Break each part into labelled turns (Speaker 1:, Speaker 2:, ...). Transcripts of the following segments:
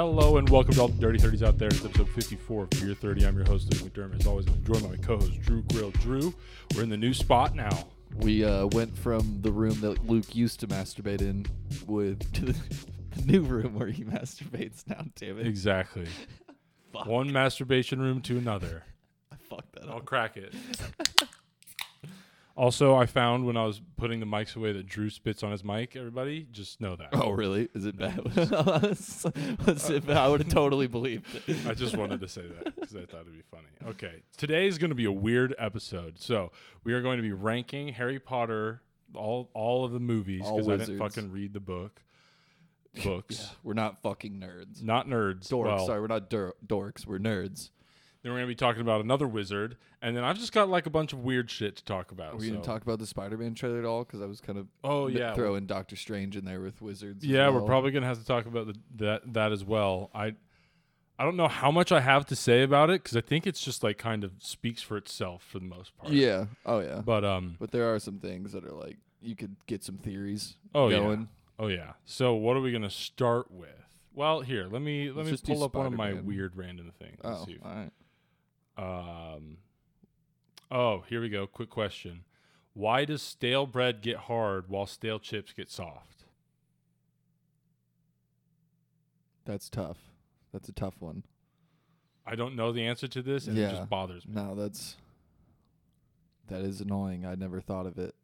Speaker 1: Hello and welcome to all the Dirty 30s out there. It's episode 54 of Beer 30. I'm your host, Luke McDermott. As always, I'm joined by my co-host, Drew Grill. Drew, we're in the new spot now.
Speaker 2: We uh, went from the room that Luke used to masturbate in with to the new room where he masturbates now. Damn it!
Speaker 1: Exactly.
Speaker 2: Fuck.
Speaker 1: One masturbation room to another.
Speaker 2: I fucked that up.
Speaker 1: I'll
Speaker 2: up.
Speaker 1: crack it. Also, I found when I was putting the mics away that Drew spits on his mic. Everybody, just know that.
Speaker 2: Oh really? Is it bad? Let's- let's if- I would have totally believed it.
Speaker 1: I just wanted to say that because I thought it'd be funny. Okay, today is going to be a weird episode. So we are going to be ranking Harry Potter, all all of the movies
Speaker 2: All
Speaker 1: because I didn't
Speaker 2: wizards.
Speaker 1: fucking read the book. Books,
Speaker 2: We're not fucking nerds.
Speaker 1: not nerds.
Speaker 2: Dorks.
Speaker 1: Well,
Speaker 2: Sorry, we're not dur- dorks. We're nerds.
Speaker 1: Then we're going to be talking about another wizard, and then I've just got like a bunch of weird shit to talk about.
Speaker 2: We gonna
Speaker 1: so-
Speaker 2: talk about the Spider-Man trailer at all? Because I was kind of
Speaker 1: Oh yeah,
Speaker 2: throwing Doctor Strange in there with wizards.
Speaker 1: Yeah, we're probably gonna have to talk about the, that that as well. I I don't know how much I have to say about it because I think it's just like kind of speaks for itself for the most part.
Speaker 2: Yeah. Oh yeah.
Speaker 1: But um.
Speaker 2: But there are some things that are like you could get some theories
Speaker 1: Oh yeah. Oh yeah. So what are we gonna start with? Well, here let me let
Speaker 2: Let's
Speaker 1: me pull up one of my weird random things.
Speaker 2: Oh,
Speaker 1: see.
Speaker 2: all right.
Speaker 1: Um. Oh, here we go. Quick question: Why does stale bread get hard while stale chips get soft?
Speaker 2: That's tough. That's a tough one.
Speaker 1: I don't know the answer to this, and it just bothers me.
Speaker 2: No, that's that is annoying. I never thought of it.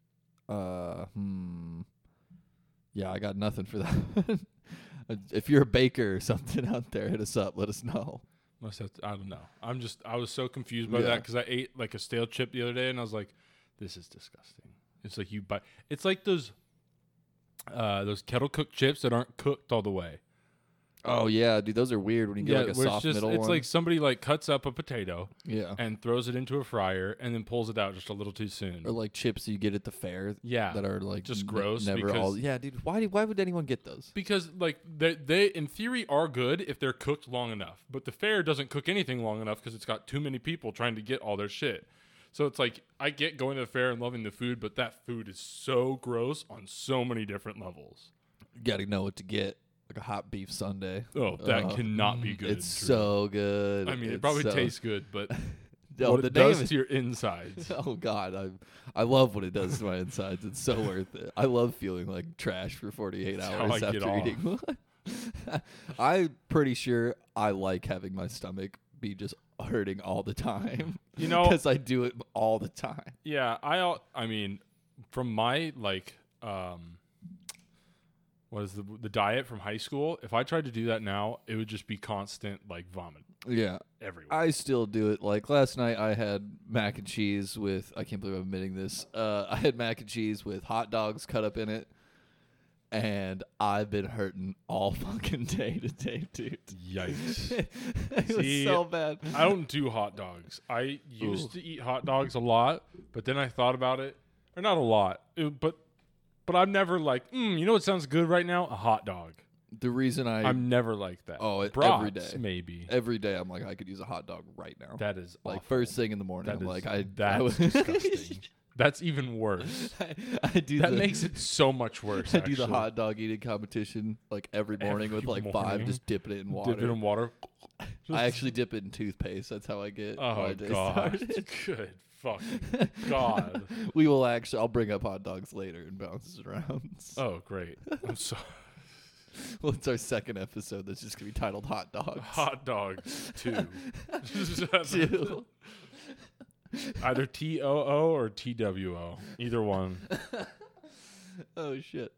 Speaker 2: Uh, hmm. Yeah, I got nothing for that. if you're a baker or something out there, hit us up. Let us know.
Speaker 1: Have to, I don't know. I'm just I was so confused by
Speaker 2: Yeah.
Speaker 1: that because I ate like a stale chip the other day and I was like, this is disgusting. It's like you buy. It's like those uh those kettle cooked chips that aren't cooked all the way.
Speaker 2: Oh yeah, dude, those are weird when you get like a
Speaker 1: where
Speaker 2: soft
Speaker 1: it's just
Speaker 2: middle
Speaker 1: it's
Speaker 2: one.
Speaker 1: like somebody like cuts up a potato
Speaker 2: yeah,
Speaker 1: and throws it into a fryer and then pulls it out just a little too soon.
Speaker 2: or like chips you get at the fair
Speaker 1: yeah,
Speaker 2: that are like
Speaker 1: just gross
Speaker 2: Never all. Yeah, dude. Why? do- Why would anyone get those?
Speaker 1: because like they they in theory are good if they're cooked long enough, but the fair doesn't cook anything long enough because it's got too many people trying to get all their shit. So it's like I get going to the fair and loving the food, but that food is so gross on so many different levels.
Speaker 2: You got to know what to get. Like a hot beef sundae.
Speaker 1: Oh, that
Speaker 2: Uh,
Speaker 1: cannot be
Speaker 2: mm,
Speaker 1: good.
Speaker 2: It's
Speaker 1: Drew.
Speaker 2: so good.
Speaker 1: I mean, it probably
Speaker 2: so-
Speaker 1: tastes good, but
Speaker 2: Oh,
Speaker 1: what
Speaker 2: the
Speaker 1: it does
Speaker 2: is-
Speaker 1: to your insides.
Speaker 2: Oh God, I I love what it does to my insides. It's so worth it. I love feeling like trash for 48
Speaker 1: That's
Speaker 2: hours after eating. I'm pretty sure I like having my stomach be just hurting all the time.
Speaker 1: You know-
Speaker 2: because I do it all the time.
Speaker 1: Yeah, I I mean, from my like um what is the the diet from high school? If I tried to do that now, it would just be constant like vomit
Speaker 2: Yeah,
Speaker 1: everywhere.
Speaker 2: I still do it. Like last night, I had mac and cheese with. I can't believe I'm admitting this. Uh, I had mac and cheese with hot dogs cut up in it, and I've been hurting all fucking day today, dude.
Speaker 1: Yikes.
Speaker 2: it was so bad.
Speaker 1: I don't do hot dogs. I used
Speaker 2: Ooh.
Speaker 1: to eat hot dogs a lot, but then I thought about it, or not a lot, it- but but I'm never like, mm, you know what sounds good right now? A hot dog.
Speaker 2: The reason I
Speaker 1: I'm never like that.
Speaker 2: Oh, it-
Speaker 1: Brats,
Speaker 2: every day.
Speaker 1: maybe.
Speaker 2: every day I'm like I could use a hot dog right now.
Speaker 1: That is
Speaker 2: like
Speaker 1: awful.
Speaker 2: first thing in the morning,
Speaker 1: That
Speaker 2: I'm
Speaker 1: is-
Speaker 2: like I. I would-
Speaker 1: disgusting. That's even worse.
Speaker 2: I, I do
Speaker 1: That
Speaker 2: the,
Speaker 1: makes it so much worse.
Speaker 2: I do the hot dog eating competition like every morning with
Speaker 1: Every
Speaker 2: like five, just dipping it in water.
Speaker 1: Dip it in water.
Speaker 2: I actually dip it in toothpaste. That's how I get
Speaker 1: Oh
Speaker 2: my day
Speaker 1: god.
Speaker 2: started.
Speaker 1: Good fucking god.
Speaker 2: we will actually. I'll bring up hot dogs later and bounce it around.
Speaker 1: Oh great. I'm so
Speaker 2: well, it's our second episode that's just gonna be titled "Hot Dogs."
Speaker 1: hot dogs two.
Speaker 2: Two.
Speaker 1: Either T O O or T W O. Either one.
Speaker 2: oh shit!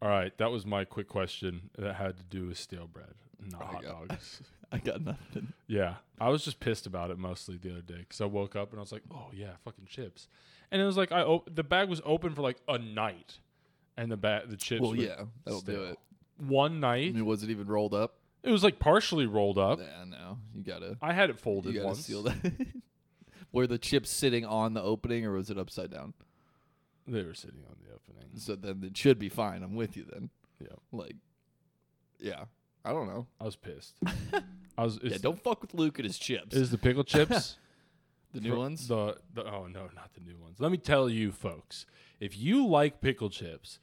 Speaker 1: All right, that was my quick question that had to do with stale bread, not hot dogs.
Speaker 2: I got nothing.
Speaker 1: Yeah, I was just pissed about it mostly the other day because I woke up and I was like, "Oh yeah, fucking chips," and it was like I op- the bag was open for like a night, and the bag the chips.
Speaker 2: Well, yeah, that'll do it.
Speaker 1: One
Speaker 2: I
Speaker 1: night,
Speaker 2: mean, was it even rolled up?
Speaker 1: it was like partially rolled up.
Speaker 2: Yeah, no. You gotta.
Speaker 1: I had it
Speaker 2: You
Speaker 1: folded
Speaker 2: gotta
Speaker 1: once.
Speaker 2: seal that. Were the chips sitting on the opening, or was it upside down?
Speaker 1: They were sitting on the opening.
Speaker 2: So then it should be fine. I'm with you then.
Speaker 1: Yeah,
Speaker 2: Like, yeah. I don't know.
Speaker 1: I was pissed. I was.
Speaker 2: Yeah, don't fuck with Luke and his chips.
Speaker 1: is the pickle chips?
Speaker 2: the new ones?
Speaker 1: The, the oh no, not the new ones. Let me tell you, folks, if you like pickle chips,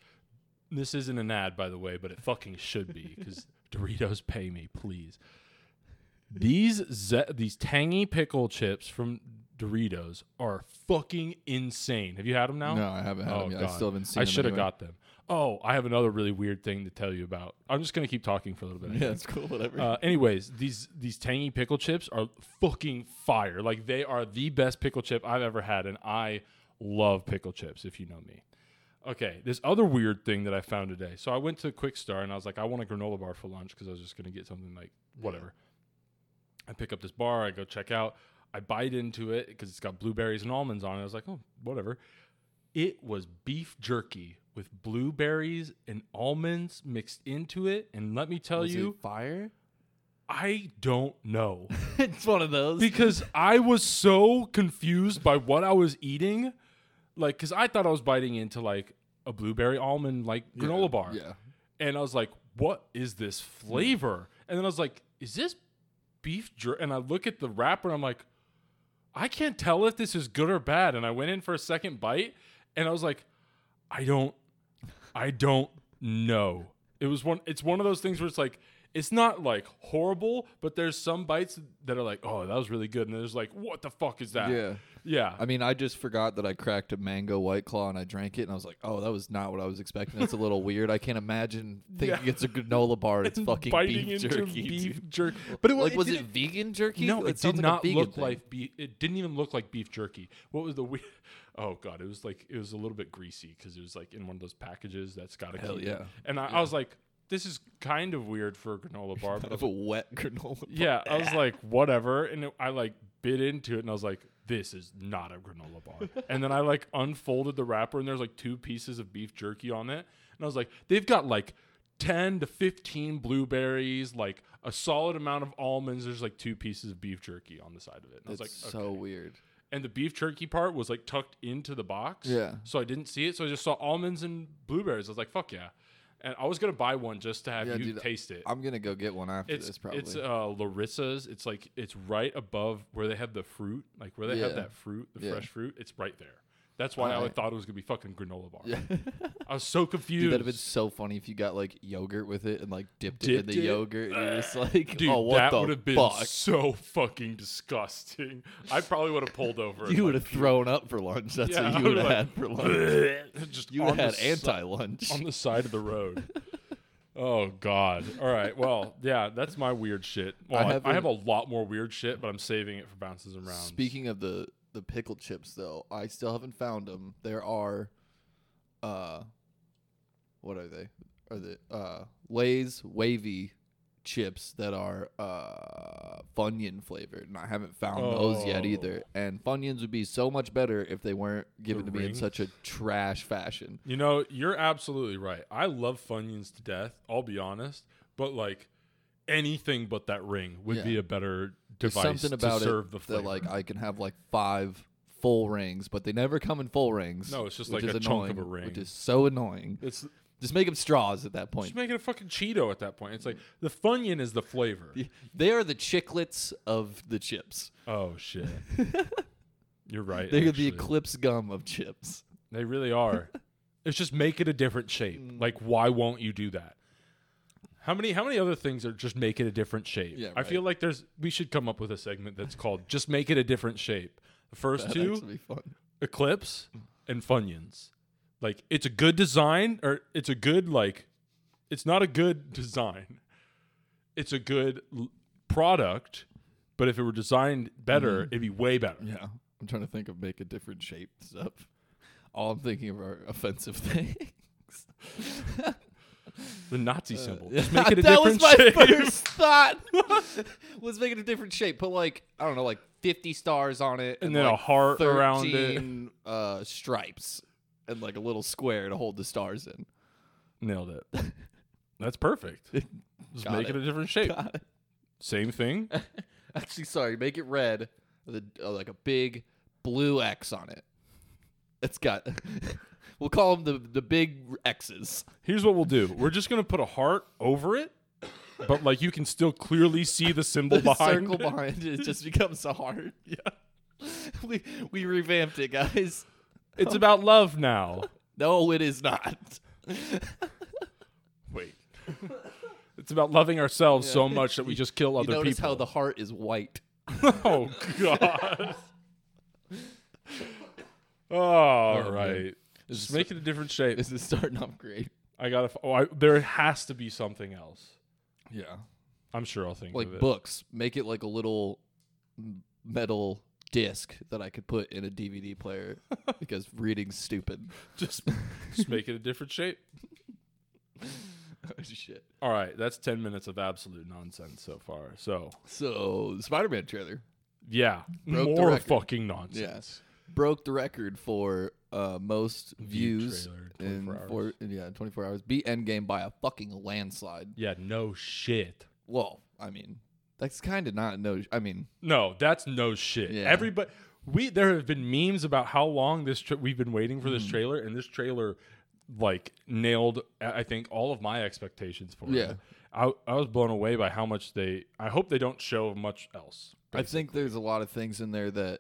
Speaker 1: this isn't an ad, by the way, but it fucking should be because Doritos, pay me, please. These ze- these tangy pickle chips from Doritos are fucking insane. Have you had them now?
Speaker 2: No, I haven't had
Speaker 1: Oh,
Speaker 2: them yet.
Speaker 1: God.
Speaker 2: I still haven't seen them.
Speaker 1: I should have
Speaker 2: anywhere.
Speaker 1: got them. Oh, I have another really weird thing to tell you about. I'm just gonna keep talking for a little bit.
Speaker 2: Yeah, it's cool. Whatever.
Speaker 1: Uh, anyways, these these tangy pickle chips are fucking fire. Like they are the best pickle chip I've ever had, and I love pickle chips. If you know me. Okay, this other weird thing that I found today. So I went to Kwik Star and I was like, I want a granola bar for lunch because I was just gonna get something like whatever. I pick up this bar, I go check out, I bite into it because it's got blueberries and almonds on it. I was like, oh, whatever. It was beef jerky with blueberries and almonds mixed into it, and let me tell
Speaker 2: Was
Speaker 1: you,
Speaker 2: it fire?
Speaker 1: I don't know
Speaker 2: it's one of those.
Speaker 1: because I was so confused by what I was eating. Like, because I thought I was biting into like a blueberry almond like granola bar.
Speaker 2: Yeah.
Speaker 1: And I was like, what is this flavor? And then I was like, is this beef jerky? And I look at the wrapper and I'm like, I can't tell if this is good or bad. And I went in for a second bite and I was like, I don't, I don't know. It was one, it's one of those things where it's like, it's not like horrible, but there's some bites that are like, oh, that was really good. And there's like, what the fuck is that?
Speaker 2: Yeah.
Speaker 1: Yeah.
Speaker 2: I mean, I just forgot that I cracked a mango white claw and I drank it, and I was like, "Oh, that was not what I was expecting. That's a little weird. I can't imagine thinking
Speaker 1: Yeah.
Speaker 2: it's a granola bar. It's fucking beef jerky.
Speaker 1: beef jerky. But it, was,
Speaker 2: like,
Speaker 1: it
Speaker 2: was it vegan jerky?
Speaker 1: No,
Speaker 2: It
Speaker 1: it, did
Speaker 2: like
Speaker 1: not look
Speaker 2: thing.
Speaker 1: like beef. It didn't even look like beef jerky. What was the weird? Oh god, it was like it was a little bit greasy because it was like in one of those packages that's got to
Speaker 2: Hell
Speaker 1: keep.
Speaker 2: yeah.
Speaker 1: And I, I was like, this is kind of weird for a granola bar. But
Speaker 2: of a wet granola. bar.
Speaker 1: yeah, I was like, whatever. And it, I like bit into it and I was like, this is not a granola bar. and then I like unfolded the wrapper and there's like two pieces of beef jerky on it. And I was like, they've got like 10 to 15 blueberries, like a solid amount of almonds. There's like two pieces of beef jerky on the side of it. And I was
Speaker 2: It's
Speaker 1: like,
Speaker 2: so weird.
Speaker 1: And the beef jerky part was like tucked into the box.
Speaker 2: Yeah.
Speaker 1: So I didn't see it. So I just saw almonds and blueberries. I was like, fuck yeah. And I was going to buy one just to have
Speaker 2: Yeah,
Speaker 1: you
Speaker 2: dude,
Speaker 1: taste it
Speaker 2: I'm gonna go get one after
Speaker 1: it's
Speaker 2: this. Probably.
Speaker 1: it's uh Larissa's. It's like it's right above where they have the fruit, like where they have
Speaker 2: Yeah.
Speaker 1: that fruit, the
Speaker 2: Yeah.
Speaker 1: fresh fruit. It's right there. That's why I thought it was gonna be fucking granola bar.
Speaker 2: yeah.
Speaker 1: I was so confused.
Speaker 2: Dude, that'd have been so funny if you got like yogurt with it and like dipped, it in the
Speaker 1: it?
Speaker 2: yogurt. And you're just like,
Speaker 1: Dude,
Speaker 2: oh, what
Speaker 1: that would have been so fucking disgusting. I probably would have pulled over.
Speaker 2: You would
Speaker 1: like,
Speaker 2: have thrown up for lunch. That's
Speaker 1: Yeah,
Speaker 2: what you would have had for lunch.
Speaker 1: just
Speaker 2: You
Speaker 1: on
Speaker 2: would have had anti lunch.
Speaker 1: on the side of the road. Oh God! All right, well, yeah, that's my weird shit. Well,
Speaker 2: I
Speaker 1: I,
Speaker 2: have
Speaker 1: I have
Speaker 2: a-
Speaker 1: a lot more weird shit, but I'm saving it for bounces and rounds.
Speaker 2: Speaking of the the pickle chips, though, I still haven't found them. There are, uh, what are they? Are they uh Lay's wavy chips that are uh Funyun flavored, and I haven't found those yet either.
Speaker 1: Oh.
Speaker 2: And Funyuns would be so much better if they weren't given
Speaker 1: The
Speaker 2: to me in such a trash fashion.
Speaker 1: You know, you're absolutely right. I love Funyuns to death. I'll be honest, but like anything but that ring would
Speaker 2: Yeah.
Speaker 1: be a better device
Speaker 2: something about
Speaker 1: to serve
Speaker 2: it
Speaker 1: the flavor.
Speaker 2: that like I can have like five full rings, but they never come in full rings.
Speaker 1: No, it's just
Speaker 2: which
Speaker 1: like
Speaker 2: is
Speaker 1: a chunk of a ring.
Speaker 2: which is so annoying.
Speaker 1: it's
Speaker 2: Just make them straws at that point.
Speaker 1: just make it a fucking Cheeto at that point. It's like the Funyun is the flavor.
Speaker 2: They are the chiclets of the chips.
Speaker 1: Oh shit. You're right.
Speaker 2: They're the
Speaker 1: actually.
Speaker 2: eclipse gum of chips.
Speaker 1: They really are. it's just make it a different shape.
Speaker 2: Mm.
Speaker 1: Like, why won't you do that? How many how many other things are just make it a different shape?
Speaker 2: Yeah,
Speaker 1: I feel like there's we should come up with a segment that's called just make it a different shape. The first
Speaker 2: That'd
Speaker 1: two. Eclipse mm. and Funyuns. Like it's a good design or it's a good like it's not a good design. It's a good l- product, but if it were designed better, mm. it'd be way better.
Speaker 2: Yeah, I'm trying to think of make a different shape stuff. All I'm thinking of are offensive things.
Speaker 1: The Nazi symbol.
Speaker 2: Yeah.
Speaker 1: Just make it a
Speaker 2: that was
Speaker 1: different
Speaker 2: my
Speaker 1: shape.
Speaker 2: first thought. was make it a different shape. Put like I don't know, like 50 stars on it,
Speaker 1: And then a
Speaker 2: like
Speaker 1: heart around it.
Speaker 2: 13, Uh, stripes and like a little square to hold the stars in.
Speaker 1: Nailed it. That's perfect. Just
Speaker 2: Got
Speaker 1: make it.
Speaker 2: it.
Speaker 1: a different shape.
Speaker 2: Got.
Speaker 1: Same thing.
Speaker 2: Actually, sorry, make it red with a, uh, like a big blue X on it. It's got. We'll call them the the big X's.
Speaker 1: Here's what we'll do. We're just gonna put a heart over it, but like you can still clearly see the symbol
Speaker 2: The
Speaker 1: behind
Speaker 2: circle
Speaker 1: it.
Speaker 2: behind it just becomes a heart. Yeah, we we revamped it, guys.
Speaker 1: It's about love now.
Speaker 2: No, it is not.
Speaker 1: Wait. It's about loving ourselves
Speaker 2: Yeah.
Speaker 1: so much that we just kill
Speaker 2: You
Speaker 1: other
Speaker 2: notice
Speaker 1: people.
Speaker 2: how the heart is white.
Speaker 1: oh god. oh, all right. Just
Speaker 2: is-
Speaker 1: make it a different shape.
Speaker 2: This is starting off great.
Speaker 1: I gotta. f- Oh, I, there has to be something else.
Speaker 2: Yeah.
Speaker 1: I'm sure I'll think
Speaker 2: Like
Speaker 1: of it.
Speaker 2: books. Make it like a little metal disc that I could put in a DVD player because reading's stupid.
Speaker 1: Just, just make it a different shape.
Speaker 2: Oh, Shit.
Speaker 1: All right, that's ten minutes of absolute nonsense so far. So
Speaker 2: So, the Spider-Man trailer
Speaker 1: yeah,
Speaker 2: Broke the
Speaker 1: more
Speaker 2: record.
Speaker 1: fucking nonsense. Yes.
Speaker 2: broke the record for uh, most
Speaker 1: Viewed
Speaker 2: views
Speaker 1: trailer in
Speaker 2: in
Speaker 1: 24
Speaker 2: four,
Speaker 1: hours.
Speaker 2: yeah, 24 hours. Beat Endgame by a fucking landslide.
Speaker 1: Yeah, no shit.
Speaker 2: Well, I mean, that's kind of not no. I mean,
Speaker 1: No, that's no shit.
Speaker 2: Yeah.
Speaker 1: Everybody, we there have been memes about how long this tra- we've been waiting for this
Speaker 2: Mm.
Speaker 1: trailer, and this trailer like nailed. I I think all of my expectations for
Speaker 2: Yeah.
Speaker 1: it. I I was blown away by how much they. I hope they don't show much else.
Speaker 2: I think there's a lot of things in there that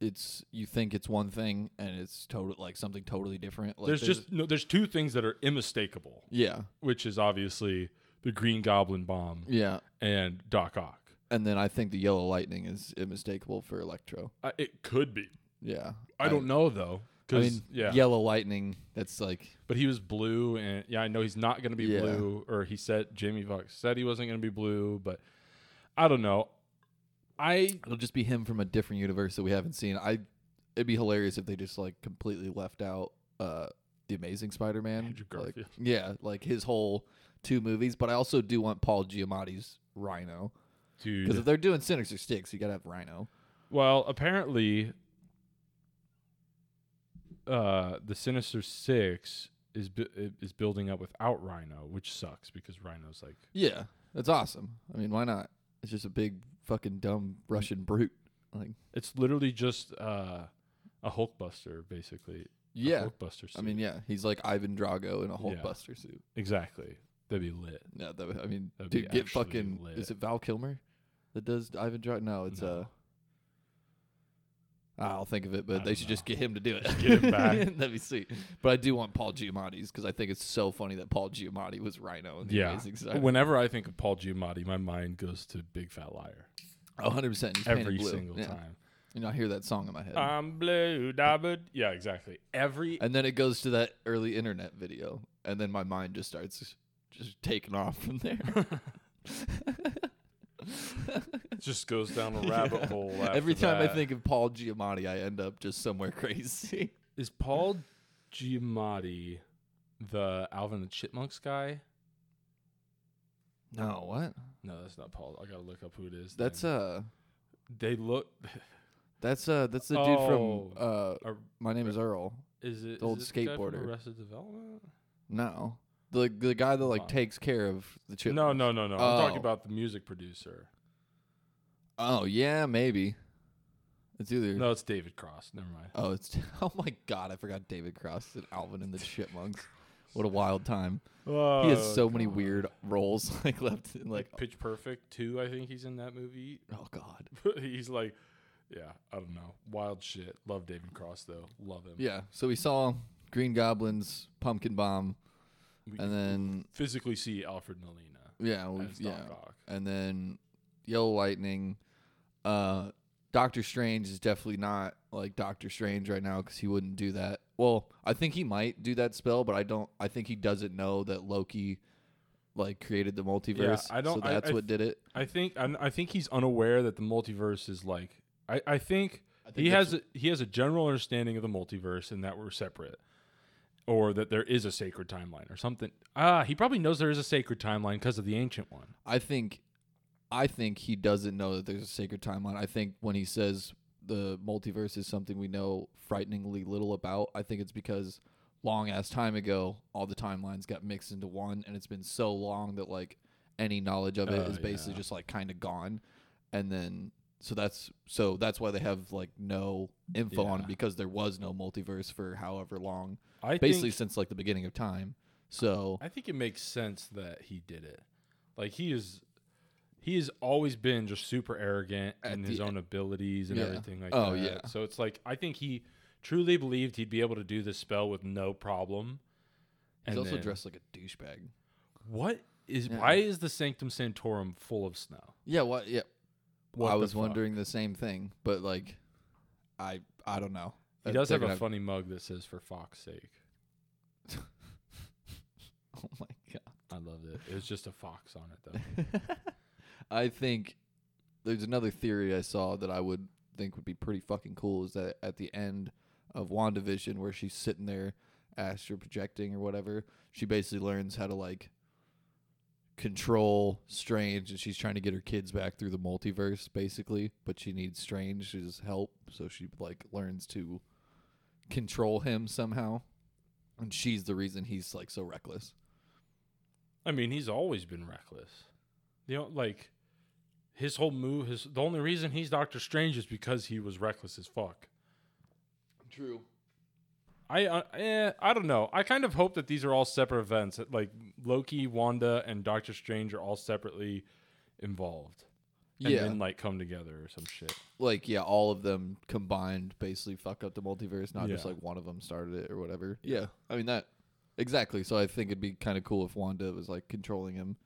Speaker 2: it's you think it's one thing and it's total like something totally different. Like
Speaker 1: there's just no. There's two things that are unmistakable,
Speaker 2: yeah,
Speaker 1: which is obviously the Green Goblin bomb
Speaker 2: yeah.
Speaker 1: and Doc Ock.
Speaker 2: And then I think the yellow lightning is unmistakable for Electro.
Speaker 1: Uh, it could be.
Speaker 2: Yeah,
Speaker 1: I don't know though.
Speaker 2: I
Speaker 1: Because
Speaker 2: mean,
Speaker 1: yeah,
Speaker 2: yellow lightning. That's like
Speaker 1: But he was blue, and yeah, I know he's not going to be
Speaker 2: Yeah.
Speaker 1: blue. Or he said Jamie Foxx said he wasn't going to be blue, but I don't know. I
Speaker 2: it'll just be him from a different universe that we haven't seen. I it'd be hilarious if they just like completely left out uh the Amazing Spider-Man.
Speaker 1: Andrew
Speaker 2: Like,
Speaker 1: Garfield.
Speaker 2: yeah, like his whole two movies. But I also do want Paul Giamatti's Rhino because if they're doing Sinister Six, you gotta have Rhino.
Speaker 1: Well, apparently, uh, the Sinister Six is bu- is building up without Rhino, which sucks because Rhino's like
Speaker 2: Yeah, that's awesome. I mean, why not? It's just a big fucking dumb Russian brute. Like,
Speaker 1: it's literally just uh, a Hulkbuster, basically. A
Speaker 2: yeah.
Speaker 1: Hulkbuster. Suit.
Speaker 2: I mean, yeah, he's like Ivan Drago in a
Speaker 1: Yeah.
Speaker 2: Hulkbuster suit.
Speaker 1: exactly. That'd be lit.
Speaker 2: Yeah, that, would- I mean,
Speaker 1: That'd be
Speaker 2: dude, get fucking.
Speaker 1: lit.
Speaker 2: Is it Val Kilmer that does Ivan Drago? No, it's uh. I'll think of it, but they should just get him to do it.
Speaker 1: get him back.
Speaker 2: That'd be sweet. But I do want Paul Giamatti's because I think it's so funny that Paul Giamatti was Rhino in the
Speaker 1: Yeah.
Speaker 2: Amazing.
Speaker 1: Whenever I think of Paul Giamatti, my mind goes to Big Fat Liar
Speaker 2: Oh, 100 percent.
Speaker 1: Every single
Speaker 2: Yeah.
Speaker 1: time.
Speaker 2: You know, I hear that song in my head.
Speaker 1: I'm blue, dabba. Yeah, exactly. Every
Speaker 2: and then it goes to that early internet video, and then my mind just starts just taking off from there.
Speaker 1: just goes down a rabbit
Speaker 2: Yeah.
Speaker 1: hole.
Speaker 2: Every time I think of Paul Giamatti, I end up just somewhere crazy.
Speaker 1: is Paul Giamatti the Alvin the Chipmunks guy?
Speaker 2: No, what?
Speaker 1: No, that's not Paul. I gotta look up who it is.
Speaker 2: That's
Speaker 1: then.
Speaker 2: uh,
Speaker 1: they look.
Speaker 2: that's uh, that's the dude
Speaker 1: Oh.
Speaker 2: from uh,
Speaker 1: Are,
Speaker 2: My Name Is Earl.
Speaker 1: is it
Speaker 2: The old
Speaker 1: is it the guy from
Speaker 2: skateboarder.
Speaker 1: Arrested Development?
Speaker 2: No, the the guy that like takes care of the chip.
Speaker 1: No, no, no, no. I'm talking
Speaker 2: Oh.
Speaker 1: about the music producer.
Speaker 2: Oh yeah, maybe. It's either.
Speaker 1: No, it's David Cross. Never mind.
Speaker 2: Oh, it's oh my god! I forgot David Cross and Alvin and the Chipmunks. What a wild time. he has so oh, many weird roles like left in like
Speaker 1: like Pitch Perfect too. I think he's in that movie.
Speaker 2: oh god.
Speaker 1: he's like, yeah, I don't know, wild shit. Love David Cross though. Love him.
Speaker 2: Yeah. So we saw Green Goblin's Pumpkin Bomb,
Speaker 1: We
Speaker 2: and then
Speaker 1: physically see Alfred Molina
Speaker 2: yeah, we yeah,
Speaker 1: Ock.
Speaker 2: and then Yellow Lightning. Uh, Doctor Strange is definitely not like Doctor Strange right now because he wouldn't do that. Well, I think he might do that spell, but I don't. I think he doesn't know that Loki like created the multiverse.
Speaker 1: Yeah, I don't-
Speaker 2: So that's
Speaker 1: I
Speaker 2: what did it.
Speaker 1: I think I, I think he's unaware that the multiverse is like. I, I think
Speaker 2: I think
Speaker 1: he has a, he has a general understanding of the multiverse and that we're separate, or that there is a sacred timeline or something. Ah, he probably knows there is a sacred timeline because of the ancient one.
Speaker 2: I think I think he doesn't know that there's a sacred timeline. I think when he says the multiverse is something we know frighteningly little about, I think it's because long ass time ago all the timelines got mixed into one and it's been so long that like any knowledge of it
Speaker 1: Uh,
Speaker 2: is basically
Speaker 1: yeah.
Speaker 2: just like kind of gone. And then so that's so that's why they have like no info on it because there was no multiverse for however long.
Speaker 1: I
Speaker 2: Basically
Speaker 1: think,
Speaker 2: since like the beginning of time. So
Speaker 1: I think it makes sense that he did it. Like he is, he has always been just super arrogant in his own abilities and
Speaker 2: Yeah.
Speaker 1: everything like
Speaker 2: Oh,
Speaker 1: that.
Speaker 2: yeah.
Speaker 1: So it's like I think he truly believed he'd be able to do this spell with no problem.
Speaker 2: he's
Speaker 1: And
Speaker 2: also
Speaker 1: then-
Speaker 2: dressed like a douchebag.
Speaker 1: What is
Speaker 2: Yeah.
Speaker 1: why is the Sanctum Sanctorum full of snow?
Speaker 2: Yeah, what? Yeah,
Speaker 1: What
Speaker 2: I was
Speaker 1: fuck?
Speaker 2: wondering the same thing, but like, I I don't know.
Speaker 1: He
Speaker 2: Uh,
Speaker 1: does
Speaker 2: they're
Speaker 1: have a
Speaker 2: gonna
Speaker 1: funny mug that says "For Fox's sake."
Speaker 2: Oh my god.
Speaker 1: I loved it. It was just a fox on it though.
Speaker 2: I think there's another theory I saw that I would think would be pretty fucking cool is that at the end of WandaVision where she's sitting there astral projecting or whatever, she basically learns how to like control Strange and she's trying to get her kids back through the multiverse basically, but she needs Strange's help, so she like learns to control him somehow. And she's the reason he's like so reckless.
Speaker 1: I mean, he's always been reckless. You know, like his whole move. His the only reason he's Doctor Strange is because he was reckless as fuck.
Speaker 2: True.
Speaker 1: I uh, eh, I don't know. I kind of hope that these are all separate events. that, Like Loki, Wanda, and Doctor Strange are all separately involved. And
Speaker 2: Yeah.
Speaker 1: then like come together or some shit.
Speaker 2: like yeah, all of them combined basically fuck up the multiverse, not just like one of them started it or whatever. Yeah, I mean that exactly. So I think it'd be kind of cool if Wanda was like controlling him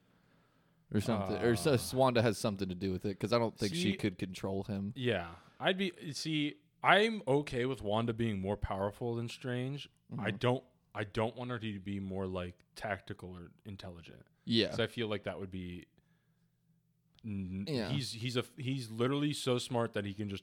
Speaker 2: or something, or so
Speaker 1: Uh,
Speaker 2: Wanda has something to do with it because I don't think she could control him.
Speaker 1: Yeah, I'd be see. I'm okay with Wanda being more powerful than Strange. I
Speaker 2: Mhm.
Speaker 1: don't. I don't want her to be more like tactical or intelligent.
Speaker 2: Yeah,
Speaker 1: Because I feel like that would be. n-
Speaker 2: Yeah.
Speaker 1: He's he's a he's literally so smart that he can just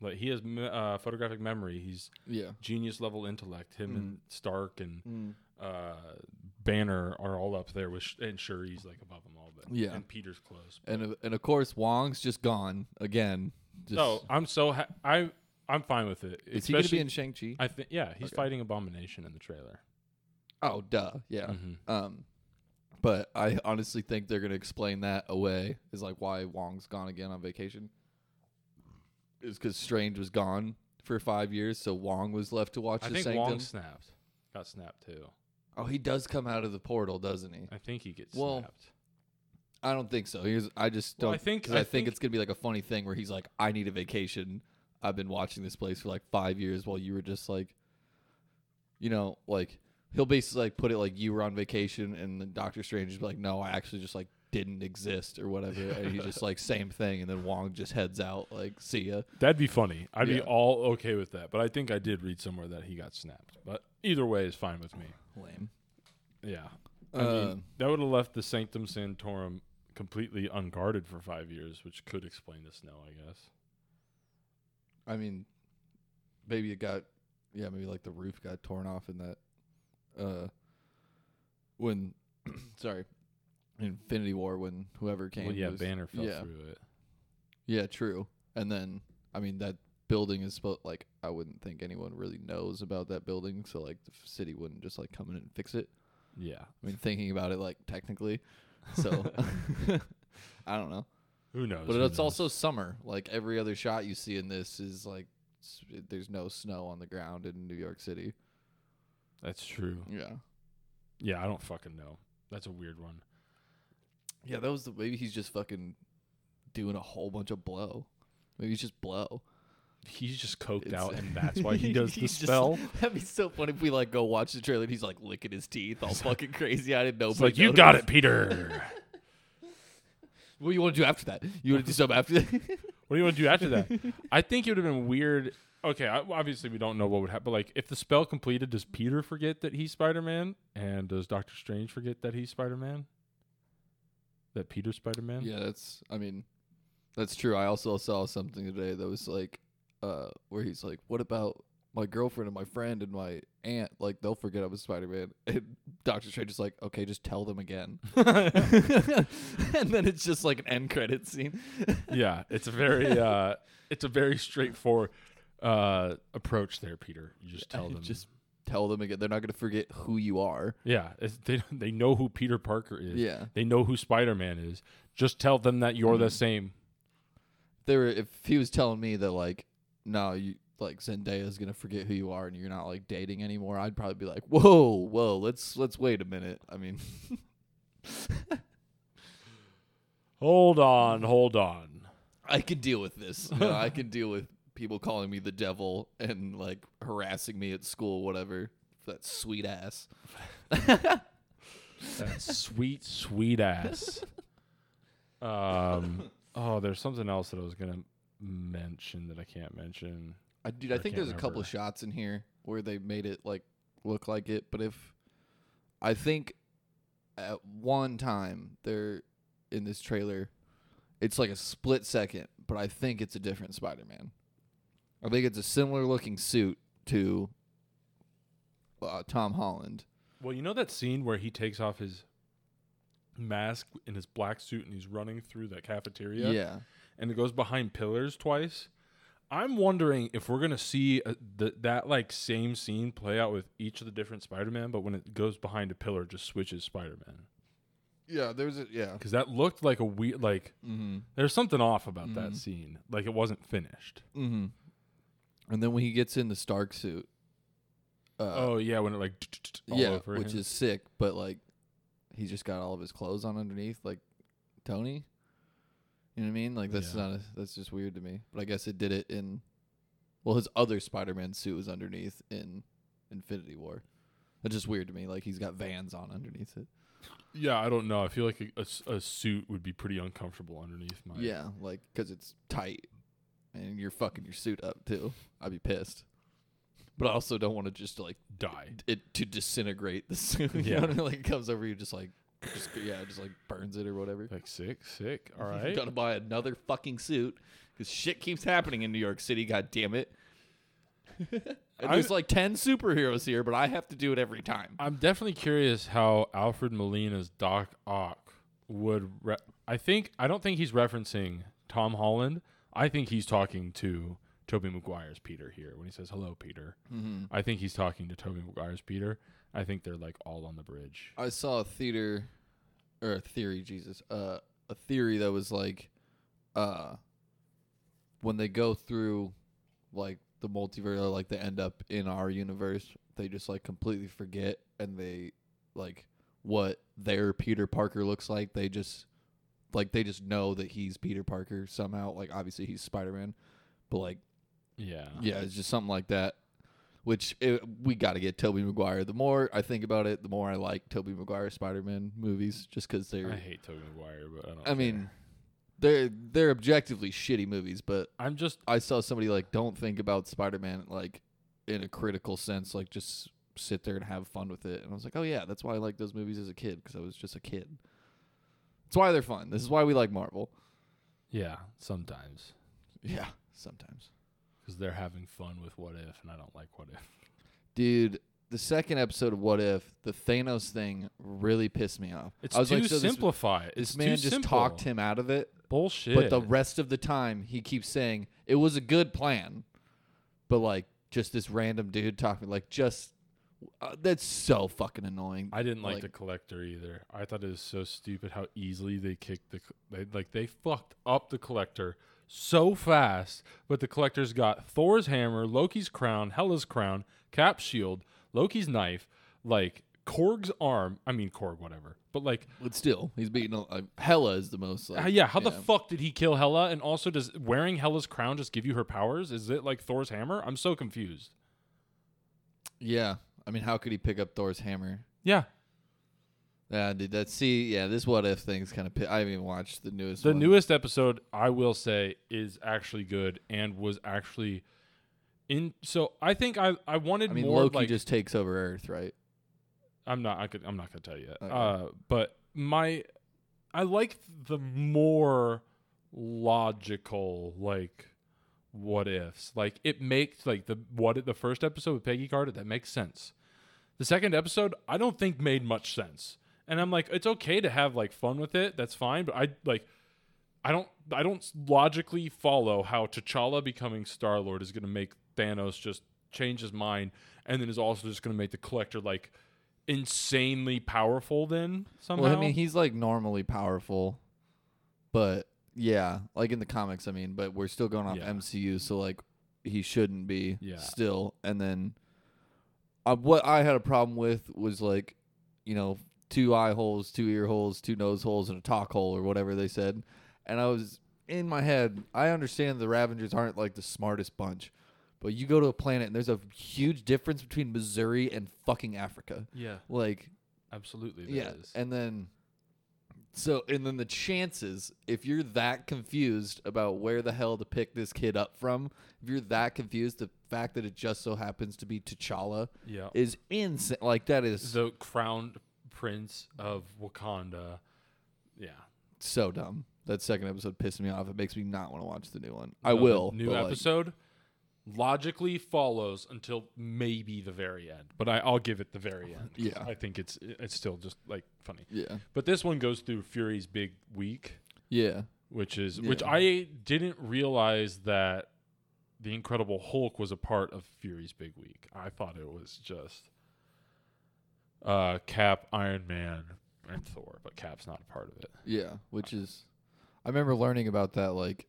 Speaker 1: like he has uh, photographic memory. He's
Speaker 2: yeah,
Speaker 1: genius level intellect. Him
Speaker 2: Mm.
Speaker 1: and Stark and
Speaker 2: mm.
Speaker 1: uh, Banner are all up there with, Sh- and Shuri's like above them all, but
Speaker 2: Yeah.
Speaker 1: and Peter's close.
Speaker 2: and of- and of course Wong's just gone again. Just,
Speaker 1: So I'm so ha- I I'm fine with it.
Speaker 2: is he gonna be in Shang Chi?
Speaker 1: I think yeah, he's
Speaker 2: Okay.
Speaker 1: fighting Abomination in the trailer.
Speaker 2: Oh, duh, yeah.
Speaker 1: Mhm.
Speaker 2: Um, but I honestly think they're gonna explain that away. Is like why Wong's gone again on vacation. Is because Strange was gone for five years, so Wong was left to watch
Speaker 1: I
Speaker 2: the
Speaker 1: think
Speaker 2: Sanctum.
Speaker 1: Wong snapped. Got snapped too.
Speaker 2: oh, he does come out of the portal, doesn't he?
Speaker 1: I think he gets
Speaker 2: Well,
Speaker 1: snapped.
Speaker 2: I don't think so. Here's, I just don't.
Speaker 1: I think- I
Speaker 2: I, think
Speaker 1: think-
Speaker 2: it's gonna be like a funny thing where he's like, "I need a vacation. I've been watching this place for like five years, while you were just like, you know, like he'll basically like put it like you were on vacation, and then Doctor Strange is like, no, I actually just like didn't exist or whatever, and he's just like same thing, and then Wong just heads out like, see ya.
Speaker 1: That'd be funny. I'd be all okay with that. But I think I did read somewhere that he got snapped. But either way is fine with me.
Speaker 2: Lame.
Speaker 1: Yeah. I
Speaker 2: Uh,
Speaker 1: mean, that would have left the Sanctum Sanctorum completely unguarded for five years, which could explain the snow, I guess.
Speaker 2: I mean, maybe it got, yeah, maybe like the roof got torn off in that, uh, when, sorry, Infinity War when whoever came.
Speaker 1: Well, yeah,
Speaker 2: was-
Speaker 1: Banner fell
Speaker 2: yeah.
Speaker 1: through it.
Speaker 2: Yeah, true. And then, I mean, that building is supposed like I wouldn't think anyone really knows about that building, so like the city wouldn't just like come in and fix it.
Speaker 1: Yeah.
Speaker 2: I mean, thinking about it like technically, so I don't know.
Speaker 1: Who knows?
Speaker 2: But
Speaker 1: Who
Speaker 2: it's
Speaker 1: knows?
Speaker 2: also summer. Like every other shot you see in this is like s- there's no snow on the ground in New York City.
Speaker 1: That's true.
Speaker 2: Yeah.
Speaker 1: Yeah, I don't fucking know. That's a weird one.
Speaker 2: Yeah, that was the maybe he's just fucking doing a whole bunch of blow. Maybe he's just blow.
Speaker 1: He's just coked
Speaker 2: It's-
Speaker 1: out, and that's why he does the
Speaker 2: He's just-
Speaker 1: spell.
Speaker 2: that'd be so funny if we like go watch the trailer and he's like licking his teeth, all fucking crazy. I didn't know.
Speaker 1: It's like you got it, Peter.
Speaker 2: What do you want to do after that? You want to do something after that?
Speaker 1: What do you want to do after that? I think it would have been weird. Okay, I, obviously we don't know what would happen. But like, if the spell completed, does Peter forget that he's Spider Man, and does Doctor Strange forget that he's Spider Man? That Peter's Spider Man.
Speaker 2: yeah, that's. I mean, that's true. I also saw something today that was like, uh, where he's like, "What about my girlfriend and my friend and my aunt? Like, they'll forget I was Spider Man." And Doctor Strange is like, "Okay, just tell them again." and then it's just like an end credit scene.
Speaker 1: yeah, it's a very, uh, it's a very straightforward uh, approach there, Peter. You just tell them.
Speaker 2: Just tell them again. They're not gonna forget who you are.
Speaker 1: yeah, it's, they they know who Peter Parker is.
Speaker 2: Yeah.
Speaker 1: They know who Spider Man is. Just tell them that you're the
Speaker 2: Mhm.
Speaker 1: same.
Speaker 2: They were if he was telling me that like, no, you like Zendaya is gonna forget who you are and you're not like dating anymore, I'd probably be like, whoa, whoa, let's let's wait a minute. I mean,
Speaker 1: Hold on, hold on.
Speaker 2: I can deal with this. You know, I can deal with people calling me the devil and like harassing me at school, whatever. That sweet ass.
Speaker 1: That sweet, sweet ass. Um. Oh, there's something else that I was gonna mention that I can't mention.
Speaker 2: I dude, I
Speaker 1: I
Speaker 2: think there's a couple of shots in here where they made it like look like it, but if I think at one time they're in this trailer, it's like a split second, but I think it's a different Spider-Man. I think it's a similar looking suit to uh, Tom Holland.
Speaker 1: Well, you know that scene where he takes off his mask in his black suit and he's running through that cafeteria,
Speaker 2: Yeah.
Speaker 1: and it goes behind pillars twice. I'm wondering if we're gonna see uh th- that like same scene play out with each of the different Spider-Man, but when it goes behind a pillar, just switches Spider-Man.
Speaker 2: Yeah, there's a yeah.
Speaker 1: Because that looked like a weird, like
Speaker 2: Mm-hmm.
Speaker 1: there's something off about
Speaker 2: Mhm.
Speaker 1: that scene. Like it wasn't finished.
Speaker 2: Mm-hmm. And then when he gets in the Stark suit, uh,
Speaker 1: oh yeah, when it like
Speaker 2: yeah,
Speaker 1: over
Speaker 2: which
Speaker 1: him.
Speaker 2: is sick, but like he's just got all of his clothes on underneath, like Tony. You know what I mean? Like that's
Speaker 1: Yeah.
Speaker 2: not a, that's just weird to me. But I guess it did it in. Well, his other Spider-Man suit was underneath in Infinity War. That's just weird to me. Like he's got Vans on underneath it.
Speaker 1: yeah. I don't know. I feel like a a suit would be pretty uncomfortable underneath my.
Speaker 2: Yeah, like because it's tight, and you're fucking your suit up too. I'd be pissed. But I also don't want to just like
Speaker 1: die.
Speaker 2: it to disintegrate the suit. You
Speaker 1: Yeah.
Speaker 2: know what I mean? Like it comes over you, just like, just yeah, just like burns it or whatever.
Speaker 1: Like sick, sick. All right.
Speaker 2: Gotta buy another fucking suit because shit keeps happening in New York City. God damn it! and there's like ten superheroes here, but I have to do it every time.
Speaker 1: I'm definitely curious how Alfred Molina's Doc Ock would. Re- I think I don't think he's referencing Tom Holland. I think he's talking to Tobey Maguire's Peter here when he says hello, Peter.
Speaker 2: Mm-hmm.
Speaker 1: I think he's talking to Tobey Maguire's Peter. I think they're like all on the bridge.
Speaker 2: I saw a theater or a theory, Jesus, uh, a theory that was like, uh, when they go through like the multiverse, like they end up in our universe, they just like completely forget and they like what their Peter Parker looks like. They just like they just know that he's Peter Parker somehow. Like obviously he's Spider Man, but like
Speaker 1: Yeah.
Speaker 2: yeah, it's just something like that. Which it, we got to get Tobey Maguire. The more I think about it, the more I like Tobey Maguire Spider-Man movies, just because they're.
Speaker 1: I hate Tobey Maguire, but I don't.
Speaker 2: I mean, they're they're objectively shitty movies, but
Speaker 1: I'm just
Speaker 2: I saw somebody like don't think about Spider-Man like in a critical sense, like just sit there and have fun with it. And I was like, oh yeah, that's why I like those movies as a kid because I was just a kid. That's why they're fun. This is why we like Marvel.
Speaker 1: yeah. Sometimes
Speaker 2: Yeah, sometimes.
Speaker 1: Because they're having fun with what if, and I don't like what if.
Speaker 2: Dude, the second episode of What If, the Thanos thing really pissed me off.
Speaker 1: It's
Speaker 2: I was
Speaker 1: too
Speaker 2: like, so this,
Speaker 1: simplified.
Speaker 2: this
Speaker 1: it's
Speaker 2: man
Speaker 1: too
Speaker 2: just
Speaker 1: simple.
Speaker 2: talked him out of it,
Speaker 1: bullshit.
Speaker 2: but the rest of the time he keeps saying it was a good plan. But like just this random dude talking like just uh, that's so fucking annoying.
Speaker 1: I didn't like,
Speaker 2: like-
Speaker 1: the collector either. I thought it was so stupid how easily they kicked the they, like they fucked up the collector so fast. But the collector's got Thor's hammer, Loki's crown, Hela's crown, Cap's shield, Loki's knife, like Korg's arm. I mean Korg, whatever. But like,
Speaker 2: but still, he's beating uh, Hela is the most like
Speaker 1: uh, yeah, how the fuck did he kill Hela? And also, does wearing Hela's crown just give you her powers? Is it like Thor's hammer? I'm so confused.
Speaker 2: Yeah. I mean, how could he pick up Thor's hammer?
Speaker 1: Yeah,
Speaker 2: Yeah, dude. That see, yeah, this what if thing's kind of. I haven't even watched the newest.
Speaker 1: The
Speaker 2: one.
Speaker 1: newest episode, I will say, is actually good and was actually in. So I think I I wanted
Speaker 2: I mean,
Speaker 1: more
Speaker 2: Loki
Speaker 1: like
Speaker 2: just takes over Earth, right?
Speaker 1: I'm not I could I'm not gonna tell you yet.
Speaker 2: Okay.
Speaker 1: Uh, but my I like the more logical like what ifs. Like it makes like the what the first episode with Peggy Carter that makes sense. The second episode I don't think made much sense. And I'm like it's okay to have like fun with it. That's fine, but I like I don't I don't logically follow how T'Challa becoming Star Lord is going to make Thanos just change his mind, and then is also just going to make the Collector like insanely powerful. Then somehow,
Speaker 2: Well, I mean, he's like normally powerful, but yeah, like in the comics, I mean, but we're still going off
Speaker 1: Yeah.
Speaker 2: MCU, so like he shouldn't be
Speaker 1: Yeah.
Speaker 2: still. And then uh, what I had a problem with was like, you know, two eye holes, two ear holes, two nose holes, and a talk hole or whatever they said. And I was in my head, I understand the Ravagers aren't like the smartest bunch. But you go to a planet and there's a huge difference between Missouri and fucking Africa.
Speaker 1: yeah,
Speaker 2: Like,
Speaker 1: Absolutely, there
Speaker 2: yeah,
Speaker 1: is.
Speaker 2: and then so and then the chances if you're that confused about where the hell to pick this kid up from, if you're that confused, the fact that it just so happens to be T'Challa
Speaker 1: yeah,
Speaker 2: is insane. Like that is
Speaker 1: the crowned prince of Wakanda. Yeah,
Speaker 2: so dumb. That second episode pissed me off. It makes me not want to watch the new one. I
Speaker 1: No, the
Speaker 2: will.
Speaker 1: New
Speaker 2: but, like,
Speaker 1: episode logically follows until maybe the very end, but I, I'll give it the very end. 'cause
Speaker 2: Yeah.
Speaker 1: I think it's it's still just like funny.
Speaker 2: yeah,
Speaker 1: But this one goes through Fury's big week,
Speaker 2: yeah,
Speaker 1: which is which
Speaker 2: Yeah.
Speaker 1: I didn't realize that the Incredible Hulk was a part of Fury's big week. I thought it was just uh, Cap, Iron Man, and Thor, but Cap's not a part of it.
Speaker 2: yeah. Which is, I remember learning about that like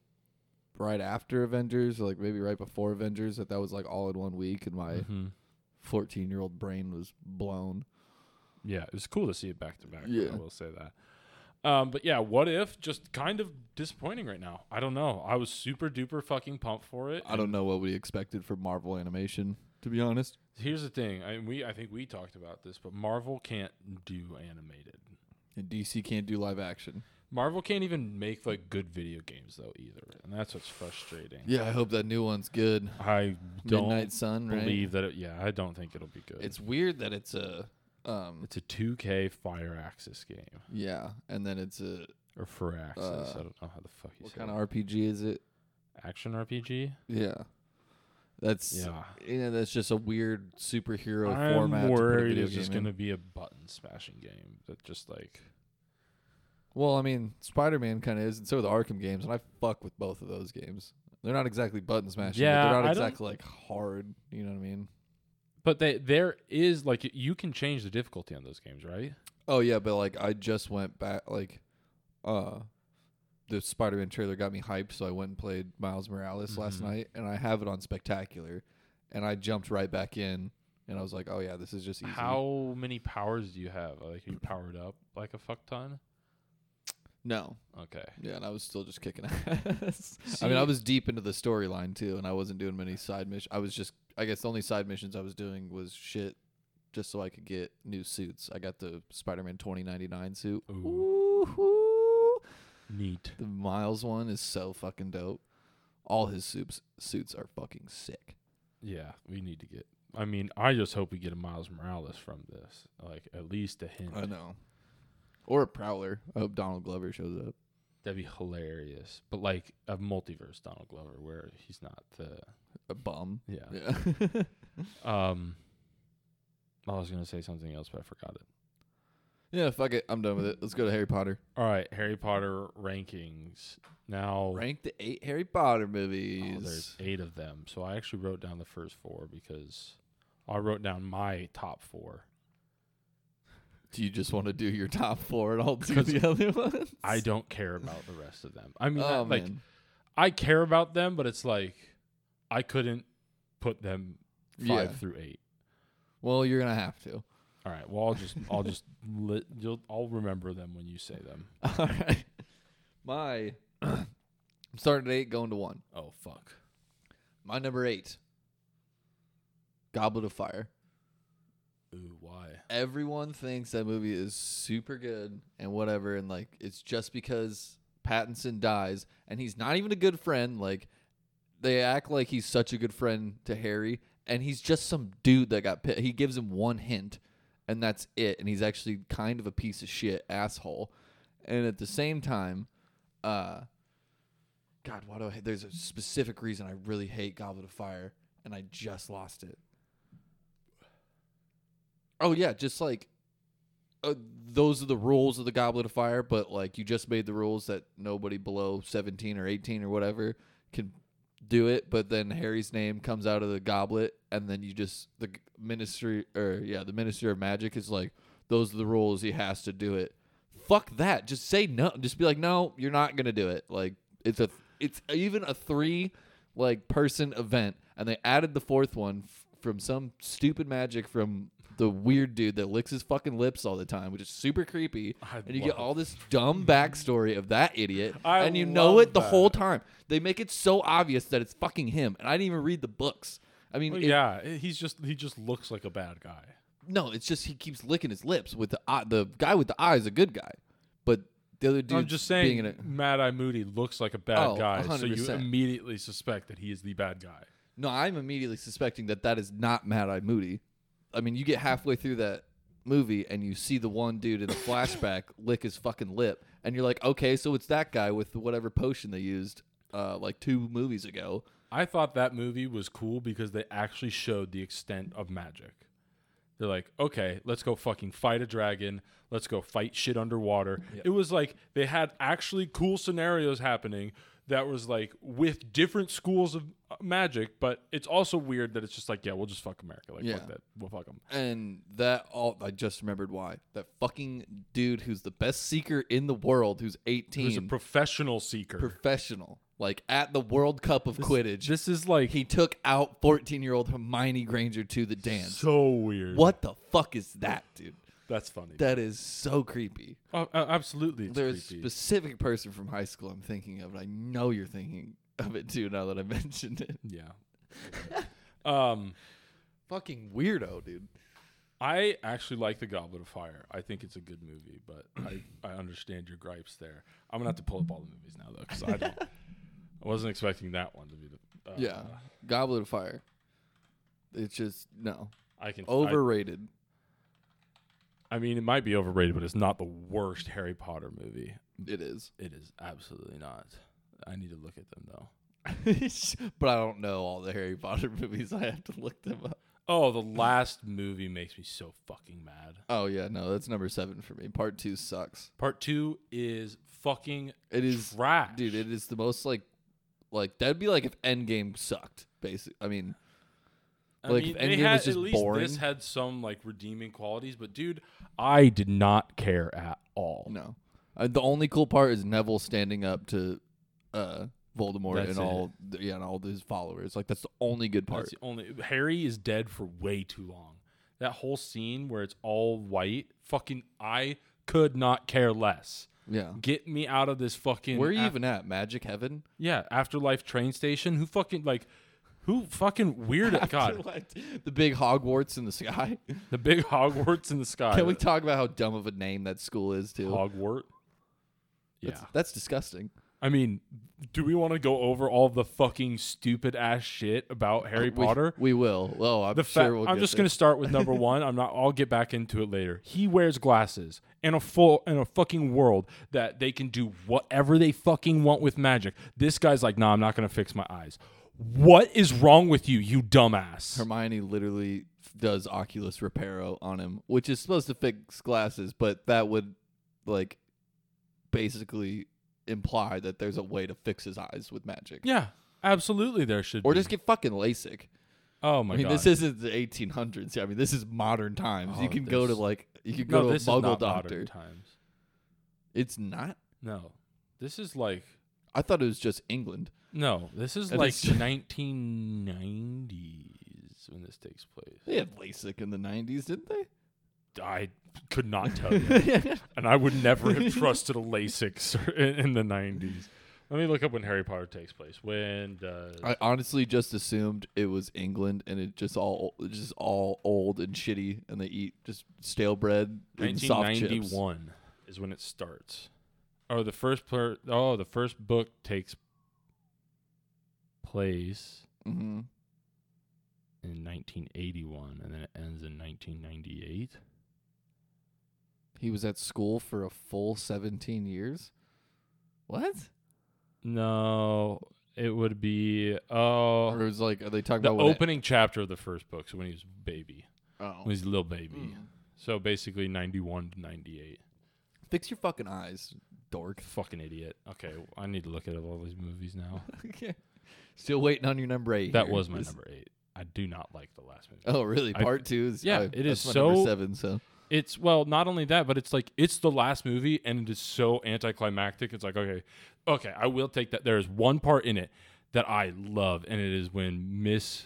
Speaker 2: right after Avengers, or like maybe right before Avengers. That that was like all in one week, and my
Speaker 1: Mhm.
Speaker 2: 14 year old brain was blown.
Speaker 1: Yeah, it was cool to see it back to back.
Speaker 2: Yeah.
Speaker 1: I will say that. Um, but yeah, what if just kind of disappointing right now? I don't know. I was super duper fucking pumped for it.
Speaker 2: I don't know what we expected from Marvel animation, to be honest.
Speaker 1: Here's the thing. I we I think we talked about this, but Marvel can't do animated.
Speaker 2: And DC can't do live action.
Speaker 1: Marvel can't even make like good video games though either, and that's what's frustrating.
Speaker 2: Yeah, I hope that new one's good.
Speaker 1: I don't
Speaker 2: Midnight Sun, right?
Speaker 1: believe that. It, yeah, I don't think it'll be good.
Speaker 2: It's weird that it's a, um,
Speaker 1: it's a 2K Firaxis game
Speaker 2: yeah, and then it's a
Speaker 1: or Firaxis.
Speaker 2: Uh,
Speaker 1: I don't know how the fuck you
Speaker 2: what kind
Speaker 1: it.
Speaker 2: of RPG is it?
Speaker 1: action RPG.
Speaker 2: Yeah, that's
Speaker 1: Yeah.
Speaker 2: you know that's just a weird superhero
Speaker 1: I'm
Speaker 2: format. to a
Speaker 1: worried it's just gonna be a button smashing game that just like
Speaker 2: Well, I mean, Spider Man kind of is, and so are the Arkham games, and I fuck with both of those games. They're not exactly button smashing.
Speaker 1: Yeah,
Speaker 2: but they're not
Speaker 1: I
Speaker 2: exactly like hard. You know what I mean?
Speaker 1: but they there is like you can change the difficulty on those games, right?
Speaker 2: Oh yeah, but like I just went back like uh the Spider-Man trailer got me hyped, so I went and played Miles Morales last
Speaker 1: Mhm.
Speaker 2: night and I have it on spectacular and I jumped right back in and I was like, "Oh yeah, this is just easy."
Speaker 1: How many powers do you have? Like are you powered up like a fuck ton?
Speaker 2: No.
Speaker 1: Okay.
Speaker 2: Yeah, and I was still just kicking ass. I mean, I was deep into the storyline too and I wasn't doing many side missions. I was just I guess the only side missions I was doing was shit just so I could get new suits. I got the Spider-Man 2099 suit.
Speaker 1: Ooh.
Speaker 2: Ooh.
Speaker 1: Neat.
Speaker 2: The Miles one is so fucking dope. All his suits suits are fucking sick.
Speaker 1: Yeah, we need to get. I mean, I just hope we get a Miles Morales from this, like at least a hint.
Speaker 2: I know. Or a Prowler. I hope Donald Glover shows up.
Speaker 1: That'd be hilarious. But like a multiverse Donald Glover, where he's not the
Speaker 2: A bum.
Speaker 1: yeah.
Speaker 2: Yeah.
Speaker 1: Um, I was gonna say something else, but I forgot it.
Speaker 2: Yeah, fuck it. I'm done with it. Let's go to Harry Potter.
Speaker 1: All right, Harry Potter rankings. Now
Speaker 2: Rank the eight Harry Potter
Speaker 1: oh,
Speaker 2: movies.
Speaker 1: there's eight of them, so I actually wrote down the first four because I wrote down my top four.
Speaker 2: do you just want to do your top four and I'll do the other ones?
Speaker 1: I don't care about the rest of them. I mean,
Speaker 2: oh
Speaker 1: like
Speaker 2: man.
Speaker 1: I care about them, but it's like I couldn't put them five
Speaker 2: Yeah.
Speaker 1: through eight.
Speaker 2: Well, you're gonna have to.
Speaker 1: All right. Well, I'll just I'll just li- you'll I'll remember them when you say them.
Speaker 2: All right. My I'm starting at eight, going to one.
Speaker 1: Oh fuck.
Speaker 2: My number eight. Goblet of Fire.
Speaker 1: Ooh, why?
Speaker 2: everyone thinks that movie is super good and whatever and like it's just because Pattinson dies and he's not even a good friend like they act like he's such a good friend to Harry and he's just some dude that got pit. he gives him one hint and that's it and he's actually kind of a piece of shit asshole. And at the same time uh god why do I there's a specific reason I really hate Goblet of Fire and I just lost it. Oh yeah, just like uh, those are the rules of the Goblet of Fire, but like you just made the rules that nobody below 17 or 18 or whatever can do it, but then Harry's name comes out of the goblet and then you just the ministry or yeah, the minister of magic is like those are the rules, he has to do it. Fuck that. Just say no. Just be like no, you're not to do it. Like it's a it's even a 3 like person event and they added the fourth one f- from some stupid magic from the weird dude that licks his fucking lips all the time, which is super creepy.
Speaker 1: I
Speaker 2: and you get all this dumb backstory of that idiot,
Speaker 1: I
Speaker 2: and you know
Speaker 1: love
Speaker 2: it the whole time. They make it so obvious that it's fucking him, and I didn't even read the books. I mean,
Speaker 1: Well,
Speaker 2: it-
Speaker 1: yeah, he's just he just looks like a bad guy.
Speaker 2: No, it's just he keeps licking his lips with the eye. The guy with the eye is a good guy, but the other dude.
Speaker 1: I'm just saying,
Speaker 2: in a,
Speaker 1: Mad Eye Moody looks like a bad
Speaker 2: Oh,
Speaker 1: guy, so you
Speaker 2: 100%.
Speaker 1: immediately suspect that he is the bad guy.
Speaker 2: No, I'm immediately suspecting that that is not Mad Eye Moody. I mean, you get halfway through that movie and you see the one dude in a flashback lick his fucking lip, and you're like, okay, so it's that guy with whatever potion they used uh, like two movies ago.
Speaker 1: I thought that movie was cool because they actually showed the extent of magic. They're like, okay, let's go fucking fight a dragon. Let's go fight shit underwater. It was like they had actually cool scenarios happening that was like with different schools of uh, magic, but it's also weird that it's just like, yeah, we'll just fuck America. Like,
Speaker 2: Yeah.
Speaker 1: fuck that. We'll fuck them.
Speaker 2: And that all I just remembered why that fucking dude who's the best seeker in the world, who's 18,
Speaker 1: Who's a professional seeker.
Speaker 2: professional, like at the World Cup of Quidditch.
Speaker 1: this is like
Speaker 2: he took out 14 year old Hermione Granger to the dance.
Speaker 1: so weird.
Speaker 2: What the fuck is that, dude?
Speaker 1: That's funny.
Speaker 2: That is so creepy.
Speaker 1: oh, uh, absolutely. It's
Speaker 2: There's a specific person from high school I'm thinking of, and I know you're thinking of it too now that I mentioned it.
Speaker 1: yeah. um.
Speaker 2: Fucking weirdo, dude.
Speaker 1: I actually like the Goblet of Fire. I think it's a good movie, but I, I understand your gripes there. I'm gonna have to pull up all the movies now though, because I don't. I wasn't expecting that one to be the. Uh,
Speaker 2: yeah. Goblet of Fire. It's just, no.
Speaker 1: I can.
Speaker 2: Overrated.
Speaker 1: I, mean, it might be overrated, but it's not the worst Harry Potter movie.
Speaker 2: it is.
Speaker 1: It is absolutely not. I need to look at them though.
Speaker 2: but I don't know all the Harry Potter movies. I have to look them up.
Speaker 1: Oh, the last movie makes me so fucking mad.
Speaker 2: Oh, yeah. No, that's number seven for me. Part two sucks.
Speaker 1: Part two is fucking
Speaker 2: It is
Speaker 1: trash,
Speaker 2: dude it is the most like like that'd be like if endgame sucked basic i mean
Speaker 1: I
Speaker 2: Like,
Speaker 1: mean,
Speaker 2: if
Speaker 1: they
Speaker 2: Endgame
Speaker 1: had,
Speaker 2: was just
Speaker 1: at least
Speaker 2: boring-
Speaker 1: this had some like redeeming qualities, but dude, I did not care at all.
Speaker 2: no uh, the only cool part is neville standing up to uh voldemort
Speaker 1: That's
Speaker 2: and
Speaker 1: it.
Speaker 2: all th- yeah and all his followers like that's the only good part
Speaker 1: That's the only Harry is dead for way too long. That whole scene where it's all white, fucking I could not care less.
Speaker 2: yeah
Speaker 1: Get me out of this fucking
Speaker 2: where are you
Speaker 1: af-
Speaker 2: even at magic heaven
Speaker 1: Yeah, afterlife train station. Who fucking like who fucking weird God.
Speaker 2: Afterlife- the big hogwarts in the sky
Speaker 1: The big Hogwarts in the sky.
Speaker 2: can we talk about how dumb of a name that school is too
Speaker 1: Hogwarts? Yeah.
Speaker 2: that's, that's disgusting
Speaker 1: I mean, do we want to go over all the fucking stupid ass shit about uh, Harry
Speaker 2: We-
Speaker 1: Potter?
Speaker 2: we, will oh i'm
Speaker 1: The
Speaker 2: sure we'll
Speaker 1: I'm
Speaker 2: get
Speaker 1: just
Speaker 2: there.
Speaker 1: gonna start with number one. I'm not. I'll get back into it later. He wears glasses in a full in a fucking world that they can do whatever they fucking want with magic. This guy's like, nah, I'm not gonna fix my eyes. What is wrong with you, you dumbass?
Speaker 2: Hermione literally does Oculus Reparo on him, which is supposed to fix glasses, but that would like basically imply that there's a way to fix his eyes with magic.
Speaker 1: yeah, absolutely. There should
Speaker 2: Or
Speaker 1: be.
Speaker 2: just get fucking LASIK.
Speaker 1: oh my
Speaker 2: I mean,
Speaker 1: god.
Speaker 2: this isn't the 1800s. I mean, this is modern times. you
Speaker 1: Oh,
Speaker 2: can go to like you can
Speaker 1: no,
Speaker 2: go to a Muggle
Speaker 1: not
Speaker 2: doctor.
Speaker 1: modern times.
Speaker 2: It's not.
Speaker 1: No, this is like
Speaker 2: I thought it was just England.
Speaker 1: No. This is like
Speaker 2: it's-
Speaker 1: 1990s when this takes place.
Speaker 2: They had LASIK in the 90s, didn't they?
Speaker 1: I could not tell you. and I would never have trusted a LASIK sur- in, in the 90s. Let me look up when Harry Potter takes place. When does
Speaker 2: I honestly just assumed it was England, and it just all it's just all old and shitty, and they eat just stale bread and soft chips.
Speaker 1: 1991 is when it starts. Oh, the first per- oh, the first book takes place
Speaker 2: Mm-hmm.
Speaker 1: in 1981 and then it ends in 1998.
Speaker 2: He was at school for a full 17 years. What?
Speaker 1: No, it would be oh
Speaker 2: Or it was like, are they talking
Speaker 1: the
Speaker 2: about what it-
Speaker 1: opening chapter of the first book. So when he was a baby,
Speaker 2: oh.
Speaker 1: when he's a little baby.
Speaker 2: Mm.
Speaker 1: So basically 91 to 98.
Speaker 2: Fix your fucking eyes, dork.
Speaker 1: Fucking idiot. Okay, I need to look at all these movies now.
Speaker 2: okay. Still waiting on your number eight.
Speaker 1: that
Speaker 2: here.
Speaker 1: was my
Speaker 2: This-
Speaker 1: number eight. I do not like the last movie.
Speaker 2: Oh, really?
Speaker 1: I-
Speaker 2: Part two is
Speaker 1: Yeah,
Speaker 2: uh,
Speaker 1: it
Speaker 2: that's
Speaker 1: is
Speaker 2: my number
Speaker 1: so-
Speaker 2: seven. So
Speaker 1: It's well, not only that, but it's like it's the last movie, and it is so anticlimactic. It's like okay, okay, I will take that. There is one part in it that I love, and it is when Miss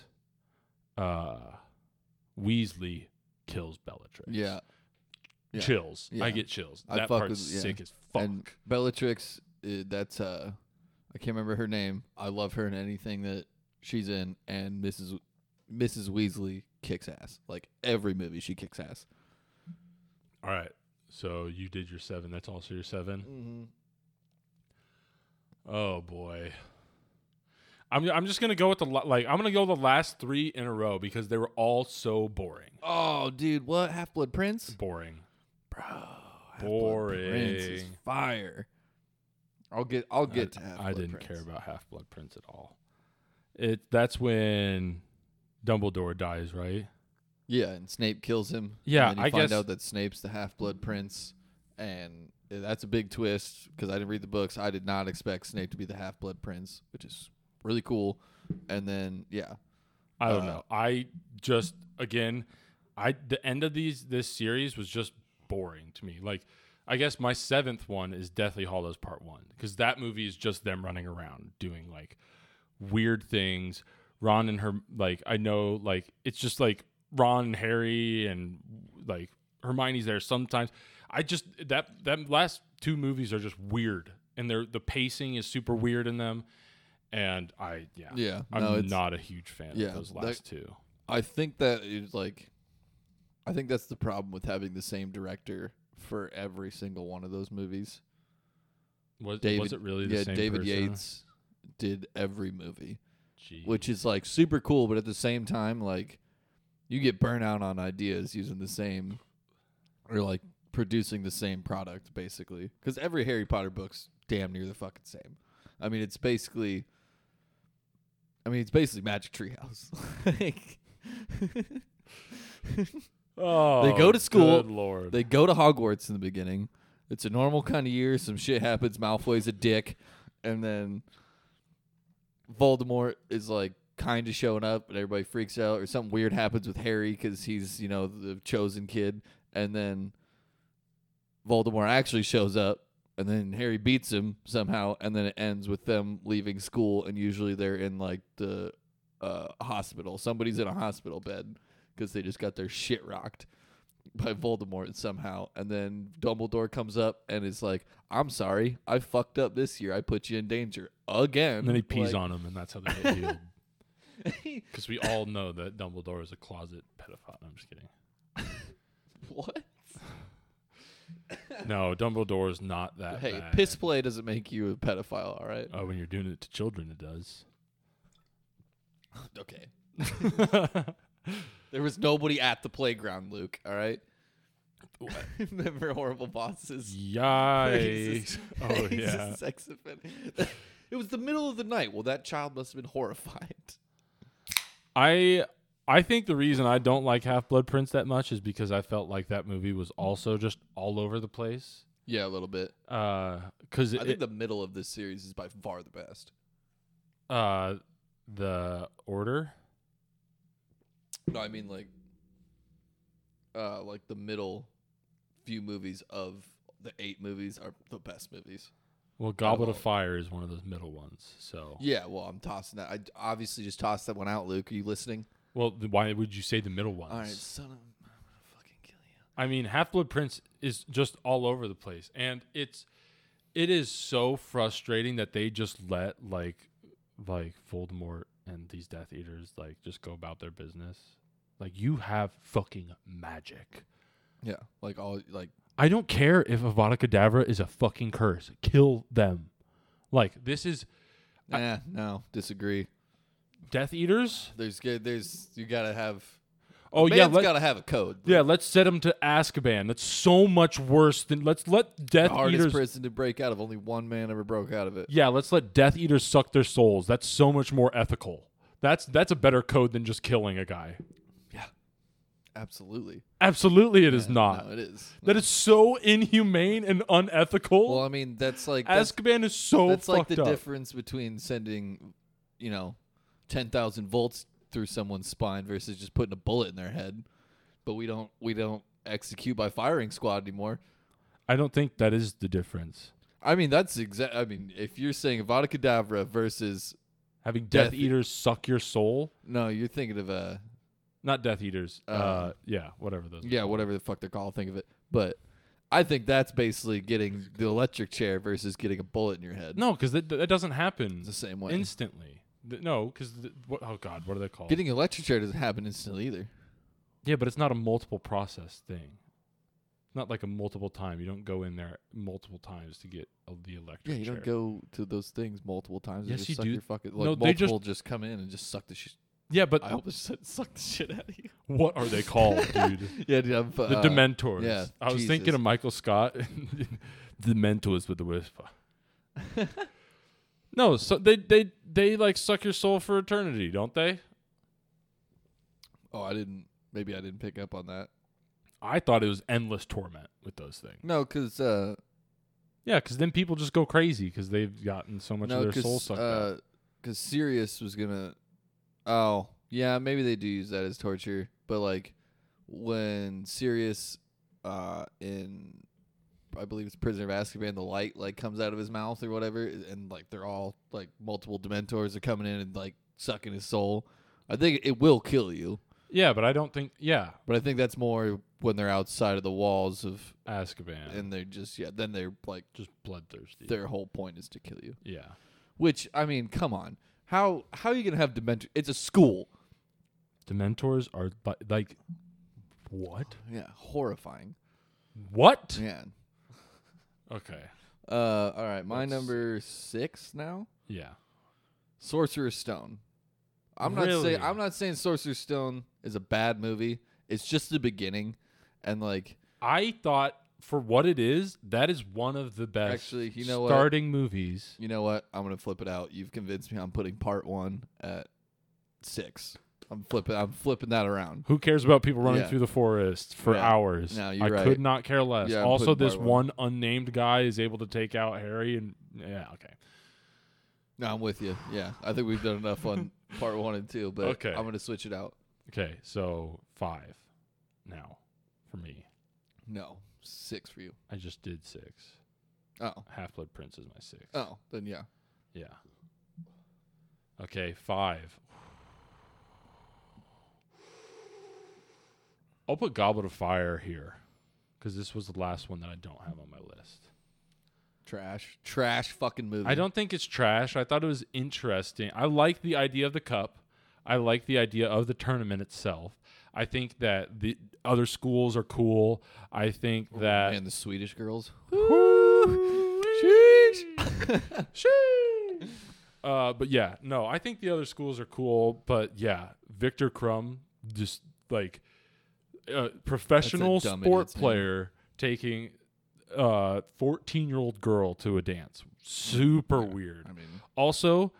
Speaker 1: uh, Weasley kills Bellatrix.
Speaker 2: yeah, yeah.
Speaker 1: chills. I get chills.
Speaker 2: I
Speaker 1: that
Speaker 2: fuck
Speaker 1: part's
Speaker 2: with- yeah.
Speaker 1: sick as fuck.
Speaker 2: and Bellatrix. Uh, that's uh, I can't remember her name. I love her in anything that she's in, and Mrs. Mrs. Weasley kicks ass. Like every movie, she kicks ass.
Speaker 1: All right. So you did your seven. That's also your 7
Speaker 2: Mm-hmm.
Speaker 1: Oh boy. I'm I'm just gonna go with the like I'm gonna go the last three in a row because they were all so boring.
Speaker 2: Oh, dude, what Half Blood Prince?
Speaker 1: Boring.
Speaker 2: Bro, Half-Blood Prince is fire. I'll get. I'll get
Speaker 1: I,
Speaker 2: to Half
Speaker 1: I didn't
Speaker 2: Prince.
Speaker 1: care about Half Blood Prince at all. It that's when Dumbledore dies, right?
Speaker 2: Yeah, and Snape kills him.
Speaker 1: Yeah,
Speaker 2: and then you
Speaker 1: I
Speaker 2: find
Speaker 1: guess-
Speaker 2: out that Snape's the Half Blood Prince, and that's a big twist because I didn't read the books. I did not expect Snape to be the Half Blood Prince, which is really cool. And then yeah,
Speaker 1: I don't
Speaker 2: Uh,
Speaker 1: know. I just again, I the end of these this series was just boring to me. Like, I guess my seventh one is Deathly Hollows Part One because that movie is just them running around doing like weird things. Ron and her like I know like it's just like Ron and Harry and like Hermione's there sometimes. I just that that last two movies are just weird and they're the pacing is super weird in them. And I yeah
Speaker 2: yeah.
Speaker 1: I'm
Speaker 2: no,
Speaker 1: not a huge fan
Speaker 2: yeah,
Speaker 1: of those
Speaker 2: that-
Speaker 1: last two.
Speaker 2: I think that is like, I think that's the problem with having the same director for every single one of those movies.
Speaker 1: Was,
Speaker 2: David,
Speaker 1: was it really the
Speaker 2: yeah,
Speaker 1: same
Speaker 2: David
Speaker 1: person?
Speaker 2: Yates did every movie.
Speaker 1: Jeez.
Speaker 2: which is like super cool, but at the same time, like you get burnout on ideas using the same or like producing the same product basically. Because every Harry Potter book's damn near the fucking same. I mean, it's basically. I mean, it's basically Magic Treehouse. like,
Speaker 1: oh,
Speaker 2: they go to school,
Speaker 1: Good Lord.
Speaker 2: they go to Hogwarts in the beginning. It's a normal kind of year. Some shit happens. Malfoy's a dick, and then Voldemort is like kind of showing up, and everybody freaks out, or something weird happens with Harry because he's you know the chosen kid, and then Voldemort actually shows up, and then Harry beats him somehow, and then it ends with them leaving school, and usually they're in like the uh, hospital. Somebody's in a hospital bed because they just got their shit rocked by Voldemort somehow. And then Dumbledore comes up and is like, "I'm sorry, I fucked up this year. I put you in danger again."
Speaker 1: and then he pees
Speaker 2: Like-
Speaker 1: on him, and that's how they get healed. Because we all know that Dumbledore is a closet pedophile. I'm just kidding.
Speaker 2: what?
Speaker 1: No, Dumbledore is not that.
Speaker 2: Hey,
Speaker 1: bad.
Speaker 2: piss play doesn't make you a pedophile, all right?
Speaker 1: Oh, when you're doing it to children, it does.
Speaker 2: Okay. There was nobody at the playground, Luke. All right. Remember horrible bosses?
Speaker 1: Yikes! oh yeah.
Speaker 2: sex offender. It was the middle of the night. Well, that child must have been horrified.
Speaker 1: I I think the reason I don't like Half Blood Prince that much is because I felt like that movie was also just all over the place.
Speaker 2: Yeah, a little bit.
Speaker 1: Because
Speaker 2: I
Speaker 1: it,
Speaker 2: think the middle of this series is by far the best.
Speaker 1: uh, the order.
Speaker 2: No, I mean like, uh, like the middle few movies of the eight movies are the best movies.
Speaker 1: Well, Goblet of. Fire is one of those middle ones. So,
Speaker 2: Yeah, well, I'm tossing that. I obviously just tossed that one out, Luke. Are you listening?
Speaker 1: well, th- why would you say the middle ones?
Speaker 2: All right, son of, I'm gonna fucking kill you.
Speaker 1: I mean, Half Blood Prince is just all over the place, and it's it is so frustrating that they just let like like Voldemort and these Death Eaters like just go about their business. Like you have fucking magic.
Speaker 2: Yeah, like all like
Speaker 1: I don't care if Avada Kedavra is a fucking curse. Kill them. Like this is I-
Speaker 2: nah, no, disagree.
Speaker 1: Death Eaters.
Speaker 2: There's good. There's you gotta have.
Speaker 1: Oh
Speaker 2: man's
Speaker 1: yeah, let,
Speaker 2: gotta have a code.
Speaker 1: yeah. Let's set them to Azkaban. That's so much worse than let's let Death
Speaker 2: the hardest
Speaker 1: Eaters.
Speaker 2: prison to break out of. Only one man ever broke out of it.
Speaker 1: Yeah, let's let Death Eaters suck their souls. That's so much more ethical. That's that's a better code than just killing a guy.
Speaker 2: Yeah, absolutely.
Speaker 1: Absolutely, it is
Speaker 2: Yeah,
Speaker 1: not.
Speaker 2: No, it is.
Speaker 1: That is so inhumane and unethical.
Speaker 2: Well, I mean, that's like that's,
Speaker 1: Azkaban is so
Speaker 2: that's like the
Speaker 1: up.
Speaker 2: difference between sending, you know, ten thousand volts through someone's spine versus just putting a bullet in their head. But we don't we don't execute by firing squad anymore.
Speaker 1: I don't think that is the difference.
Speaker 2: I mean, that's exact. I mean, if you're saying Avada Kedavra versus
Speaker 1: Having Death,
Speaker 2: Death-
Speaker 1: Eaters suck your soul,
Speaker 2: no, you're thinking of uh
Speaker 1: not Death Eaters. Uh,
Speaker 2: Uh,
Speaker 1: yeah, whatever those.
Speaker 2: yeah, whatever the fuck they're called. Think of it, but. I think that's basically getting the electric chair versus getting a bullet in your head.
Speaker 1: No, because that, that doesn't happen
Speaker 2: It's the same way.
Speaker 1: instantly. Th- no, because what? Oh God, what are they called?
Speaker 2: Getting an electric chair doesn't happen instantly either.
Speaker 1: Yeah, but it's not a multiple process thing. Not like a multiple time. You don't go in there multiple times to get uh, the electric
Speaker 2: Yeah, you
Speaker 1: chair.
Speaker 2: don't go to those things multiple times. and
Speaker 1: Yes,
Speaker 2: just
Speaker 1: you
Speaker 2: suck
Speaker 1: do.
Speaker 2: Your fucking, like,
Speaker 1: No, they just-
Speaker 2: multiple just, come in and just suck the shit.
Speaker 1: Yeah, but
Speaker 2: I hope they suck the shit out of you.
Speaker 1: what are they called, dude?
Speaker 2: Yeah, dude. I'm,
Speaker 1: The
Speaker 2: uh,
Speaker 1: Dementors.
Speaker 2: yeah,
Speaker 1: I was thinking of Michael Scott. the Dementors with the whisper. no, so they they they like suck your soul for eternity, don't they?
Speaker 2: Oh, I didn't. Maybe I didn't pick up on that.
Speaker 1: I thought it was endless torment with those things.
Speaker 2: No, because uh,
Speaker 1: Yeah, because then people just go crazy because they've gotten so much
Speaker 2: no,
Speaker 1: of their soul sucked out.
Speaker 2: because Sirius was gonna. Oh, yeah, maybe they do use that as torture, but like when Sirius, uh, in I believe it's Prisoner of Azkaban, the light like comes out of his mouth or whatever, and like they're all like multiple Dementors are coming in and like sucking his soul. I think it will kill you,
Speaker 1: Yeah, but I don't think. Yeah,
Speaker 2: but I think that's more when they're outside of the walls of,
Speaker 1: Azkaban
Speaker 2: and they're just yeah, then they're like
Speaker 1: just bloodthirsty.
Speaker 2: their whole point is to kill you.
Speaker 1: yeah,
Speaker 2: Which I mean, come on, how how are you gonna have Dementor? It's a school.
Speaker 1: Dementors are li- like what?
Speaker 2: Yeah, horrifying.
Speaker 1: What?
Speaker 2: Yeah.
Speaker 1: Okay.
Speaker 2: Uh, all right, my
Speaker 1: Let's-
Speaker 2: number six now.
Speaker 1: Yeah.
Speaker 2: Sorcerer's Stone. I'm not
Speaker 1: Really?
Speaker 2: saying I'm not saying Sorcerer's Stone is a bad movie. It's just the beginning, and like
Speaker 1: I thought for what it is, that is one of the best
Speaker 2: Actually, you know what?
Speaker 1: starting movies.
Speaker 2: you know what? I'm gonna flip it out. You've convinced me. I'm putting part one at six. I'm flipping. I'm flipping that around.
Speaker 1: Who cares about people running
Speaker 2: Yeah.
Speaker 1: through the forest for
Speaker 2: Yeah.
Speaker 1: hours?
Speaker 2: No, you're
Speaker 1: I
Speaker 2: right.
Speaker 1: could not care less.
Speaker 2: Yeah, I'm
Speaker 1: also,
Speaker 2: putting
Speaker 1: this one unnamed guy is able to take out Harry, and yeah, okay.
Speaker 2: No, I'm with you. Yeah, I think we've done enough on part one and two, but
Speaker 1: Okay.
Speaker 2: I'm gonna switch it out.
Speaker 1: Okay, so five now for me.
Speaker 2: No, six for you.
Speaker 1: I just did six.
Speaker 2: Oh,
Speaker 1: Half Blood Prince is my six.
Speaker 2: oh, then yeah.
Speaker 1: Yeah. Okay, five. I'll put Goblet of Fire here because this was the last one that I don't have on my list.
Speaker 2: Trash, trash, fucking movie.
Speaker 1: I don't think it's trash. I thought it was interesting. I like the idea of the cup. I like the idea of the tournament itself. I think that the other schools are cool. I think that
Speaker 2: and the Swedish girls.
Speaker 1: uh, but yeah, no, I think the other schools are cool. But yeah, Viktor Krum, just like a professional
Speaker 2: dumb
Speaker 1: sport player taking a 14 year old girl to a dance. Super weird.
Speaker 2: I mean,
Speaker 1: Also,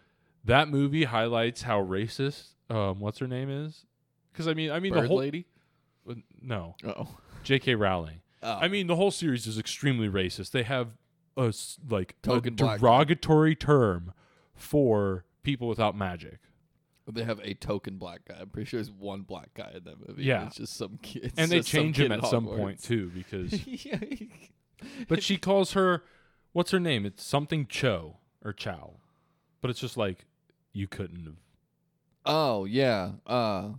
Speaker 1: that movie highlights how racist um, what's her name is. Because I mean, I mean the whole
Speaker 2: lady.
Speaker 1: uh, no
Speaker 2: Oh,
Speaker 1: J.K. Rowling.
Speaker 2: oh.
Speaker 1: I mean, the whole series is extremely racist. They have a like
Speaker 2: Token
Speaker 1: a derogatory term for people without magic,
Speaker 2: they have a token black guy. I'm pretty sure there's one black guy in that movie.
Speaker 1: Yeah.
Speaker 2: it's just some kid.
Speaker 1: and they change him
Speaker 2: at
Speaker 1: at some point too. Because,
Speaker 2: yeah.
Speaker 1: but she calls her, what's her name? It's something Cho or Chow, but it's just like you couldn't have
Speaker 2: Oh yeah. Uh,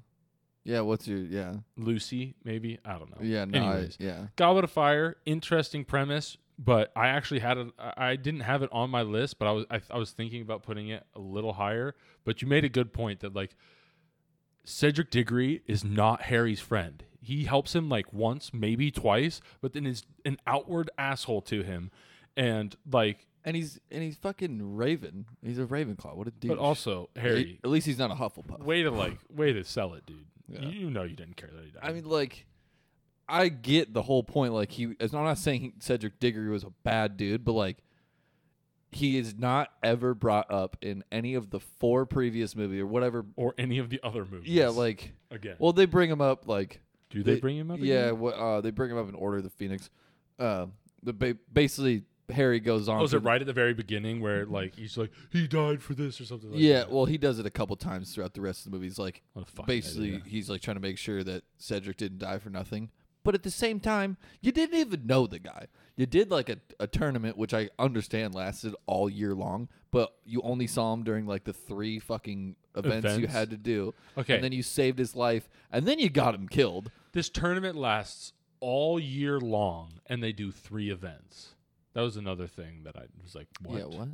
Speaker 2: yeah. What's your yeah?
Speaker 1: Lucy maybe I don't know.
Speaker 2: Yeah. No. I,
Speaker 1: Anyways,
Speaker 2: yeah.
Speaker 1: Goblet of Fire, interesting premise, but I actually had it. I didn't have it on my list, but I was I, I was thinking about putting it a little higher. But you made a good point that like Cedric Diggory is not Harry's friend. He helps him like once, maybe twice, but then is an outward asshole to him, and like,
Speaker 2: And he's and he's fucking Raven. He's a Ravenclaw. What a douche.
Speaker 1: but also Harry.
Speaker 2: At least he's not a Hufflepuff.
Speaker 1: Way to like, way to sell it, dude.
Speaker 2: Yeah.
Speaker 1: You know you didn't care that he died.
Speaker 2: I mean, like, I get the whole point. Like, he. I'm not saying Cedric Diggory was a bad dude, but like, he is not ever brought up in any of the four previous movie or whatever.
Speaker 1: or any of the other movies.
Speaker 2: Yeah, like,
Speaker 1: again.
Speaker 2: well, they bring him up like.
Speaker 1: do they, bring him up?
Speaker 2: Yeah, what, uh, they bring him up in Order of the Phoenix. Uh, the ba- basically Harry goes on.
Speaker 1: Oh, is it right at the very beginning where like he's like he died for this or something? like
Speaker 2: yeah,
Speaker 1: that?
Speaker 2: well, he does it a couple times throughout the rest of the movies. Like,
Speaker 1: What a fucking
Speaker 2: basically
Speaker 1: idiot.
Speaker 2: he's like trying to make sure that Cedric didn't die for nothing. But at the same time, you didn't even know the guy. You did like a, a tournament, which I understand lasted all year long, but you only saw him during like the three fucking events, you had to do.
Speaker 1: Okay.
Speaker 2: And then you saved his life, and then you got him killed.
Speaker 1: this tournament lasts all year long, and they do three events. That was another thing that I was like, what?
Speaker 2: Yeah, what?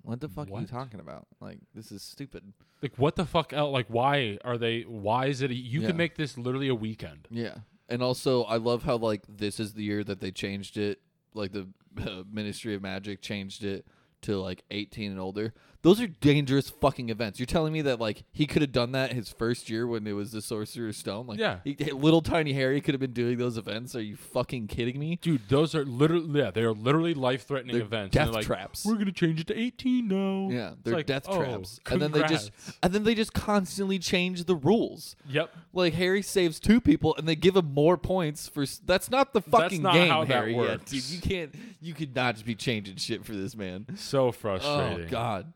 Speaker 2: What the fuck are you
Speaker 1: What?
Speaker 2: talking about? Like this is stupid.
Speaker 1: Like what the fuck else? Like why are they? Why is it? A, you
Speaker 2: Yeah.
Speaker 1: can make this literally a weekend.
Speaker 2: Yeah. And also, I love how like this is the year that they changed it. Like the uh, Ministry of Magic changed it to like 18 and older. Those are dangerous fucking events. You're telling me that like he could have done that his first year when it was the Sorcerer's Stone? Like,
Speaker 1: Yeah.
Speaker 2: he, little tiny Harry could have been doing those events. Are you fucking kidding me?
Speaker 1: Dude, those are literally yeah, they are literally life threatening
Speaker 2: They're
Speaker 1: events.
Speaker 2: death
Speaker 1: they're like,
Speaker 2: traps.
Speaker 1: We're gonna change it to eighteen now.
Speaker 2: Yeah,
Speaker 1: It's
Speaker 2: they're
Speaker 1: like,
Speaker 2: death
Speaker 1: oh,
Speaker 2: traps, and then they just
Speaker 1: congrats.
Speaker 2: and then they just constantly change the rules.
Speaker 1: Yep.
Speaker 2: Like Harry saves two people, and they give him more points for. s- That's not the fucking
Speaker 1: not
Speaker 2: game,
Speaker 1: how that
Speaker 2: Harry. Yeah,
Speaker 1: works.
Speaker 2: dude, you can't. You could not just be changing shit for this man.
Speaker 1: So frustrating. Oh.
Speaker 2: God.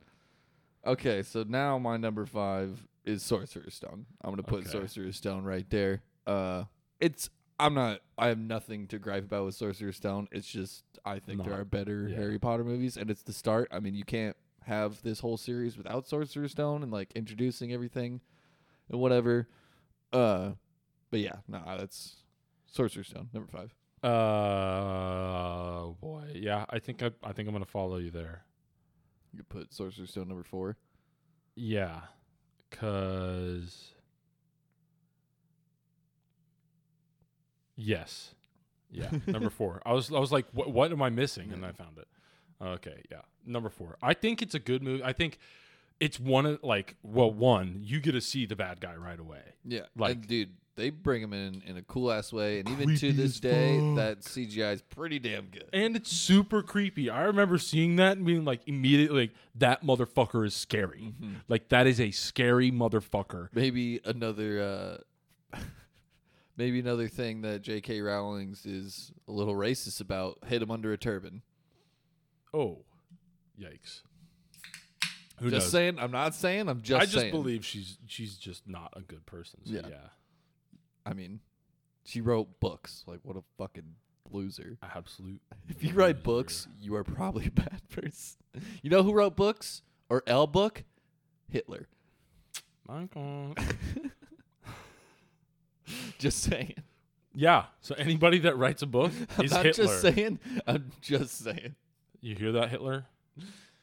Speaker 2: Okay, so now my number five is Sorcerer's Stone. I'm gonna put
Speaker 1: Okay.
Speaker 2: Sorcerer's Stone right there. Uh, it's. I'm not. I have nothing to gripe about with Sorcerer's Stone. It's just I think there
Speaker 1: Not-
Speaker 2: are better
Speaker 1: yeah.
Speaker 2: Harry Potter movies, and it's the start. I mean, you can't have this whole series without Sorcerer's Stone and like introducing everything and whatever. Uh, but yeah, no, that's Sorcerer's Stone number five.
Speaker 1: Uh boy, yeah. I think I, I think I'm gonna follow you there.
Speaker 2: You put Sorcerer's Stone number four.
Speaker 1: Yeah, cause yes, yeah. number four. I was I was like, what, what am I missing? And I found it. Okay, yeah. Number four. I think it's a good movie. I think it's one of like well, one you get to see the bad guy right away.
Speaker 2: Yeah,
Speaker 1: Like-
Speaker 2: and dude, they bring him in in a cool ass way, and even to this day,
Speaker 1: fuck.
Speaker 2: that CGI is pretty damn good.
Speaker 1: and it's super creepy. I remember seeing that and being like immediately like that motherfucker is scary. Like that is a scary motherfucker.
Speaker 2: Maybe another, uh maybe another thing that J.K. Rowling's is a little racist about: hit him under a turban.
Speaker 1: Oh, yikes! Who
Speaker 2: just
Speaker 1: knows?
Speaker 2: saying. I'm not saying. I'm just.
Speaker 1: I just
Speaker 2: saying.
Speaker 1: believe she's she's just not a good person. So yeah,
Speaker 2: Yeah. I mean, she wrote books. Like, what a fucking loser.
Speaker 1: absolute.
Speaker 2: If you write books, you are probably a bad person. You know who wrote books or L book? Hitler.
Speaker 1: Michael.
Speaker 2: Just saying.
Speaker 1: yeah. So anybody that writes a book
Speaker 2: I'm
Speaker 1: is
Speaker 2: not
Speaker 1: Hitler.
Speaker 2: just saying. I'm just saying.
Speaker 1: You hear that, Hitler?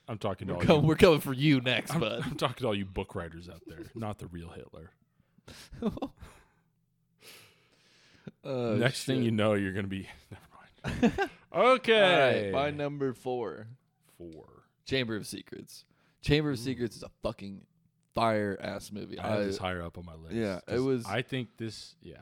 Speaker 1: I'm talking to
Speaker 2: We're,
Speaker 1: all
Speaker 2: com-
Speaker 1: you.
Speaker 2: we're coming for you next,
Speaker 1: I'm,
Speaker 2: bud.
Speaker 1: I'm talking to all you book writers out there, not the real Hitler.
Speaker 2: Oh,
Speaker 1: Next thing you know, you're gonna be. Never mind. Okay.
Speaker 2: right, my number four,
Speaker 1: four.
Speaker 2: Chamber of Secrets. Chamber of
Speaker 1: Ooh.
Speaker 2: Secrets is a fucking fire ass movie.
Speaker 1: I have
Speaker 2: I-
Speaker 1: this higher up on my list.
Speaker 2: yeah, it was-
Speaker 1: I think this. Yeah.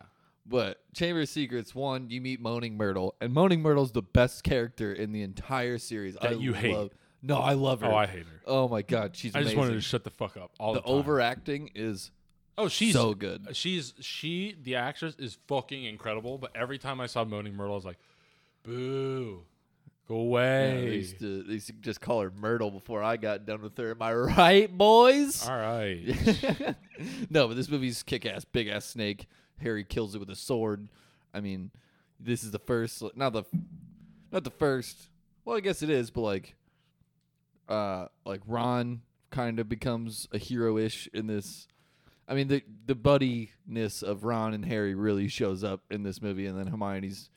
Speaker 2: But Chamber of Secrets, one, you meet Moaning Myrtle, and Moaning Myrtle's the best character in the entire series.
Speaker 1: That
Speaker 2: I
Speaker 1: you hate.
Speaker 2: No, I love oh, her.
Speaker 1: Oh, I hate her.
Speaker 2: Oh my god, she's
Speaker 1: I just wanted to shut the fuck up. All
Speaker 2: the
Speaker 1: the,
Speaker 2: overacting is
Speaker 1: Oh, she's
Speaker 2: so good.
Speaker 1: She's she the actress is fucking incredible. But every time I saw Moaning Myrtle, I was like, "Boo, go
Speaker 2: Yeah,
Speaker 1: away."
Speaker 2: they, used to, they used to just call her Myrtle before I got done with her. Am I right, boys?
Speaker 1: All right.
Speaker 2: no, but this movie's kick ass, big ass snake. Harry kills it with a sword. I mean, this is the first, not the, not the first. Well, I guess it is, but like, uh, like Ron kind of becomes a hero ish in this. I mean, the the buddiness of Ron and Harry really shows up in this movie, and then Hermione's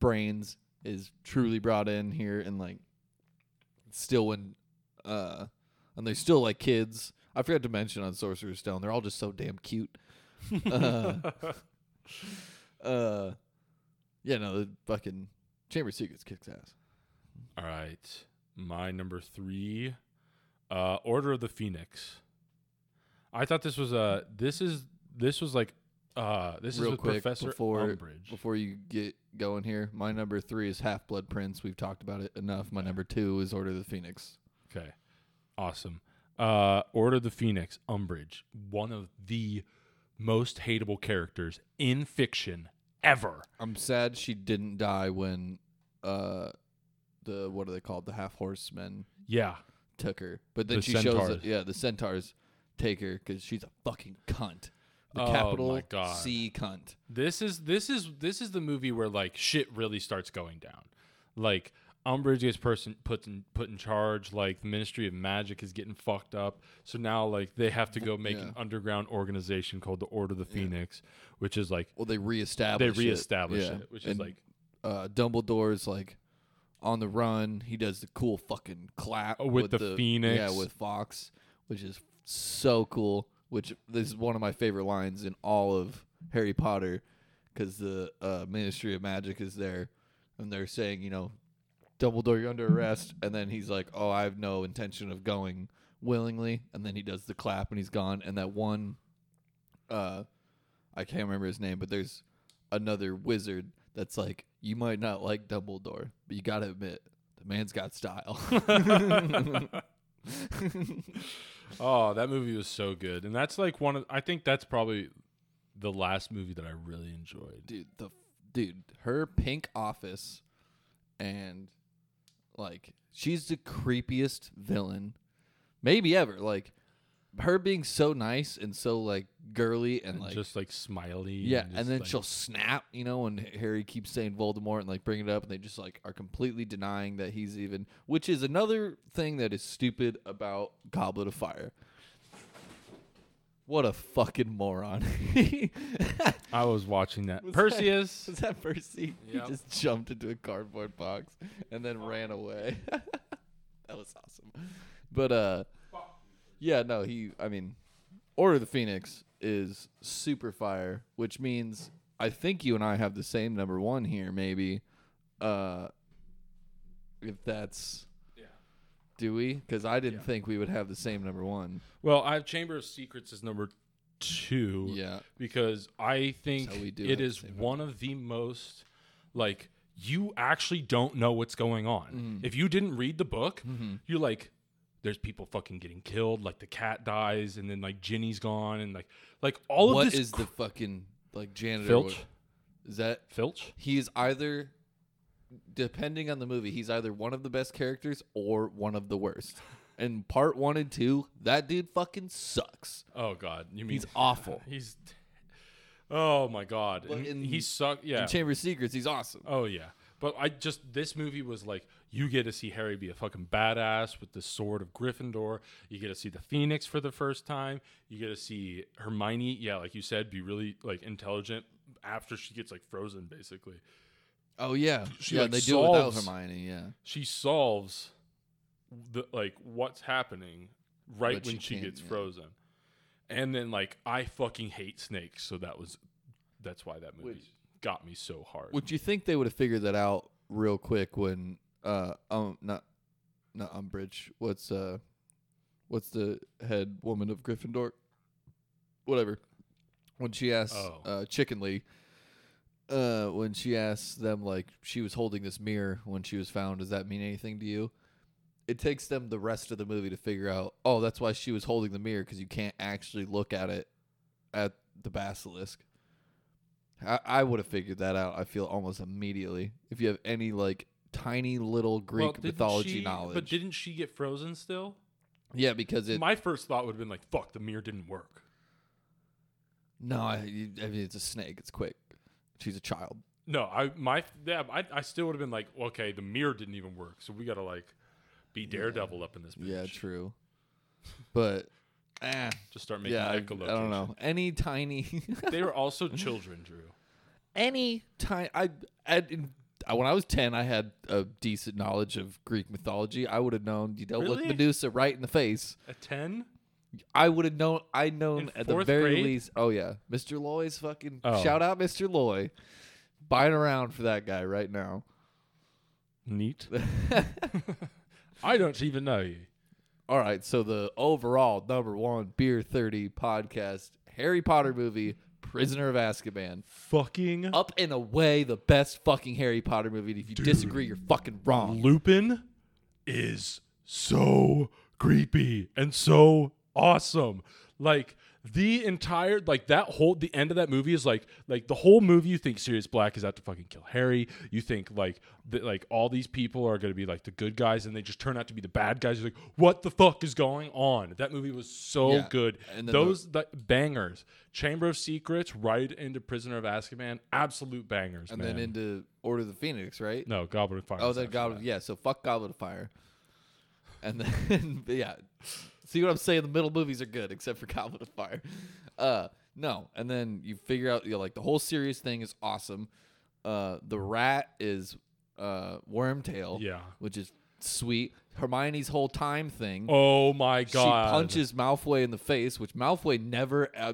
Speaker 2: brains is truly brought in here, and like, still when, uh, and they're still like kids. I forgot to mention on Sorcerer's Stone, they're all just so damn cute. uh, uh, yeah, no, the fucking Chamber of Secrets kicks ass.
Speaker 1: All right. My number three, uh, Order of the Phoenix. I thought this was a. This is this was like. Uh, this
Speaker 2: Real
Speaker 1: is with
Speaker 2: quick
Speaker 1: Professor
Speaker 2: before
Speaker 1: Umbridge.
Speaker 2: before you get going here, my number three is Half Blood Prince. We've talked about it enough. My number two is Order of the Phoenix.
Speaker 1: Okay. Awesome. Uh Order of the Phoenix, Umbridge, one of the most hateable characters in fiction ever.
Speaker 2: I'm sad she didn't die when uh the what are they called? The half horsemen
Speaker 1: Yeah.
Speaker 2: took her. But then
Speaker 1: The
Speaker 2: she shows
Speaker 1: centaurs.
Speaker 2: that yeah, the centaurs take her because she's a fucking cunt. The
Speaker 1: Oh
Speaker 2: capital
Speaker 1: my God.
Speaker 2: C cunt.
Speaker 1: This is this is this is the movie where like shit really starts going down. Like Umbridge gets person put in put in charge, like the Ministry of Magic is getting fucked up. So now like they have to go make an underground organization called the Order of the
Speaker 2: Yeah.
Speaker 1: Phoenix, which is like
Speaker 2: Well, they
Speaker 1: they
Speaker 2: reestablish. it.
Speaker 1: They reestablish
Speaker 2: Yeah.
Speaker 1: it, which is
Speaker 2: And,
Speaker 1: like
Speaker 2: uh, Dumbledore's like, on the run. He does the cool fucking clap
Speaker 1: Oh, with the Phoenix.
Speaker 2: Yeah, with Fawkes, which is so cool. Which this is one of my favorite lines in all of Harry Potter, because the uh, Ministry of Magic is there, and they're saying, you know, Dumbledore, you're under arrest, and then he's like, "Oh, I have no intention of going willingly," and then he does the clap, and he's gone. And that one, uh, I can't remember his name, but there's another wizard that's like, you might not like Dumbledore, but you gotta admit, the man's got style.
Speaker 1: Oh, that movie was so good, and that's like one of. I think that's probably the last movie that I really enjoyed.
Speaker 2: dude, the dude, her pink office, and like she's the creepiest villain, maybe ever. Like her being so nice and so like girly and
Speaker 1: And
Speaker 2: like
Speaker 1: just like smiley.
Speaker 2: yeah,
Speaker 1: just,
Speaker 2: and then
Speaker 1: like-
Speaker 2: she'll snap, you know, and Harry keeps saying Voldemort and like bring it up, and they just like are completely denying that he's even, which is another thing that is stupid about Goblet of Fire. What a fucking moron!
Speaker 1: I was watching that.
Speaker 2: Was that-
Speaker 1: Perseus.
Speaker 2: Was that Percy?
Speaker 1: Yep.
Speaker 2: He just jumped into a cardboard box and then ran away. that was awesome. But uh yeah, no, he I mean Order of the Phoenix is super fire, which means I think you and I have the same number 1 here maybe. Uh if that's
Speaker 1: Yeah.
Speaker 2: do we? Cuz I didn't
Speaker 1: Yeah.
Speaker 2: think we would have the same number 1.
Speaker 1: Well, I have Chamber of Secrets as number two.
Speaker 2: Yeah.
Speaker 1: because I think
Speaker 2: we do
Speaker 1: it
Speaker 2: have the same
Speaker 1: one of the most like you actually don't know what's going on.
Speaker 2: Mm-hmm.
Speaker 1: If you didn't read the book, you're like there's people fucking getting killed, like the cat dies and then like Ginny's gone and like like all of
Speaker 2: What
Speaker 1: this
Speaker 2: is the fucking like janitor
Speaker 1: Filch?
Speaker 2: what- Is that
Speaker 1: Filch?
Speaker 2: he's either depending on the movie he's either one of the best characters or one of the worst and part one and two that dude fucking sucks
Speaker 1: Oh god, you mean
Speaker 2: he's awful
Speaker 1: He's Oh my god.
Speaker 2: In-
Speaker 1: he sucked yeah.
Speaker 2: in chamber of secrets he's awesome
Speaker 1: Oh yeah, but I just this movie was like you get to see Harry be a fucking badass with the sword of Gryffindor. You get to see the Phoenix for the first time. You get to see Hermione, yeah, like you said, be really like intelligent after she gets like frozen. Basically,
Speaker 2: oh yeah
Speaker 1: She,
Speaker 2: yeah
Speaker 1: like,
Speaker 2: they do it without
Speaker 1: solves-
Speaker 2: hermione yeah
Speaker 1: she solves the like what's happening right
Speaker 2: But
Speaker 1: when
Speaker 2: she
Speaker 1: she gets
Speaker 2: yeah.
Speaker 1: frozen. And then like I fucking hate snakes, so that was that's why that movie
Speaker 2: Which-
Speaker 1: got me so hard.
Speaker 2: would you think they would have figured that out real quick when uh um not not umbridge what's uh what's the head woman of gryffindor whatever when she asked
Speaker 1: Oh.
Speaker 2: uh chickenly uh when she asked them like she was holding this mirror when she was found does that mean anything to you it takes them the rest of the movie to figure out oh that's why she was holding the mirror because you can't actually look at it at the basilisk I, I would have figured that out i feel almost immediately if you have any like tiny little greek
Speaker 1: Well, didn't
Speaker 2: mythology
Speaker 1: she-
Speaker 2: knowledge
Speaker 1: But didn't she get frozen still?
Speaker 2: yeah because it
Speaker 1: My first thought would have been like, "Fuck, the mirror didn't work."
Speaker 2: no I, you- I mean it's a snake it's quick she's a child
Speaker 1: No, I my yeah, I, I still would have been like, okay, the mirror didn't even work, so we got to like be Daredevil up in this. Bitch.
Speaker 2: yeah true but eh,
Speaker 1: Just start making
Speaker 2: yeah I, I don't know any tiny
Speaker 1: They were also children, Drew.
Speaker 2: any time I, I, I when I was ten, I had a decent knowledge of Greek mythology. I would have known you dealt with Medusa right in the face.
Speaker 1: At ten,
Speaker 2: I would have known. I known at the very
Speaker 1: grade?
Speaker 2: least. Oh yeah, Mr. Loy's fucking
Speaker 1: Oh.
Speaker 2: shout out, Mr. Loy. Buying around for that guy right now.
Speaker 1: neat. I don't even know you.
Speaker 2: All right, so the overall number one beer thirty podcast Harry Potter movie, Prisoner of Azkaban.
Speaker 1: Fucking
Speaker 2: Up and away, the best fucking Harry Potter movie. And if you disagree, you're fucking wrong.
Speaker 1: Lupin is so creepy and so awesome. Like the entire like that whole the end of that movie is like like the whole movie you think Sirius Black is out to fucking kill Harry. You think like that like all these people are gonna be like the good guys and they just turn out to be the bad guys. You're like, what the fuck is going on? That movie was so
Speaker 2: Yeah.
Speaker 1: good.
Speaker 2: And
Speaker 1: Those the, bangers. Chamber of Secrets, right into Prisoner of Azkaban, absolute bangers.
Speaker 2: and
Speaker 1: man.
Speaker 2: then into Order of the Phoenix, right?
Speaker 1: no Goblet of Fire.
Speaker 2: Oh, then Goblet.
Speaker 1: that.
Speaker 2: Yeah, so fuck Goblet of Fire. And then, yeah, see what I'm saying? The middle movies are good, except for Goblet of Fire. Uh, no, and then you figure out, you know, like the whole series thing is awesome. Uh, the rat is uh, Wormtail,
Speaker 1: Yeah.
Speaker 2: which is sweet. Hermione's whole time thing.
Speaker 1: Oh my god.
Speaker 2: She punches Malfoy in the face, which Malfoy never, uh,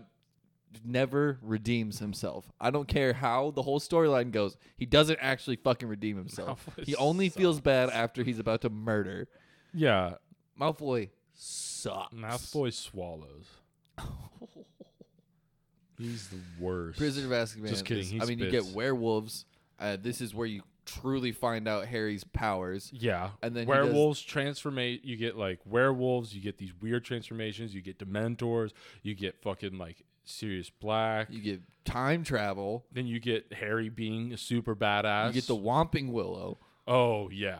Speaker 2: never redeems himself. I don't care how the whole storyline goes. He doesn't actually fucking redeem himself.
Speaker 1: Malfoy
Speaker 2: he only feels bad after he's about to murder.
Speaker 1: Yeah.
Speaker 2: Malfoy sucks.
Speaker 1: Malfoy swallows. He's the worst.
Speaker 2: Prisoner of Azkaban.
Speaker 1: Just kidding,
Speaker 2: is-
Speaker 1: he
Speaker 2: I mean, you get werewolves. Uh, this is where you truly find out Harry's powers.
Speaker 1: Yeah.
Speaker 2: And then he does-
Speaker 1: werewolves transformate you get like werewolves, you get these weird transformations, you get dementors, you get fucking like Sirius Black.
Speaker 2: You get time travel.
Speaker 1: then you get Harry being a super badass.
Speaker 2: You get the Whomping Willow.
Speaker 1: Oh yeah.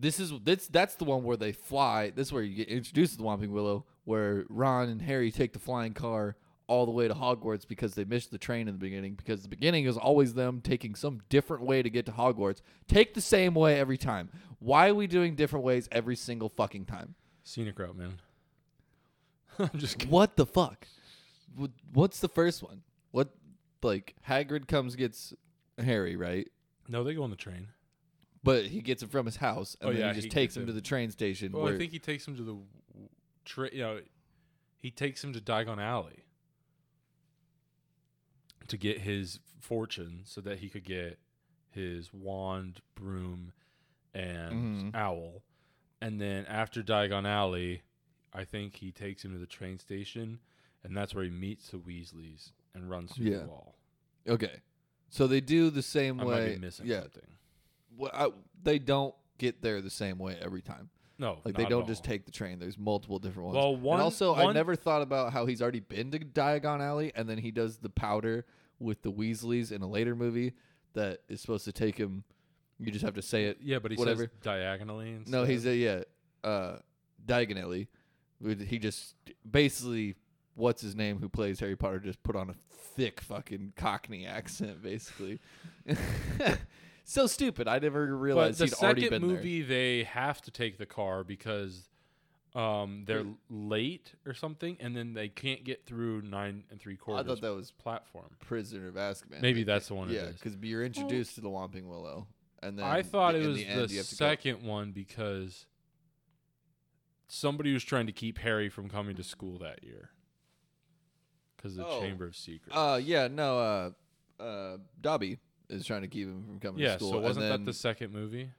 Speaker 2: This is this that's the one where they fly. This is where you get introduced to the Whomping Willow, where Ron and Harry take the flying car all the way to Hogwarts because they missed the train in the beginning. Because the beginning is always them taking some different way to get to Hogwarts. Take the same way every time. Why are we doing different ways every single fucking time?
Speaker 1: Scenic route, man. I'm just kidding.
Speaker 2: What the fuck? What's the first one? What like Hagrid comes gets Harry right?
Speaker 1: No, they go on the train.
Speaker 2: But he gets it from his house, and
Speaker 1: Oh,
Speaker 2: then
Speaker 1: yeah,
Speaker 2: he just
Speaker 1: he
Speaker 2: takes
Speaker 1: gets
Speaker 2: him
Speaker 1: it.
Speaker 2: to the train station.
Speaker 1: Well,
Speaker 2: where
Speaker 1: I think he takes him to the tra- you know, he takes him to Diagon Alley to get his fortune so that he could get his wand, broom, and
Speaker 2: Mhm.
Speaker 1: owl. And then after Diagon Alley, I think he takes him to the train station, and that's where he meets the Weasleys and runs through
Speaker 2: Yeah.
Speaker 1: the wall.
Speaker 2: Okay. So they do the same
Speaker 1: I
Speaker 2: way.
Speaker 1: might be missing
Speaker 2: yeah.
Speaker 1: something.
Speaker 2: Well, I, they don't get there the same way every time.
Speaker 1: No,
Speaker 2: Like they don't just take the train. There's multiple different ones.
Speaker 1: Well, one-
Speaker 2: and also I never thought about how he's already been to Diagon Alley, and then he does the powder with the Weasleys in a later movie that is supposed to take him. You just have to say it.
Speaker 1: Yeah, but he
Speaker 2: whatever.
Speaker 1: says diagonally. And
Speaker 2: No, he's a yeah, uh, diagonally. He just basically, what's his name? Who plays Harry Potter? Just put on a thick fucking Cockney accent, basically. so stupid. I never
Speaker 1: But
Speaker 2: realized
Speaker 1: the
Speaker 2: he'd already
Speaker 1: second
Speaker 2: been
Speaker 1: movie, they have to take the car because um, they're late or something, and then they can't get through nine and three
Speaker 2: quarters. I thought that was
Speaker 1: platform.
Speaker 2: Prisoner of Azkaban.
Speaker 1: Maybe
Speaker 2: I
Speaker 1: that's the one
Speaker 2: Yeah, because you're introduced to the Whomping Willow, and then
Speaker 1: I thought
Speaker 2: in
Speaker 1: it was
Speaker 2: the,
Speaker 1: the,
Speaker 2: end, you have to go-
Speaker 1: second one because somebody was trying to keep Harry from coming to school that year because the
Speaker 2: Oh.
Speaker 1: Chamber of Secrets.
Speaker 2: Uh, yeah, no, uh, uh, Dobby is trying to keep him from coming
Speaker 1: yeah,
Speaker 2: to school.
Speaker 1: so
Speaker 2: and
Speaker 1: wasn't that
Speaker 2: then
Speaker 1: the second movie,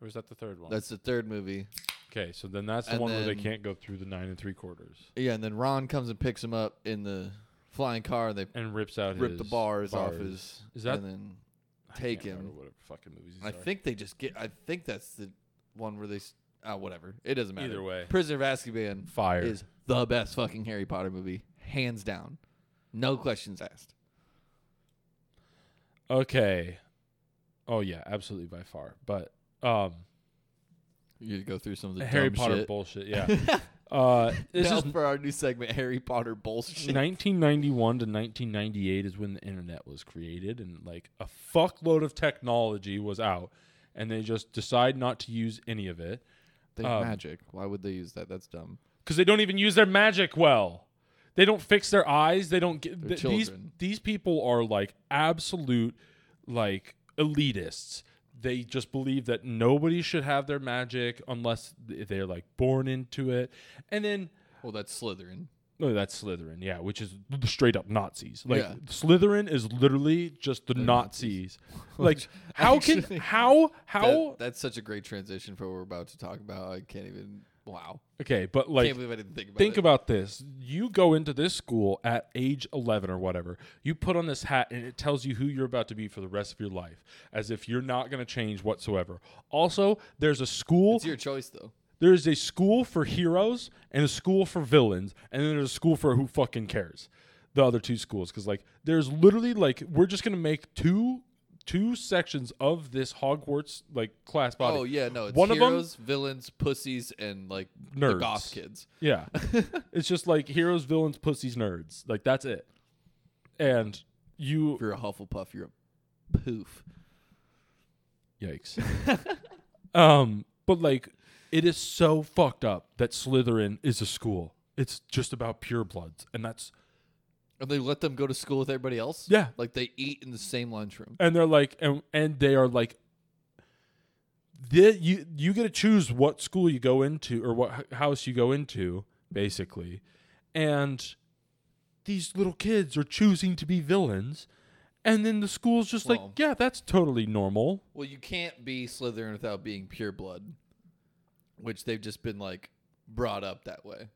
Speaker 1: or was that the third one?
Speaker 2: That's the third movie.
Speaker 1: okay, so then that's the
Speaker 2: and
Speaker 1: one where they
Speaker 2: then-
Speaker 1: can't go through the nine and three quarters
Speaker 2: Yeah, and then Ron comes and picks him up in the flying car, and they
Speaker 1: and rips out
Speaker 2: rip
Speaker 1: his
Speaker 2: the bars, off his.
Speaker 1: Is that-
Speaker 2: And then
Speaker 1: I
Speaker 2: take
Speaker 1: can't
Speaker 2: him.
Speaker 1: remember Whatever fucking movies. These
Speaker 2: I
Speaker 1: are.
Speaker 2: think they just get. I think that's the one where they. s- Uh, whatever. It doesn't matter.
Speaker 1: Either way.
Speaker 2: Prisoner of Azkaban
Speaker 1: fire
Speaker 2: is the best fucking Harry Potter movie, hands down. No questions asked.
Speaker 1: Okay. Oh yeah, absolutely by far. But um
Speaker 2: You go through some of the
Speaker 1: Harry Potter
Speaker 2: shit.
Speaker 1: bullshit, yeah. uh this
Speaker 2: now
Speaker 1: is
Speaker 2: for our new segment, Harry Potter bullshit.
Speaker 1: 1991 to 1998 is when the internet was created and like a fuckload of technology was out and they just decide not to use any of it
Speaker 2: They have
Speaker 1: um,
Speaker 2: magic. Why would they use that? That's dumb.
Speaker 1: cuz they don't even use their magic well. They don't fix their eyes, they don't get th- these these people are like absolute like elitists. They just believe that nobody should have their magic unless they're like born into it. And then
Speaker 2: Well, that's Slytherin.
Speaker 1: no, that's Slytherin, yeah, which is straight up Nazis. Like
Speaker 2: Yeah.
Speaker 1: Slytherin is literally just the
Speaker 2: They're
Speaker 1: Nazis.
Speaker 2: Which
Speaker 1: like how
Speaker 2: actually-
Speaker 1: can how how
Speaker 2: That- that's such a great transition for what we're about to talk about. I can't even. Wow.
Speaker 1: okay, but like
Speaker 2: can't believe I didn't think about
Speaker 1: think
Speaker 2: it.
Speaker 1: about this. You go into this school at age 11 or whatever. You put on this hat and it tells you who you're about to be for the rest of your life, as if you're not going to change whatsoever. Also, there's a school.
Speaker 2: It's your choice, though.
Speaker 1: There's a school for heroes and a school for villains, and then there's a school for who fucking cares. The other two schools, because like there's literally like we're just gonna make two two sections of this Hogwarts like class body.
Speaker 2: Oh yeah, no. It's
Speaker 1: One of 'em-
Speaker 2: heroes, villains, pussies, and like the
Speaker 1: Nerds.
Speaker 2: goth kids.
Speaker 1: Yeah. it's just like heroes, villains, pussies, nerds. Like that's it. And you
Speaker 2: If you're a Hufflepuff, you're a poof.
Speaker 1: yikes. um, but like it is so fucked up that Slytherin is a school. It's just about purebloods, and that's
Speaker 2: And they let them go to school with everybody else.
Speaker 1: Yeah.
Speaker 2: like they eat in the same lunchroom.
Speaker 1: and they're like and and they are like the, you you get to choose what school you go into or what h- house you go into, basically, and these little kids are choosing to be villains, and then the school's just
Speaker 2: Well-
Speaker 1: like, yeah, that's totally normal.
Speaker 2: Well, you can't be Slytherin without being pure blood, which they've just been like brought up that way.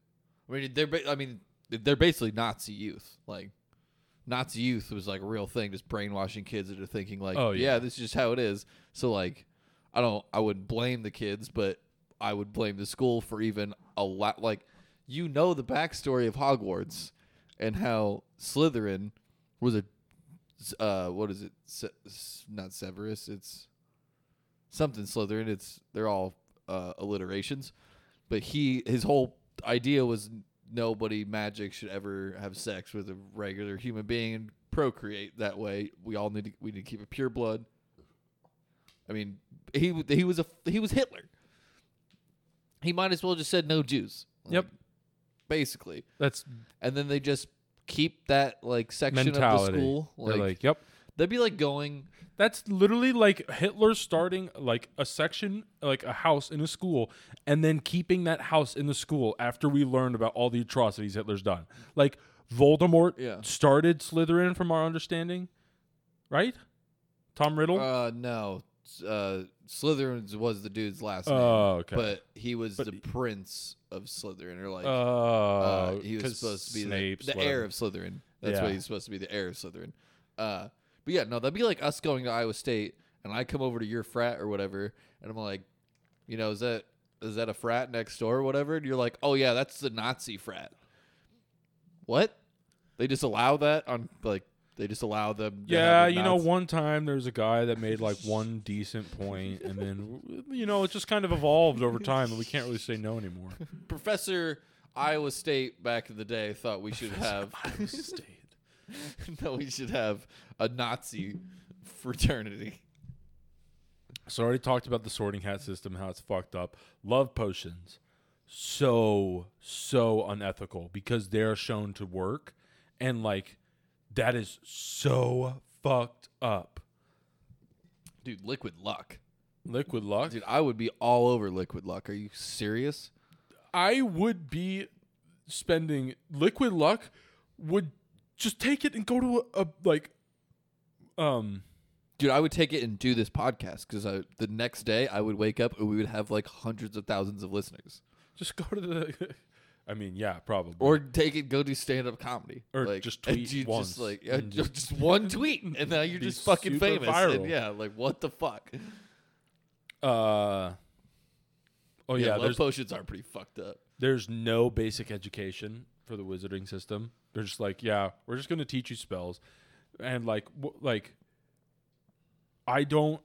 Speaker 2: I mean, they're ba- I mean they're basically Nazi youth. Like Nazi youth was like a real thing, just brainwashing kids into thinking like,
Speaker 1: Oh,
Speaker 2: yeah.
Speaker 1: yeah.
Speaker 2: this is just how it is. So like, I don't, I wouldn't blame the kids, but I would blame the school for even a lot. Like, you know the backstory of Hogwarts and how Slytherin was a uh what is it Se- not Severus it's something Slytherin it's they're all uh alliterations but he his whole idea was nobody magic should ever have sex with a regular human being and procreate that way we all need to we need to keep it pure blood I mean he he was a he was Hitler he might as well just said no Jews
Speaker 1: Yep.
Speaker 2: basically
Speaker 1: That's
Speaker 2: and then they just keep that like section
Speaker 1: mentality.
Speaker 2: of the school
Speaker 1: They're like, yep.
Speaker 2: That'd be like going.
Speaker 1: That's literally like Hitler starting like a section, like a house in a school, and then keeping that house in the school after we learned about all the atrocities Hitler's done. Like Voldemort
Speaker 2: Yeah.
Speaker 1: started Slytherin, from our understanding, right? Tom Riddle.
Speaker 2: Uh, no. Uh, Slytherin was the dude's last name,
Speaker 1: oh, okay.
Speaker 2: but he was
Speaker 1: But
Speaker 2: the
Speaker 1: he-
Speaker 2: prince of Slytherin, or like
Speaker 1: uh,
Speaker 2: uh, he was supposed to be the, the heir of Slytherin. That's
Speaker 1: Yeah.
Speaker 2: what he's supposed to be, the heir of Slytherin. Uh, but yeah, no, that'd be like us going to Iowa State, and I come over to your frat or whatever, and I'm like, you know, is that is that a frat next door or whatever? And you're like, oh yeah, that's the Nazi frat. What? They just allow that on like they just allow them.
Speaker 1: Yeah, you know, one time there was a guy that made like one decent point, and then you know it just kind of evolved over time, and we can't really say no anymore.
Speaker 2: Professor Iowa State back in the day thought we should have
Speaker 1: Iowa State.
Speaker 2: that we should have a Nazi fraternity.
Speaker 1: So I already talked about the sorting hat system, how it's fucked up. Love potions, so so unethical because they're shown to work, and like that is so fucked up.
Speaker 2: Dude, liquid luck.
Speaker 1: Liquid luck.
Speaker 2: Dude, I would be all over liquid luck. Are you serious?
Speaker 1: I would be spending liquid luck. Would just take it and go to a, a like, um.
Speaker 2: Dude, I would take it and do this podcast because I the next day I would wake up and we would have like hundreds of thousands of listeners.
Speaker 1: Just go to the. I mean, yeah, probably.
Speaker 2: Or take it, go do stand up comedy,
Speaker 1: Or
Speaker 2: like,
Speaker 1: just
Speaker 2: and
Speaker 1: tweet
Speaker 2: you
Speaker 1: once
Speaker 2: just like yeah,
Speaker 1: and
Speaker 2: just,
Speaker 1: just-
Speaker 2: one tweet, and now you're
Speaker 1: Be
Speaker 2: just fucking
Speaker 1: super
Speaker 2: famous.
Speaker 1: viral.
Speaker 2: And yeah, like what the fuck?
Speaker 1: uh. Oh yeah,
Speaker 2: love
Speaker 1: there's
Speaker 2: potions are pretty fucked up.
Speaker 1: there's no basic education for the wizarding system. They're just like, yeah, we're just gonna teach you spells, and like, w- like, I don't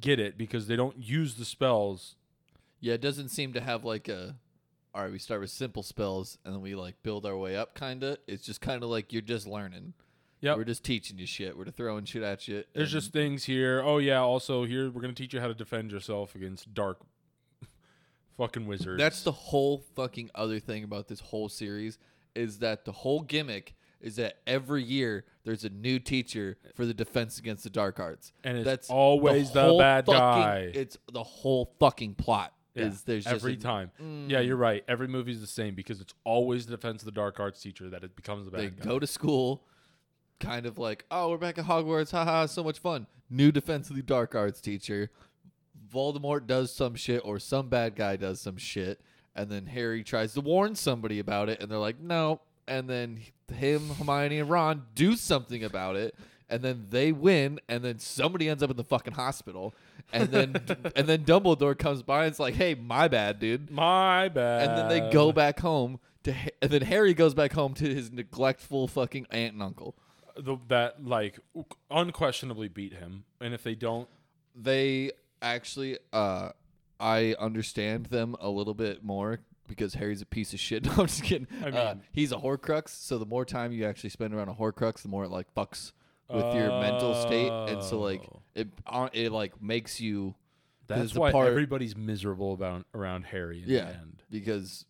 Speaker 1: get it because they don't use the spells.
Speaker 2: Yeah, it doesn't seem to have like a. All right, we start with simple spells and then we like build our way up. Kinda, it's just kind of like you're just learning.
Speaker 1: Yeah,
Speaker 2: we're just teaching you shit. We're throwing shit at you.
Speaker 1: There's just things here. Oh yeah, also here we're gonna teach you how to defend yourself against dark fucking wizards.
Speaker 2: That's the whole fucking other thing about this whole series is that the whole gimmick is that every year there's a new teacher for the defense against the dark arts.
Speaker 1: And it's
Speaker 2: That's
Speaker 1: always the
Speaker 2: whole
Speaker 1: bad
Speaker 2: fucking-
Speaker 1: guy.
Speaker 2: It's the whole fucking plot.
Speaker 1: Yeah,
Speaker 2: Is there's just
Speaker 1: every
Speaker 2: a-
Speaker 1: time.
Speaker 2: Mm.
Speaker 1: Yeah, you're right. Every movie's the same because it's always the defense of the dark arts teacher that it becomes the bad
Speaker 2: they
Speaker 1: guy.
Speaker 2: go to school, kind of like, oh, we're back at Hogwarts, haha, so much fun. New defense of the dark arts teacher. Voldemort does some shit, or some bad guy does some shit, and then Harry tries to warn somebody about it, and they're like, no. And then him, Hermione, and Ron do something about it, and then they win, and then somebody ends up in the fucking hospital, and then and then Dumbledore comes by and it's like, hey, my bad, dude
Speaker 1: My bad.
Speaker 2: and then they go back home to, Ha- and then Harry goes back home to his neglectful fucking aunt and uncle.
Speaker 1: the, that like unquestionably beat him, and if they don't,
Speaker 2: They actually, uh, I understand them a little bit more because Harry's a piece of shit. No, I'm just kidding.
Speaker 1: I
Speaker 2: uh, he's a Horcrux, so the more time you actually spend around a Horcrux, the more it like fucks with your mental state, and so like
Speaker 1: Oh.
Speaker 2: it, uh, it like makes you
Speaker 1: that's why
Speaker 2: part-
Speaker 1: everybody's miserable about around Harry in
Speaker 2: Yeah.
Speaker 1: the end.
Speaker 2: because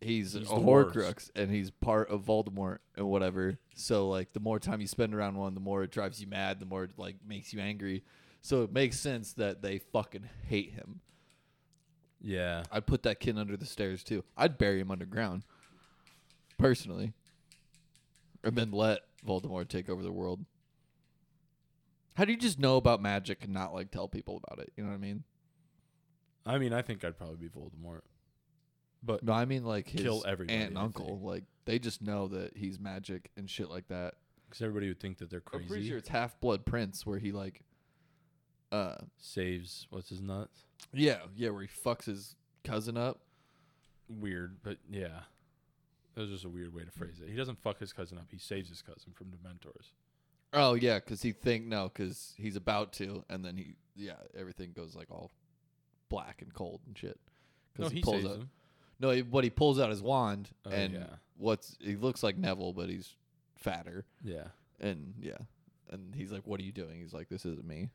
Speaker 2: he's,
Speaker 1: He's
Speaker 2: a
Speaker 1: the worst.
Speaker 2: Horcrux and he's part of Voldemort and whatever. So like the more time you spend around one, the more it drives you mad, the more it like makes you angry. So it makes sense that they fucking hate him.
Speaker 1: Yeah.
Speaker 2: I'd put that kid under the stairs too. I'd bury him underground. Personally. And then let Voldemort take over the world. How do you just know about magic and not like tell people about it? You know what I mean?
Speaker 1: I mean, I think I'd probably be Voldemort. But
Speaker 2: No, I mean like his
Speaker 1: Kill everybody,
Speaker 2: aunt and
Speaker 1: I
Speaker 2: uncle.
Speaker 1: think.
Speaker 2: Like they just know that he's magic and shit like that.
Speaker 1: because everybody would think that they're
Speaker 2: I'm pretty
Speaker 1: crazy.
Speaker 2: sure it's Half Blood Prince where he like uh
Speaker 1: Saves what's his nuts?
Speaker 2: Yeah, yeah, where he fucks his cousin up.
Speaker 1: Weird, but yeah. That was just a weird way to phrase it. He doesn't fuck his cousin up. He saves his cousin from Dementors.
Speaker 2: Oh yeah, because he think no, because he's about to, and then he yeah, everything goes like all black and cold and shit.
Speaker 1: No,
Speaker 2: Because
Speaker 1: he,
Speaker 2: pulls
Speaker 1: saves
Speaker 2: out
Speaker 1: him.
Speaker 2: no, he, what he pulls out his wand,
Speaker 1: Oh,
Speaker 2: and
Speaker 1: yeah.
Speaker 2: what's he looks like Neville, but he's fatter,
Speaker 1: Yeah.
Speaker 2: and yeah, and he's like, "What are you doing?" He's like, "This isn't me."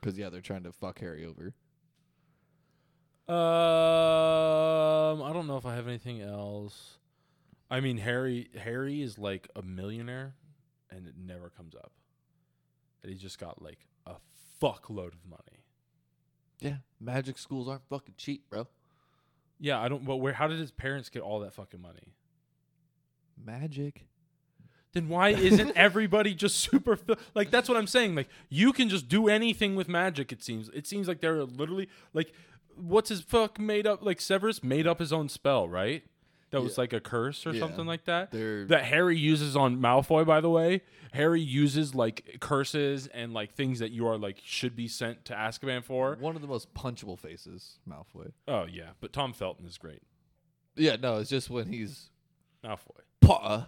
Speaker 2: Because yeah, they're trying to fuck Harry over.
Speaker 1: Um, I don't know if I have anything else. I mean, Harry. Harry is like a millionaire, and it never comes up. That he's just got like a fuckload of money.
Speaker 2: Yeah, magic schools aren't fucking cheap, bro.
Speaker 1: Yeah, I don't. But where? How did his parents get all that fucking money?
Speaker 2: Magic.
Speaker 1: Then why isn't everybody just super fi- like that's what I'm saying like you can just do anything with magic it seems. It seems like they're literally like what's his fuck made up like Severus made up his own spell right? That was like a curse or
Speaker 2: Yeah.
Speaker 1: something like that?
Speaker 2: They're
Speaker 1: that Harry uses on Malfoy by the way. Harry uses like curses and like things that you are like should be sent to Azkaban for.
Speaker 2: One of the most punchable faces, Malfoy.
Speaker 1: oh yeah. But Tom Felton is great.
Speaker 2: Yeah, no, it's just when he's
Speaker 1: Malfoy.
Speaker 2: Potter.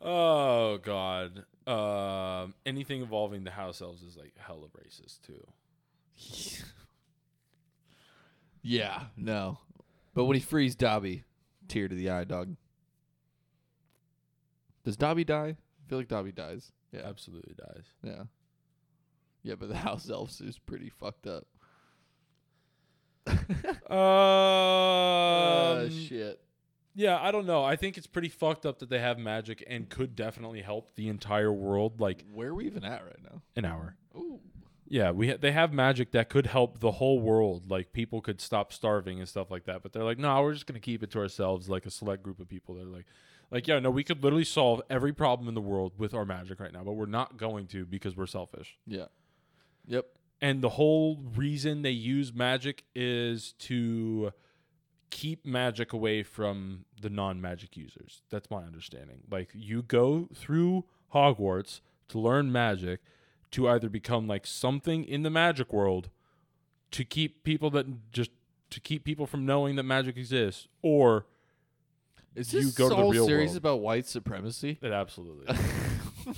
Speaker 1: Oh God. Um, anything involving the house elves is like hella racist too.
Speaker 2: Yeah, no. But when he frees Dobby, tear to the eye, dog. Does Dobby die? I feel like Dobby dies. Yeah.
Speaker 1: Absolutely dies.
Speaker 2: Yeah. Yeah, but the house elves is pretty fucked up.
Speaker 1: Um,
Speaker 2: Uh, shit.
Speaker 1: Yeah, I don't know. I think it's pretty fucked up that they have magic and could definitely help the entire world. Like
Speaker 2: Where are we even at right now?
Speaker 1: an hour.
Speaker 2: Ooh.
Speaker 1: Yeah, we ha- they have magic that could help the whole world. Like people could stop starving and stuff like that. But they're like, no, we're just gonna keep it to ourselves. Like a select group of people. They're like, like yeah, no, we could literally solve every problem in the world with our magic right now, but we're not going to because we're selfish.
Speaker 2: Yeah. Yep.
Speaker 1: And the whole reason they use magic is to keep magic away from the non-magic users. That's my understanding. Like you go through Hogwarts to learn magic to either become like something in the magic world to keep people that just to keep people from knowing that magic exists or
Speaker 2: Is
Speaker 1: You
Speaker 2: this
Speaker 1: go to the real
Speaker 2: series
Speaker 1: world.
Speaker 2: about white supremacy?
Speaker 1: that absolutely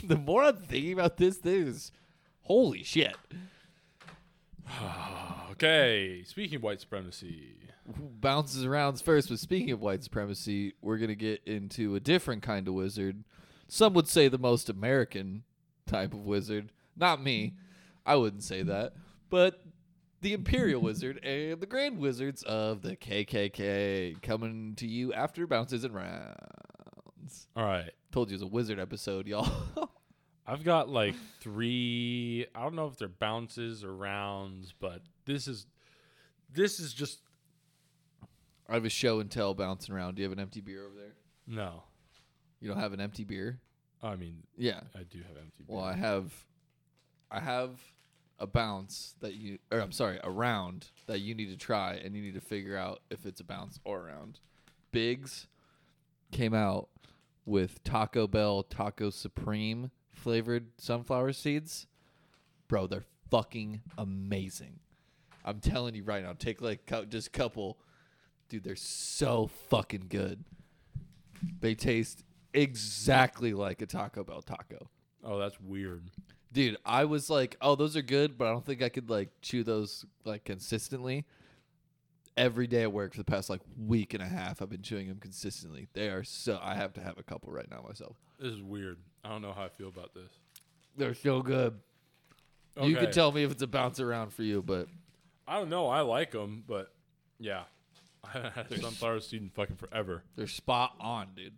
Speaker 2: the more I'm thinking about this, this holy shit.
Speaker 1: okay speaking of white supremacy
Speaker 2: bounces around first. But speaking of white supremacy, we're gonna get into a different kind of wizard. Some would say the most American type of wizard. Not me. I wouldn't say that. But the Imperial Wizard and the Grand Wizards of the KKK coming to you after bounces and rounds.
Speaker 1: all right
Speaker 2: Told you it was a wizard episode, y'all.
Speaker 1: I've got like three. I don't know if they're bounces or rounds, but this is this is just
Speaker 2: I have a show and tell bouncing around. Do you have an empty beer over there?
Speaker 1: no.
Speaker 2: You don't have an empty beer?
Speaker 1: I mean,
Speaker 2: Yeah.
Speaker 1: I do have empty.
Speaker 2: Well,
Speaker 1: beer.
Speaker 2: I have, I have a bounce that you, or I'm sorry, a round that you need to try, and you need to figure out if it's a bounce or a round. Bigs came out with Taco Bell Taco Supreme flavored sunflower seeds. Bro, they're fucking amazing. I'm telling you right now. Take like cou- just a couple, dude. They're so fucking good. They taste exactly like a Taco Bell taco.
Speaker 1: oh, that's weird.
Speaker 2: Dude, I was like, "Oh, those are good," but I don't think I could like chew those like consistently. Every day at work for the past like week and a half, I've been chewing them consistently. They are so. I have to have a couple right now myself.
Speaker 1: This is weird. I don't know how I feel about this.
Speaker 2: They're so good. You can tell me if it's a bounce around for you, but
Speaker 1: I don't know. I like them, but yeah, I haven't had sunflower seed in fucking forever.
Speaker 2: they're spot on, dude.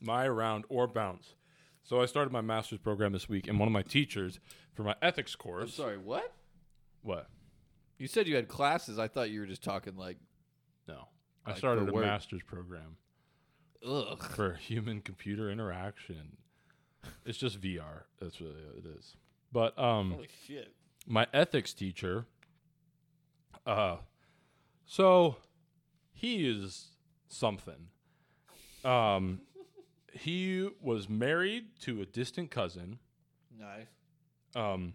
Speaker 1: My round or bounce. So I started my master's program this week, and one of my teachers for my ethics
Speaker 2: I'm
Speaker 1: course.
Speaker 2: sorry, what?
Speaker 1: What?
Speaker 2: You said you had classes. I thought you were just talking like,
Speaker 1: No, I
Speaker 2: Like
Speaker 1: started a master's program
Speaker 2: ugh.
Speaker 1: for human computer interaction. It's just VR. That's really what it is. But um,
Speaker 2: Holy shit.
Speaker 1: my ethics teacher uh so he is something. Um he was married to a distant cousin.
Speaker 2: Nice.
Speaker 1: um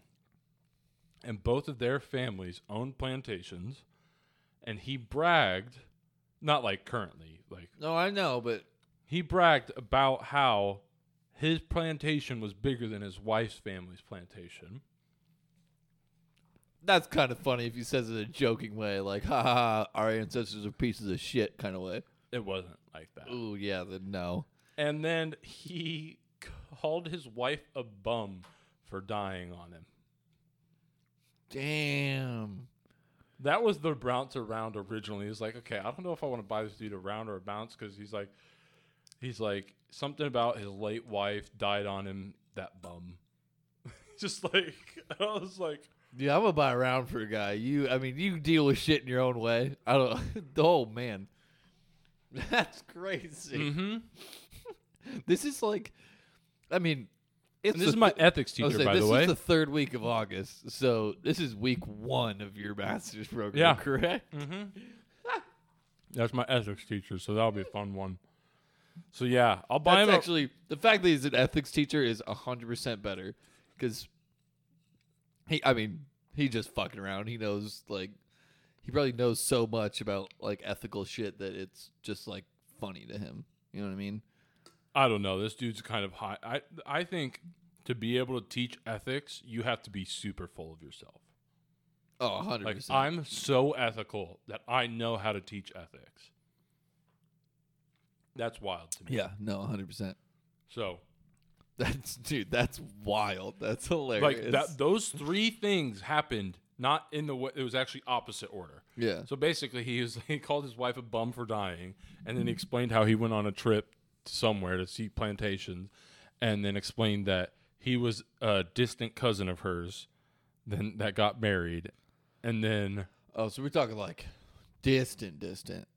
Speaker 1: and both of their families owned plantations. And he bragged not like currently like
Speaker 2: No, I know, but
Speaker 1: he bragged about how his plantation was bigger than his wife's family's plantation
Speaker 2: that's kind of funny if he says it in a joking way, like, ha ha, ha our ancestors are pieces of shit kind of way.
Speaker 1: it wasn't like that
Speaker 2: Ooh, yeah, then no.
Speaker 1: And then he called his wife a bum for dying on him.
Speaker 2: Damn.
Speaker 1: That was the bounce around originally. He's like, okay, I don't know if I want to buy this dude a round or a bounce because he's like, he's like something about his late wife died on him. That bum. Just like I was like,
Speaker 2: Yeah, I'm gonna buy a round for a guy. You, I mean, you deal with shit in your own way. I don't. oh man, that's crazy.
Speaker 1: mm-hmm.
Speaker 2: This is like, I mean, it's
Speaker 1: And this
Speaker 2: the
Speaker 1: is my ethics teacher,
Speaker 2: saying,
Speaker 1: by the way.
Speaker 2: This is the third week of August, so this is week one of your master's program.
Speaker 1: Yeah.
Speaker 2: correct.
Speaker 1: mm-hmm. That's my ethics teacher, so that'll be a fun one. So yeah, I'll buy
Speaker 2: That's
Speaker 1: him. a-
Speaker 2: actually the fact that he's an ethics teacher is hundred percent better because he. I mean, he just fucking around. He knows like he probably knows so much about like ethical shit that it's just like funny to him. You know what I mean?
Speaker 1: I don't know. This dude's kind of high. I I think to be able to teach ethics, you have to be super full of yourself.
Speaker 2: Oh, hundred
Speaker 1: Like
Speaker 2: percent.
Speaker 1: I'm so ethical that I know how to teach ethics. That's wild to me.
Speaker 2: Yeah, no, hundred percent.
Speaker 1: So
Speaker 2: That's dude. That's wild. That's hilarious.
Speaker 1: like that, those three things happened not in the way. It was actually opposite order.
Speaker 2: Yeah.
Speaker 1: So basically, he was he called his wife a bum for dying, and then he explained how he went on a trip somewhere to see plantations, and then explained that he was a distant cousin of hers, then that got married, and then
Speaker 2: Oh, so we're talking like distant, distant.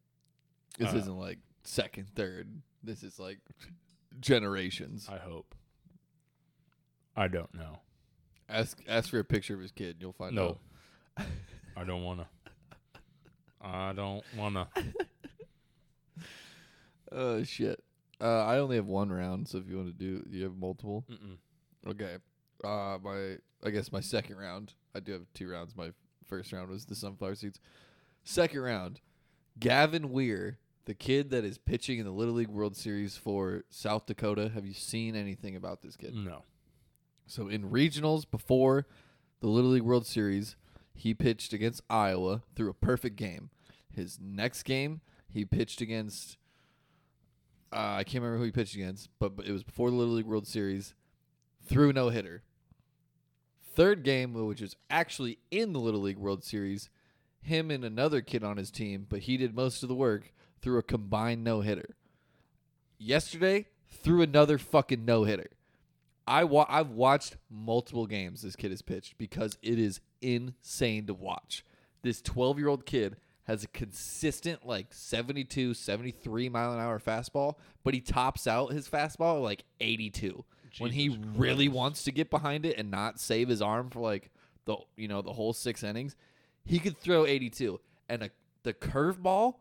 Speaker 2: This
Speaker 1: Uh,
Speaker 2: isn't like second, third. This is like generations.
Speaker 1: I hope. I don't know.
Speaker 2: Ask ask for a picture of his kid. You'll find
Speaker 1: No,
Speaker 2: out.
Speaker 1: I don't wanna. I don't wanna.
Speaker 2: Oh shit. Uh, I only have one round, so if you want to do, you have multiple.
Speaker 1: Mm-mm.
Speaker 2: Okay. Uh, my I guess my second round. I do have two rounds. My first round was the sunflower seeds. Second round, Gavin Weir, the kid that is pitching in the Little League World Series for South Dakota. Have you seen anything about this kid?
Speaker 1: No.
Speaker 2: So in regionals before the Little League World Series, he pitched against Iowa through a perfect game. His next game, he pitched against uh, I can't remember who he pitched against, but, but it was before the Little League World Series. Threw no hitter. Third game, which was actually in the Little League World Series, him and another kid on his team, but he did most of the work, threw a combined no hitter. Yesterday, threw another fucking no hitter. I wa- I've watched multiple games this kid has pitched because it is insane to watch. This 12 year old kid has a consistent like 72, 73 mile an hour fastball, but he tops out his fastball at like 82. when he
Speaker 1: Jesus
Speaker 2: really wants to get behind it and not save his arm for like the you know the whole six innings, he could throw 82. And a, the curveball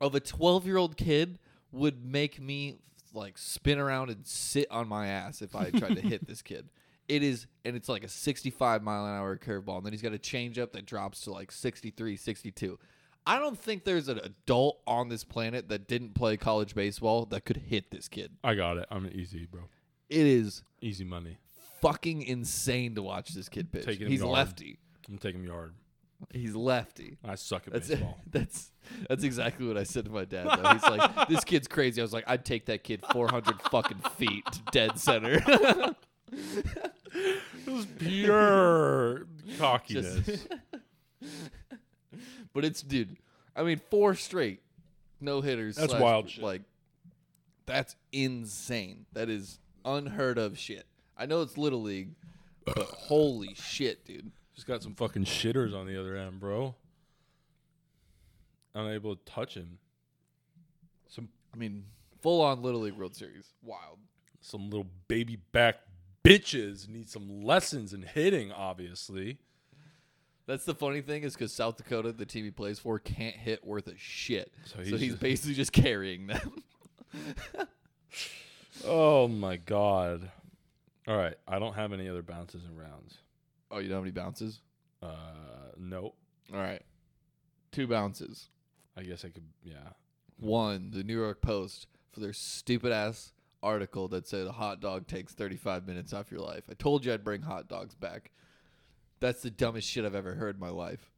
Speaker 2: of a 12 year old kid would make me like spin around and sit on my ass if I tried to hit this kid. It is, and it's like a 65 mile an hour curveball. And then he's got a changeup that drops to like 63, 62. I don't think there's an adult on this planet that didn't play college baseball that could hit this kid.
Speaker 1: I got it. I'm easy, bro.
Speaker 2: It is
Speaker 1: Easy money.
Speaker 2: fucking insane to watch this kid pitch.
Speaker 1: Taking him
Speaker 2: He's
Speaker 1: yard.
Speaker 2: lefty.
Speaker 1: I'm taking yard.
Speaker 2: He's lefty.
Speaker 1: I suck at
Speaker 2: That's
Speaker 1: baseball.
Speaker 2: that's that's exactly what I said to my dad. Though. He's like, "This kid's crazy." I was like, "I'd take that kid 400 fucking feet to dead center."
Speaker 1: It was pure cockiness.
Speaker 2: but it's dude. I mean, four straight no hitters.
Speaker 1: That's
Speaker 2: slash,
Speaker 1: wild shit.
Speaker 2: Like, that's insane. That is unheard of shit. I know it's little league, but holy shit, dude.
Speaker 1: Just got some fucking shitters on the other end, bro. Unable to touch him. Some
Speaker 2: I mean, full on little league World Series. Wild.
Speaker 1: some little baby back bitches need some lessons in hitting, obviously.
Speaker 2: That's the funny thing is because South Dakota, the team he plays for, can't hit worth a shit.
Speaker 1: So
Speaker 2: So
Speaker 1: he's
Speaker 2: he's,
Speaker 1: just-
Speaker 2: basically just carrying them.
Speaker 1: Oh my god. All right, I don't have any other bounces and rounds.
Speaker 2: oh, you don't have any bounces?
Speaker 1: Uh, nope.
Speaker 2: All right, two bounces.
Speaker 1: I guess I could. Yeah.
Speaker 2: One, the New York Post for their stupid ass article that said a hot dog takes 35 minutes off your life. I told you I'd bring hot dogs back. That's the dumbest shit I've ever heard in my life.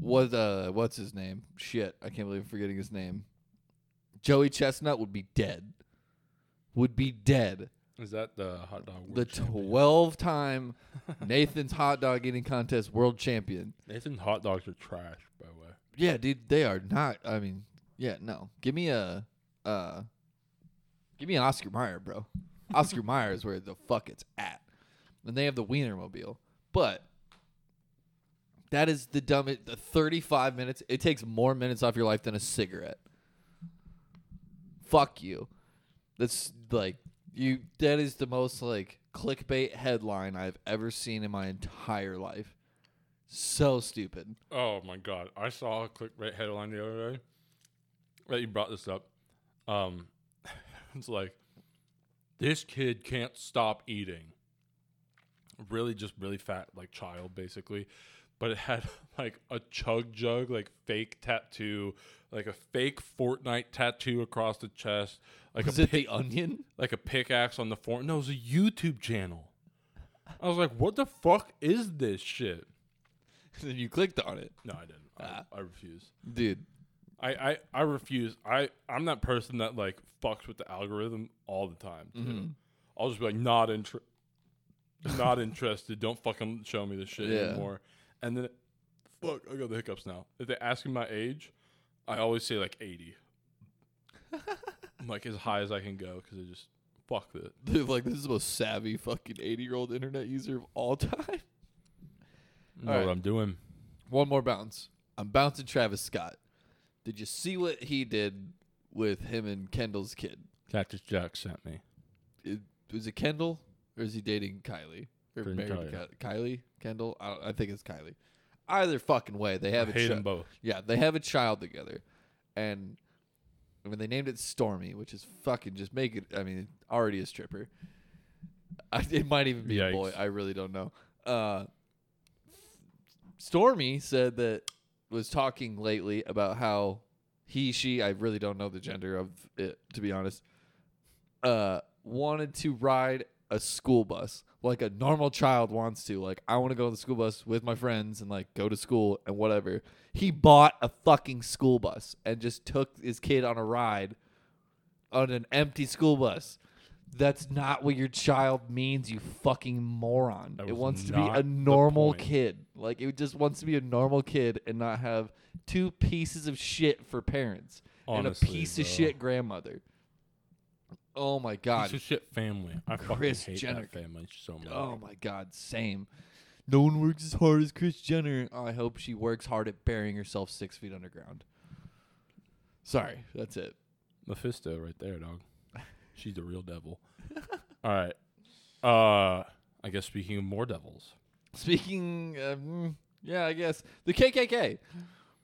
Speaker 2: What uh what's his name? Shit, I can't believe I'm forgetting his name. Joey Chestnut would be dead. Would be dead.
Speaker 1: Is that the hot dog? World
Speaker 2: The
Speaker 1: champion?
Speaker 2: 12 time Nathan's hot dog eating contest world champion.
Speaker 1: Nathan's hot dogs are trash, by the way.
Speaker 2: Yeah, dude, they are not. I mean, yeah, no. Give me a, uh, give me an Oscar Mayer, bro. Oscar Mayer is where the fuck it's at, and they have the Wienermobile. But that is the dumbest. The thirty-five minutes. It takes more minutes off your life than a cigarette. Fuck you. That's like you. That is the most like clickbait headline I've ever seen in my entire life. So stupid.
Speaker 1: Oh my god! I saw a clickbait headline the other day that you brought this up. Um, it's like this kid can't stop eating. Really, just really fat, like child, basically. But it had like a chug jug, like fake tattoo, like a fake Fortnite tattoo across the chest, like
Speaker 2: Was
Speaker 1: a
Speaker 2: it
Speaker 1: pic-
Speaker 2: the Onion?
Speaker 1: like a pickaxe on the fort. No, it was a YouTube channel. I was like, what the fuck is this shit?
Speaker 2: then you clicked on it,
Speaker 1: No, I didn't. I,
Speaker 2: Ah.
Speaker 1: I refuse.
Speaker 2: dude.
Speaker 1: I, I, I refuse. I, I'm that person that like fucks with the algorithm all the time. Too.
Speaker 2: Mhm.
Speaker 1: I'll just be like, not inter- not interested. Don't fucking show me this shit
Speaker 2: Yeah.
Speaker 1: anymore. And then, fuck, I got the hiccups now. If they ask me my age, I always say like 80. I'm like as high as I can go because I just fuck it.
Speaker 2: Dude, like this is the most savvy fucking eighty-year-old internet user of all time.
Speaker 1: Know
Speaker 2: All
Speaker 1: what
Speaker 2: right.
Speaker 1: I'm doing.
Speaker 2: One more bounce. I'm bouncing Travis Scott. Did you see what he did with him and Kendall's kid?
Speaker 1: Cactus Jack sent me.
Speaker 2: It, was it Kendall or is he dating Kylie or married to Ky- Kylie? Kendall? I, don't, I think it's Kylie. Either fucking way, they have
Speaker 1: I
Speaker 2: a
Speaker 1: hate
Speaker 2: chi-
Speaker 1: them both.
Speaker 2: Yeah, they have a child together, and I mean they named it Stormi, which is fucking just make it. I mean, already a stripper. I, it might even be a boy. I really don't know. Uh, Stormi said that was talking lately about how he, she, I really don't know the gender of it to be honest. Uh, wanted to ride a school bus like a normal child wants to. Like I want to go on the school bus with my friends and like go to school and whatever. He bought a fucking school bus and just took his kid on a ride on an empty school bus. That's not what your child means, you fucking moron.
Speaker 1: That
Speaker 2: It
Speaker 1: was
Speaker 2: wants to be
Speaker 1: not
Speaker 2: a
Speaker 1: the
Speaker 2: normal
Speaker 1: point.
Speaker 2: kid. Like it just wants to be a normal kid and not have two pieces of shit for parents
Speaker 1: Honestly,
Speaker 2: and a piece of shit grandmother. Oh my god.
Speaker 1: Piece of shit family. I
Speaker 2: Kris
Speaker 1: fucking hate
Speaker 2: Jenner.
Speaker 1: that family so much.
Speaker 2: Oh my god, same. No one works as hard as Kris Jenner. I hope she works hard at burying herself six feet underground. Sorry, that's it.
Speaker 1: Mephisto right there, dog. She's the real devil. All right. Uh I guess speaking of more devils.
Speaker 2: Speaking, um, yeah, I guess the KKK.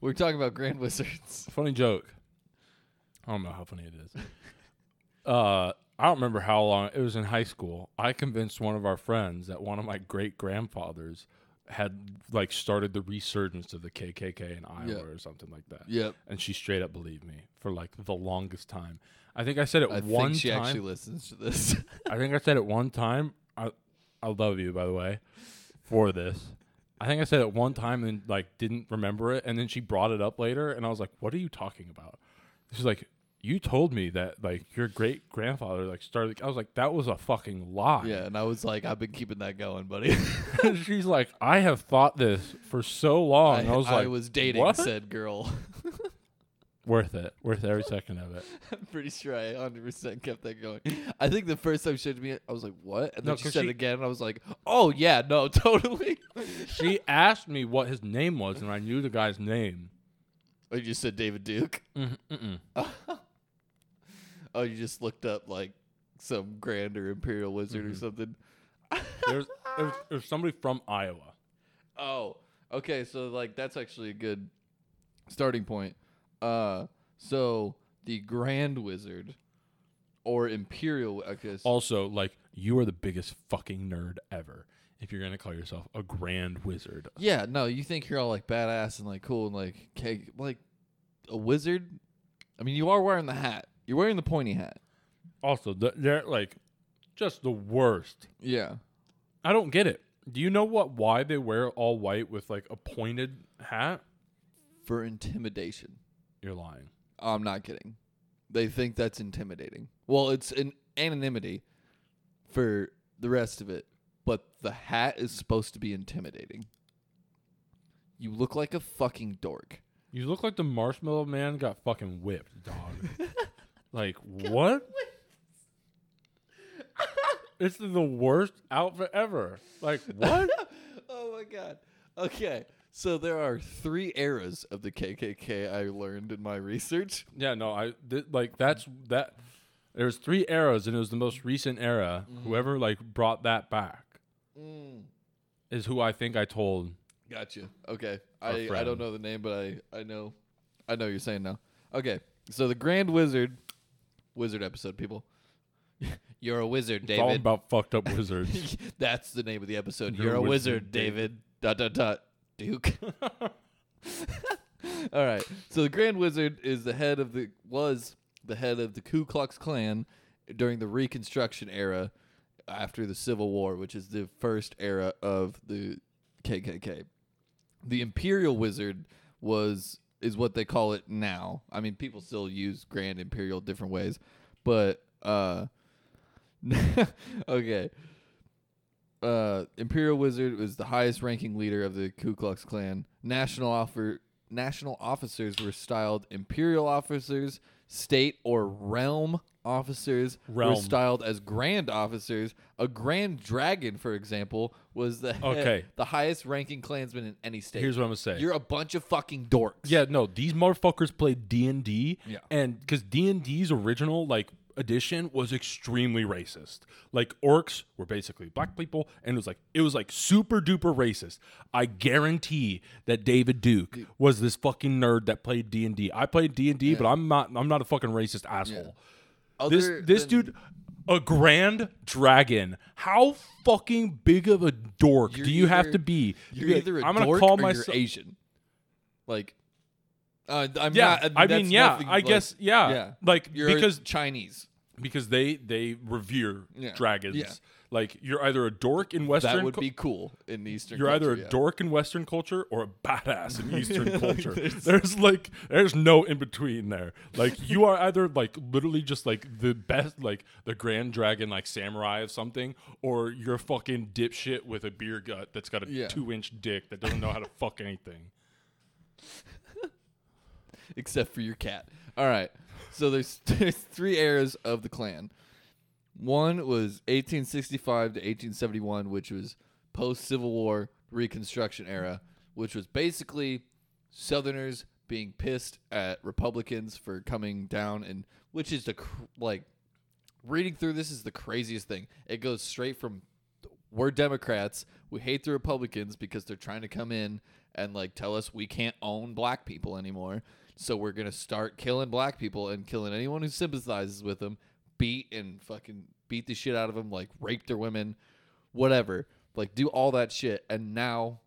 Speaker 2: We're talking about Grand Wizards.
Speaker 1: Funny joke. I don't know how funny it is. uh I don't remember how long it was in high school. I convinced one of our friends that one of my great grandfathers had like started the resurgence of the KKK in Iowa
Speaker 2: Yeah.
Speaker 1: or something like that.
Speaker 2: Yep,
Speaker 1: And she straight up believed me for like the longest time. I think I said it
Speaker 2: I
Speaker 1: one
Speaker 2: think she
Speaker 1: time.
Speaker 2: actually listens to this.
Speaker 1: I think I said it one time. I I love you by the way for this. I think I said it one time and like didn't remember it, and then she brought it up later, and I was like, "What are you talking about?" She's like, "You told me that like your great grandfather like started." I was like, "That was a fucking lie."
Speaker 2: yeah, and I was like, I've been keeping that going, buddy.
Speaker 1: She's like, "I have thought this for so long."
Speaker 2: I,
Speaker 1: I, was like,
Speaker 2: I was dating
Speaker 1: "What?"
Speaker 2: said girl.
Speaker 1: Worth it. Worth every second of it.
Speaker 2: I'm pretty sure I 100% kept that going. I think the first time she said to me, I was like, "What?" And
Speaker 1: No,
Speaker 2: then she
Speaker 1: 'cause
Speaker 2: said
Speaker 1: she-
Speaker 2: it again, and I was like, "Oh yeah, no, totally."
Speaker 1: She asked me what his name was, and I knew the guy's name.
Speaker 2: oh, you just said David Duke.
Speaker 1: Mm-hmm, mm-mm.
Speaker 2: Oh, you just looked up like some grand or imperial wizard or
Speaker 1: Mhm.
Speaker 2: something.
Speaker 1: There's, there's, there's somebody from Iowa.
Speaker 2: Oh, okay. So like that's actually a good starting point. Uh, so the Grand Wizard or Imperial, I guess.
Speaker 1: Also, like, you are the biggest fucking nerd ever if you're going to call yourself a grand wizard.
Speaker 2: yeah, no, you think you're all like badass and like cool and like okay, like a wizard. I mean, you are wearing the hat. You're wearing the pointy hat.
Speaker 1: Also, th- they're like just the worst.
Speaker 2: Yeah.
Speaker 1: I don't get it. Do you know what why they wear all white with like a pointed hat?
Speaker 2: For intimidation.
Speaker 1: You're lying.
Speaker 2: I'm not kidding. They think that's intimidating. Well, it's an anonymity for the rest of it, but the hat is supposed to be intimidating. You look like a fucking dork.
Speaker 1: You look like the marshmallow man got fucking whipped, dog. like what? it's the worst outfit ever. Like what?
Speaker 2: oh my god. Okay. So there are three eras of the KKK I learned in my research.
Speaker 1: yeah, no, I th- like that's that. There's three eras, and it was the most recent era. Mm-hmm. Whoever like brought that back mm. is who I think I told.
Speaker 2: Gotcha. Okay. I, I don't know the name, but I, I know I know what you're saying now. Okay. So the Grand Wizard Wizard episode, people. You're a wizard,
Speaker 1: It's all
Speaker 2: David.
Speaker 1: about fucked up wizards.
Speaker 2: That's the name of the episode.
Speaker 1: You're
Speaker 2: You're,
Speaker 1: a wizard,
Speaker 2: David. Dot dot dot. Duke. All right. So the Grand Wizard is the head of the was the head of the Ku Klux Klan during the Reconstruction era after the Civil War, which is the first era of the KKK. The Imperial Wizard was is what they call it now. I mean, people still use Grand Imperial different ways, but uh okay. Uh, Imperial Wizard was the highest ranking leader of the Ku Klux Klan. National offer national officers were styled Imperial officers. State or realm officers
Speaker 1: Realm.
Speaker 2: were styled as Grand officers. A Grand Dragon, for example, was the head-
Speaker 1: Okay.
Speaker 2: the highest ranking Klansman in any state.
Speaker 1: Here's what I'm gonna say.
Speaker 2: You're a bunch of fucking dorks.
Speaker 1: Yeah, no, these motherfuckers played D and D,
Speaker 2: Yeah.
Speaker 1: and because D and D's original like edition was extremely racist. Like orcs were basically black people, and it was like it was like super duper racist. I guarantee that David Duke was this fucking nerd that played D and D. I played D and D, but I'm not. I'm not a fucking racist asshole. This this
Speaker 2: than-
Speaker 1: dude. A grand dragon. How fucking big of a dork
Speaker 2: You're
Speaker 1: do you have
Speaker 2: either-
Speaker 1: to be?
Speaker 2: You're
Speaker 1: be like,
Speaker 2: either a
Speaker 1: I'm gonna
Speaker 2: dork
Speaker 1: call
Speaker 2: or
Speaker 1: myself.
Speaker 2: you're Asian. Like, uh, I'm
Speaker 1: Yeah,
Speaker 2: not.
Speaker 1: I
Speaker 2: that's
Speaker 1: mean, yeah,
Speaker 2: nothing,
Speaker 1: I
Speaker 2: like-
Speaker 1: guess, yeah,
Speaker 2: yeah.
Speaker 1: like
Speaker 2: You're
Speaker 1: because
Speaker 2: Chinese.
Speaker 1: because they they revere
Speaker 2: Yeah.
Speaker 1: dragons.
Speaker 2: Yeah.
Speaker 1: Like you're either a dork in Western.
Speaker 2: That would
Speaker 1: cul-
Speaker 2: be cool in Eastern.
Speaker 1: you're either a
Speaker 2: culture, yeah.
Speaker 1: dork in Western culture or a badass in Eastern culture.
Speaker 2: there's-
Speaker 1: There's, like there's no in between there. Like you are either like literally just like the best, like the Grand Dragon, like samurai of something, or you're a fucking dipshit with a beer gut that's got a
Speaker 2: Yeah.
Speaker 1: two inch dick that doesn't know how to fuck anything.
Speaker 2: except for your cat. All right. So there's there's three eras of the Klan. One was 1865 to 1871, which was post Civil War Reconstruction era, which was basically Southerners being pissed at Republicans for coming down, and which is the like reading through this is the craziest thing. It goes straight from we're Democrats, we hate the Republicans because they're trying to come in and like tell us we can't own black people anymore. So we're gonna start killing black people and killing anyone who sympathizes with them, beat and fucking beat the shit out of them, like rape their women, whatever. Like do all that shit, and now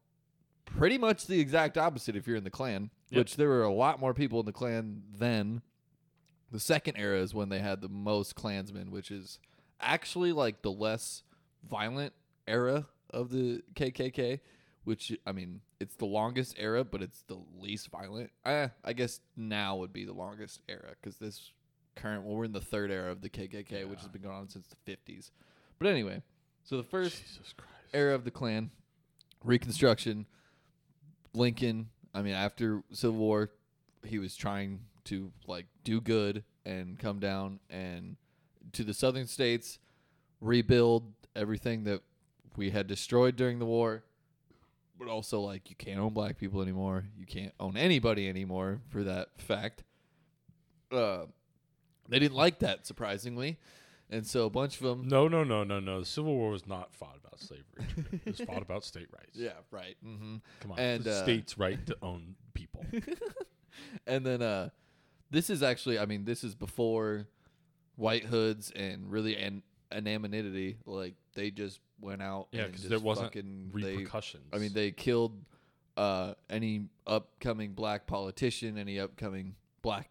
Speaker 2: pretty much the exact opposite if you're in the Klan,
Speaker 1: Yep.
Speaker 2: which there were a lot more people in the Klan then. The second era is when they had the most Klansmen, which is actually like the less violent era of the KKK. Which I mean, it's the longest era, but it's the least violent. Eh, I guess now would be the longest era because this current, well, we're in the third era of the KKK, which has been going on since the fifties. But anyway, so the first era of the Klan, Reconstruction, Lincoln. I mean, after Civil War, he was trying to like do good and come down and to the southern states rebuild everything that we had destroyed during the war but also like you can't own black people anymore you can't own anybody anymore for that fact uh, they didn't like that surprisingly and so a bunch of them
Speaker 1: No, no, no, no, no. The Civil War was not fought about slavery. it was fought about state rights.
Speaker 2: yeah right mm-hmm.
Speaker 1: Come on.
Speaker 2: And,
Speaker 1: the
Speaker 2: uh,
Speaker 1: state's right to own people.
Speaker 2: and then uh this is actually i mean this is before white hoods and really an anonymity like they just went out
Speaker 1: Yeah,
Speaker 2: because
Speaker 1: there wasn't
Speaker 2: fucking, they,
Speaker 1: Repercussions.
Speaker 2: i mean they killed uh any upcoming black politician any upcoming black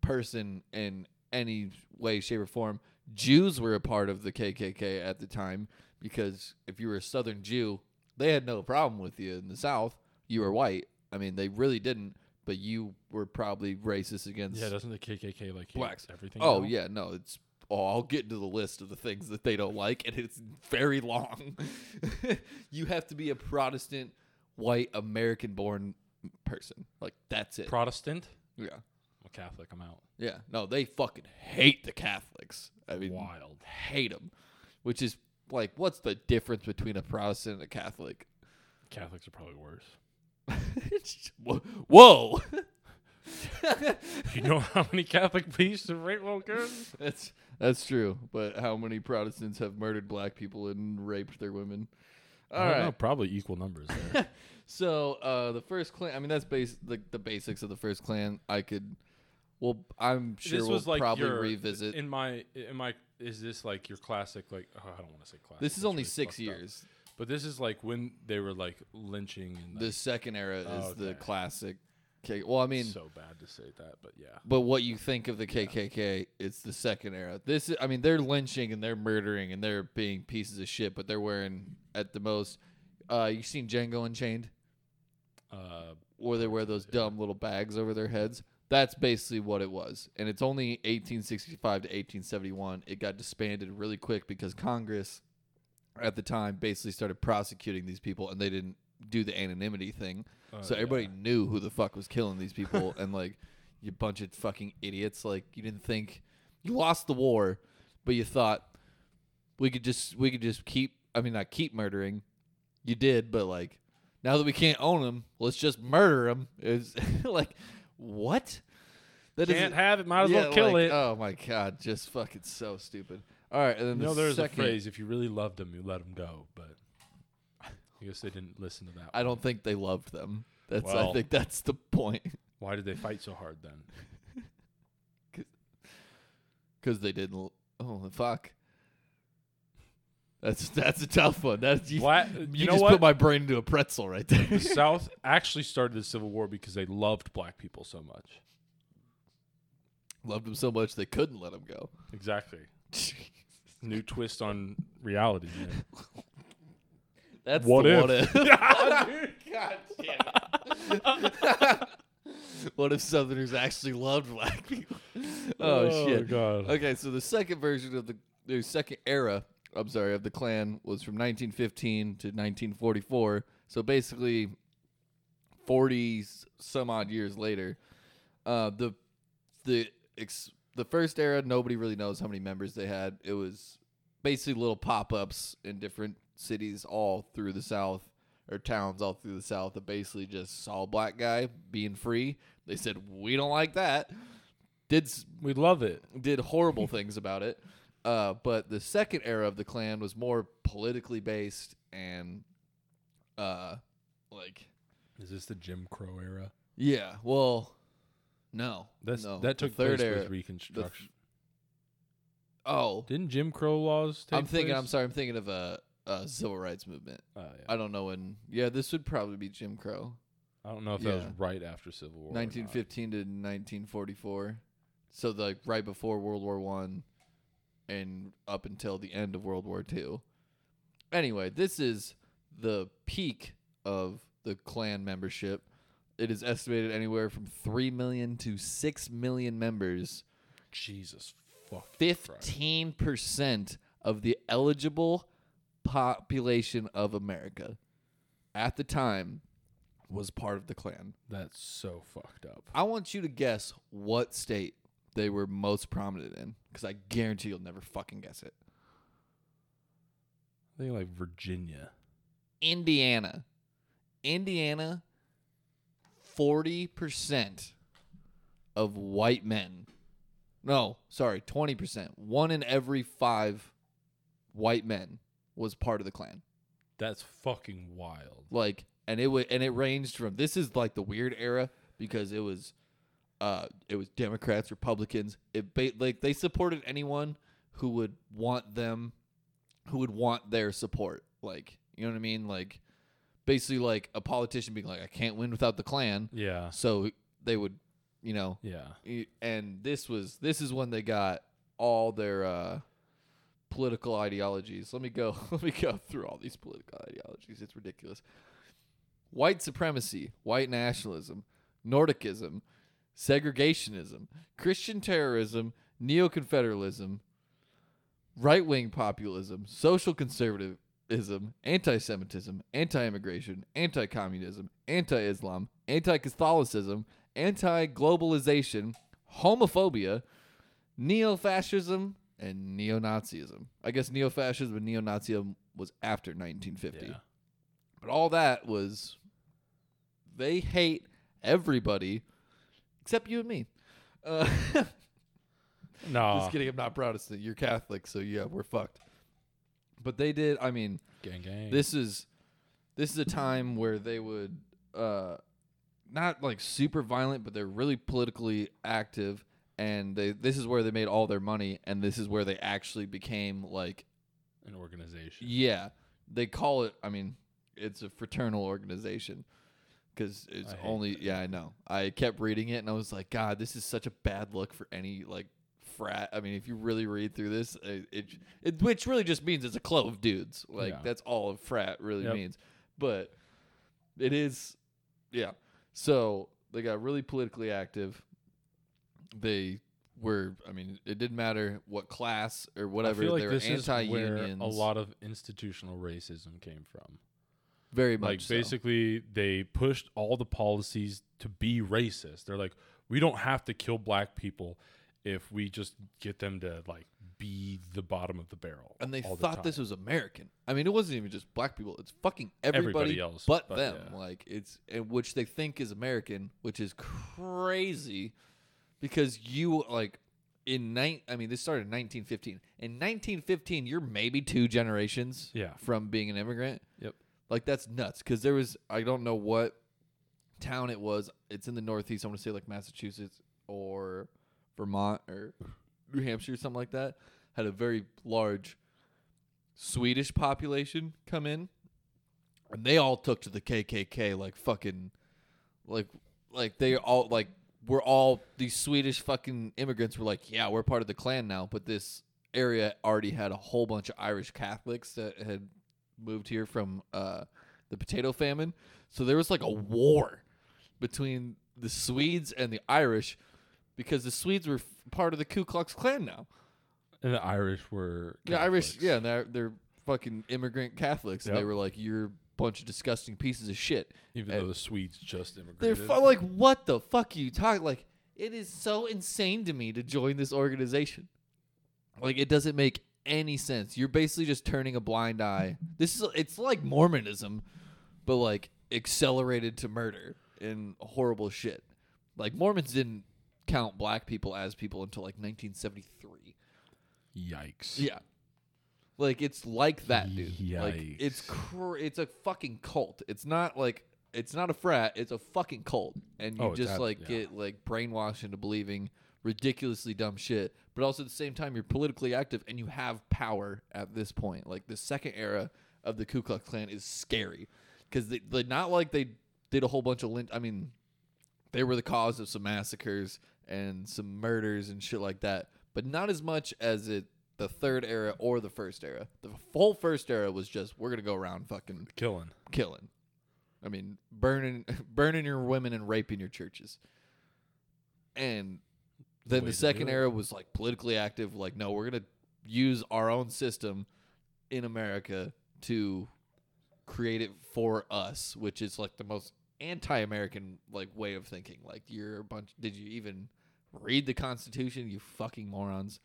Speaker 2: person in any way shape or form jews were a part of the kkk at the time because if you were a southern jew they had no problem with you in the south you were white i mean they really didn't but you were probably racist against
Speaker 1: yeah, doesn't the KKK like
Speaker 2: blacks.
Speaker 1: everything?
Speaker 2: oh
Speaker 1: now?
Speaker 2: yeah no it's oh i'll get into the list of the things that they don't like and it's very long you have to be a protestant white american born person like that's it
Speaker 1: Protestant.
Speaker 2: yeah
Speaker 1: a Catholic. I'm out.
Speaker 2: yeah no they fucking hate the catholics i mean
Speaker 1: Wild.
Speaker 2: hate them which is like what's the difference between a protestant and a catholic
Speaker 1: Catholics are probably worse.
Speaker 2: whoa
Speaker 1: You know how many Catholic priests have raped little kids?
Speaker 2: That's that's true. But how many Protestants have murdered black people and raped their women? All
Speaker 1: I don't know, probably equal numbers. There.
Speaker 2: So uh, the first Klan. I mean, that's base the, the basics of the first Klan. I could. Well, I'm sure
Speaker 1: this
Speaker 2: we'll
Speaker 1: like
Speaker 2: probably
Speaker 1: your,
Speaker 2: revisit.
Speaker 1: In my, in my, is this like your classic? Like, oh, I don't want to say classic.
Speaker 2: this is only
Speaker 1: really
Speaker 2: six
Speaker 1: fucked up.
Speaker 2: years.
Speaker 1: But this is like when they were like lynching and like,
Speaker 2: The second era is
Speaker 1: Oh,
Speaker 2: the classic. K- well, I mean,
Speaker 1: so bad to say that, but yeah.
Speaker 2: but what you think of the KKK? It's the second era. This, is, I mean, they're lynching and they're murdering and they're being pieces of shit, but they're wearing at the most. Uh, you seen Django Unchained?
Speaker 1: Uh,
Speaker 2: where they wear those dumb little bags over their heads. That's basically what it was. And it's only 1865 to 1871. It got disbanded really quick because Congress at the time basically started prosecuting these people and they didn't do the anonymity thing.
Speaker 1: uh,
Speaker 2: so everybody
Speaker 1: yeah.
Speaker 2: knew who the fuck was killing these people and like you bunch of fucking idiots like you didn't think you lost the war but you thought we could just we could just keep I mean not keep murdering. You did, but like now that we can't own them, let's just murder them. Is like what? That
Speaker 1: can't
Speaker 2: isn't-
Speaker 1: have it. Might as
Speaker 2: yeah,
Speaker 1: well kill
Speaker 2: like,
Speaker 1: it.
Speaker 2: Oh my god, just fucking so stupid. All right, and then
Speaker 1: you know,
Speaker 2: the
Speaker 1: there's
Speaker 2: second,
Speaker 1: a phrase: if you really loved them, you let them go. But I guess they didn't listen to that.
Speaker 2: I don't think they loved them. That's I
Speaker 1: Well.
Speaker 2: think that's the point
Speaker 1: Why did they fight so hard then?
Speaker 2: because they didn't. l- Oh fuck. That's that's a tough one. That's you,
Speaker 1: Black,
Speaker 2: you,
Speaker 1: you, know
Speaker 2: just
Speaker 1: what?
Speaker 2: put my brain into a pretzel right there.
Speaker 1: the South actually started the Civil War because they loved black people so much.
Speaker 2: Loved them so much they couldn't let them go.
Speaker 1: Exactly. New twist on reality. Man.
Speaker 2: That's
Speaker 1: What
Speaker 2: the
Speaker 1: if?
Speaker 2: what if. God damn it. what if Southerners actually loved black people? Oh, oh, shit.
Speaker 1: God.
Speaker 2: Okay, so the second version of the, the second era, I'm sorry, of the Klan was from 1915 to 1944. So basically, 40 some odd years later. Uh, the the ex, the first era, nobody really knows how many members they had. It was basically little pop ups in different cities all through the South or towns all through the South that basically just saw a black guy being free. They said, We don't like that. Did
Speaker 1: We love it.
Speaker 2: did horrible things about it. Uh, but the second era of the Klan was more politically based and, uh, like,
Speaker 1: Is this the Jim Crow era?
Speaker 2: yeah. Well, no,
Speaker 1: That's
Speaker 2: no.
Speaker 1: that
Speaker 2: The
Speaker 1: took
Speaker 2: third
Speaker 1: place
Speaker 2: era.
Speaker 1: with Reconstruction.
Speaker 2: Oh,
Speaker 1: Didn't Jim Crow laws take
Speaker 2: I'm thinking. I'm sorry. I'm thinking of a, a civil rights movement.
Speaker 1: Oh, yeah.
Speaker 2: I don't know when. Yeah, this would probably be Jim Crow,
Speaker 1: I don't know if that was right after Civil War. or not.
Speaker 2: 1915 to 1944. So like right before World War One, and up until the end of World War Two. Anyway, this is the peak of the Klan membership. It is estimated anywhere from three million to six million members.
Speaker 1: Jesus fuck.
Speaker 2: Fifteen percent of the eligible population of America at the time. was part of the Klan.
Speaker 1: That's so fucked up.
Speaker 2: I want you to guess what state they were most prominent in, because I guarantee you'll never fucking guess it.
Speaker 1: I think like Virginia.
Speaker 2: Indiana. Indiana, 40% of white men. No, sorry, 20%. One in every five white men was part of the Klan.
Speaker 1: That's fucking wild.
Speaker 2: Like, and it would, and it ranged from this is like the weird era because it was, uh, it was Democrats, Republicans. It ba- like they supported anyone who would want them, who would want their support. Like, you know what I mean? Like, basically, like a politician being like, I can't win without the Klan.
Speaker 1: Yeah.
Speaker 2: So they would, you know,
Speaker 1: Yeah.
Speaker 2: and this was this is when they got all their uh political ideologies. Let me go let me go through all these political ideologies. It's ridiculous. White supremacy, white nationalism, Nordicism, segregationism, Christian terrorism, neo-confederalism, right-wing populism, social conservatism, anti-Semitism, anti-immigration, anti-communism, anti-Islam, anti-Catholicism, anti-globalization, homophobia, neo-fascism, and neo-Nazism. I guess neo-fascism and neo-Nazism was after 1950.
Speaker 1: Yeah.
Speaker 2: But all that was they hate everybody except you and me. Uh,
Speaker 1: No.
Speaker 2: just kidding. I'm not Protestant. You're Catholic, so yeah, we're fucked. But they did. I mean,
Speaker 1: Gang gang.
Speaker 2: this is this is a time where they would uh, not like super violent, but they're really politically active, and they this is where they made all their money, and this is where they actually became like
Speaker 1: an organization.
Speaker 2: yeah, they call it. I mean, it's a fraternal organization because it's
Speaker 1: I hate
Speaker 2: only.
Speaker 1: that.
Speaker 2: Yeah, I know. I kept reading it and I was like, God, this is such a bad look for any like frat. I mean, if you really read through this, it, it, it which really just means it's a club of dudes. Like
Speaker 1: Yeah.
Speaker 2: that's all a frat really
Speaker 1: Yep.
Speaker 2: means. But it is, yeah. So they got really politically active. They were. I mean, it didn't matter what class or whatever.
Speaker 1: I feel like
Speaker 2: they were
Speaker 1: this is where
Speaker 2: anti-unions.
Speaker 1: a lot of institutional racism came from.
Speaker 2: Very much
Speaker 1: Like
Speaker 2: so.
Speaker 1: basically, they pushed all the policies to be racist. They're like, we don't have to kill black people if we just get them to like be the bottom of the barrel.
Speaker 2: and they
Speaker 1: all the
Speaker 2: thought this was American. I mean, it wasn't even just black people; it's fucking everybody,
Speaker 1: Everybody else,
Speaker 2: but,
Speaker 1: but
Speaker 2: them.
Speaker 1: yeah.
Speaker 2: Like it's which they think is American, which is crazy because you like in nine. I mean, this started in 1915. In 1915, you're maybe two generations
Speaker 1: Yeah.
Speaker 2: from being an immigrant.
Speaker 1: Yep.
Speaker 2: Like that's nuts because there was I don't know what town it was. It's in the Northeast. I want to say like Massachusetts or Vermont or New Hampshire, or something like that. Had a very large Swedish population come in, and they all took to the KKK like fucking, like like they all like we're all these Swedish fucking immigrants were like, yeah, we're part of the Klan now, but this area already had a whole bunch of Irish Catholics that had moved here from uh, the potato famine. So there was like a war between the Swedes and the Irish because the Swedes were f- part of the Ku Klux Klan now.
Speaker 1: and the Irish were
Speaker 2: The Irish,
Speaker 1: Catholics.
Speaker 2: yeah, they're, they're fucking immigrant Catholics. And they were like, you're a bunch of disgusting pieces of shit.
Speaker 1: Even though the Swedes just immigrated.
Speaker 2: They're
Speaker 1: immigrated.
Speaker 2: fu- like, what the fuck are you talking? Like, it is so insane to me to join this organization. Like, it doesn't make any sense. You're basically just turning a blind eye. This is it's like Mormonism, but like accelerated to murder and horrible shit. Like Mormons didn't count black people as people until like 1973.
Speaker 1: Yikes.
Speaker 2: Yeah. Like it's like that, dude. Like it's cr- it's a fucking cult. It's not like it's not a frat. It's a fucking cult, and you
Speaker 1: Oh,
Speaker 2: just
Speaker 1: ab-
Speaker 2: like
Speaker 1: yeah.
Speaker 2: get like brainwashed into believing ridiculously dumb shit. But also at the same time, you're politically active and you have power at this point. Like the second era of the Ku Klux Klan is scary because they, they not like they did a whole bunch of lynch. I mean, they were the cause of some massacres and some murders and shit like that, but not as much as it the third era or the first era. The whole first era was just we're gonna go around fucking
Speaker 1: Killing.
Speaker 2: killing. I mean, burning burning your women and raping your churches. And then the second era was like politically active, like, no, we're gonna use our own system in America to create it for us, which is like the most anti-American like way of thinking. Like you're a bunch. Did you even read the Constitution? You fucking morons.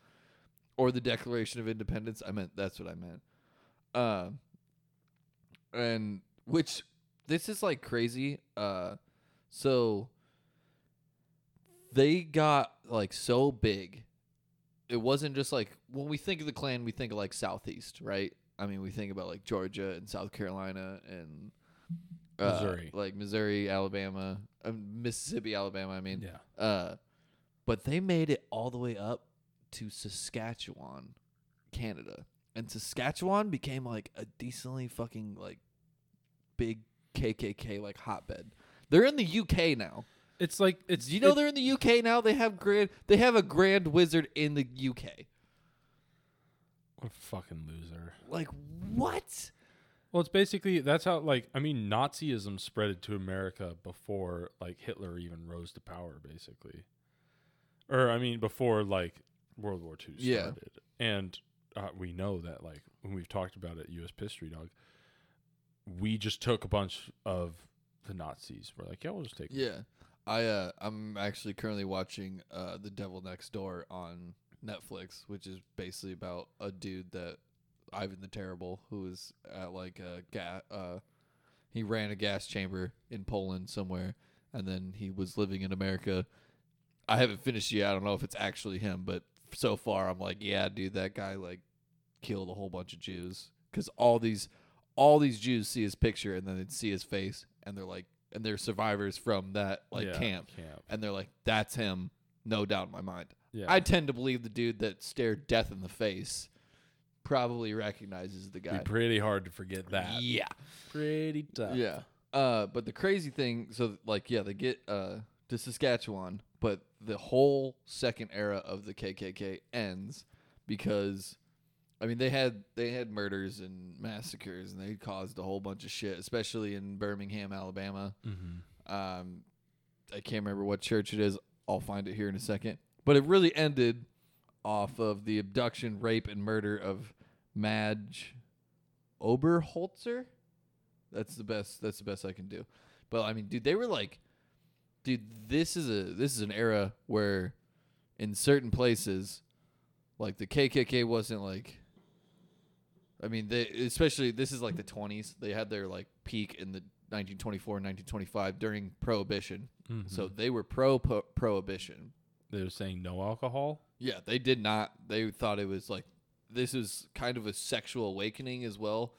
Speaker 2: Or the Declaration of Independence. I meant that's what I meant. Uh, and which this is like crazy. Uh, so they got like so big. It wasn't just like when we think of the Klan, we think of like Southeast, right? I mean, we think about like Georgia and South Carolina and uh,
Speaker 3: Missouri.
Speaker 2: like Missouri, Alabama, uh, Mississippi, Alabama. I mean,
Speaker 3: Yeah.
Speaker 2: uh, but they made it all the way up to Saskatchewan, Canada, and Saskatchewan became like a decently fucking like big KKK like hotbed. They're in the UK now.
Speaker 3: It's like it's
Speaker 2: Do you know they're in the UK now? They have grand. They have a grand wizard in the UK.
Speaker 3: what a fucking loser.
Speaker 2: Like what?
Speaker 3: Well, it's basically that's how like I mean Nazism spread to America before like Hitler even rose to power, basically, or I mean before like World War II
Speaker 2: Yeah.
Speaker 3: started, and uh, we know that like when we've talked about it, U.S. History Dog, we just took a bunch of the Nazis. We're like, yeah, we'll just take. them.
Speaker 2: I uh, I'm actually currently watching uh, The Devil Next Door on Netflix, which is basically about a dude that Ivan the Terrible, who was at like a gas. Uh, he ran a gas chamber in Poland somewhere, and then he was living in America. I haven't finished yet. I don't know if it's actually him, but so far I'm like, yeah, dude, that guy like killed a whole bunch of Jews because all these all these Jews see his picture and then they'd see his face and they're like, and they're survivors from that like
Speaker 3: Yeah,
Speaker 2: camp,
Speaker 3: Camp.
Speaker 2: and they're like, that's him, no doubt in my mind.
Speaker 3: Yeah.
Speaker 2: I tend to believe the dude that stared death in the face probably recognizes the
Speaker 3: Be
Speaker 2: guy.
Speaker 3: pretty hard to forget that.
Speaker 2: Yeah.
Speaker 3: Pretty tough.
Speaker 2: Yeah. Uh, but the crazy thing, so like, yeah, they get uh to Saskatchewan, but the whole second era of the KKK ends because, I mean, they had they had murders and massacres, and they caused a whole bunch of shit, especially in Birmingham, Alabama.
Speaker 3: Mm-hmm.
Speaker 2: Um, I can't remember what church it is. I'll find it here in a second. But it really ended off of the abduction, rape, and murder of Madge Oberholtzer. That's the best. That's the best I can do. But I mean, dude, they were like, dude, this is a this is an era where, in certain places, like the KKK wasn't like. I mean, they especially this is like the twenties. They had their like peak in the 1924 and 1925 during Prohibition.
Speaker 3: Mm-hmm.
Speaker 2: So they were pro Prohibition.
Speaker 3: they were saying no alcohol.
Speaker 2: Yeah, they did not. They thought it was like this is kind of a sexual awakening as well,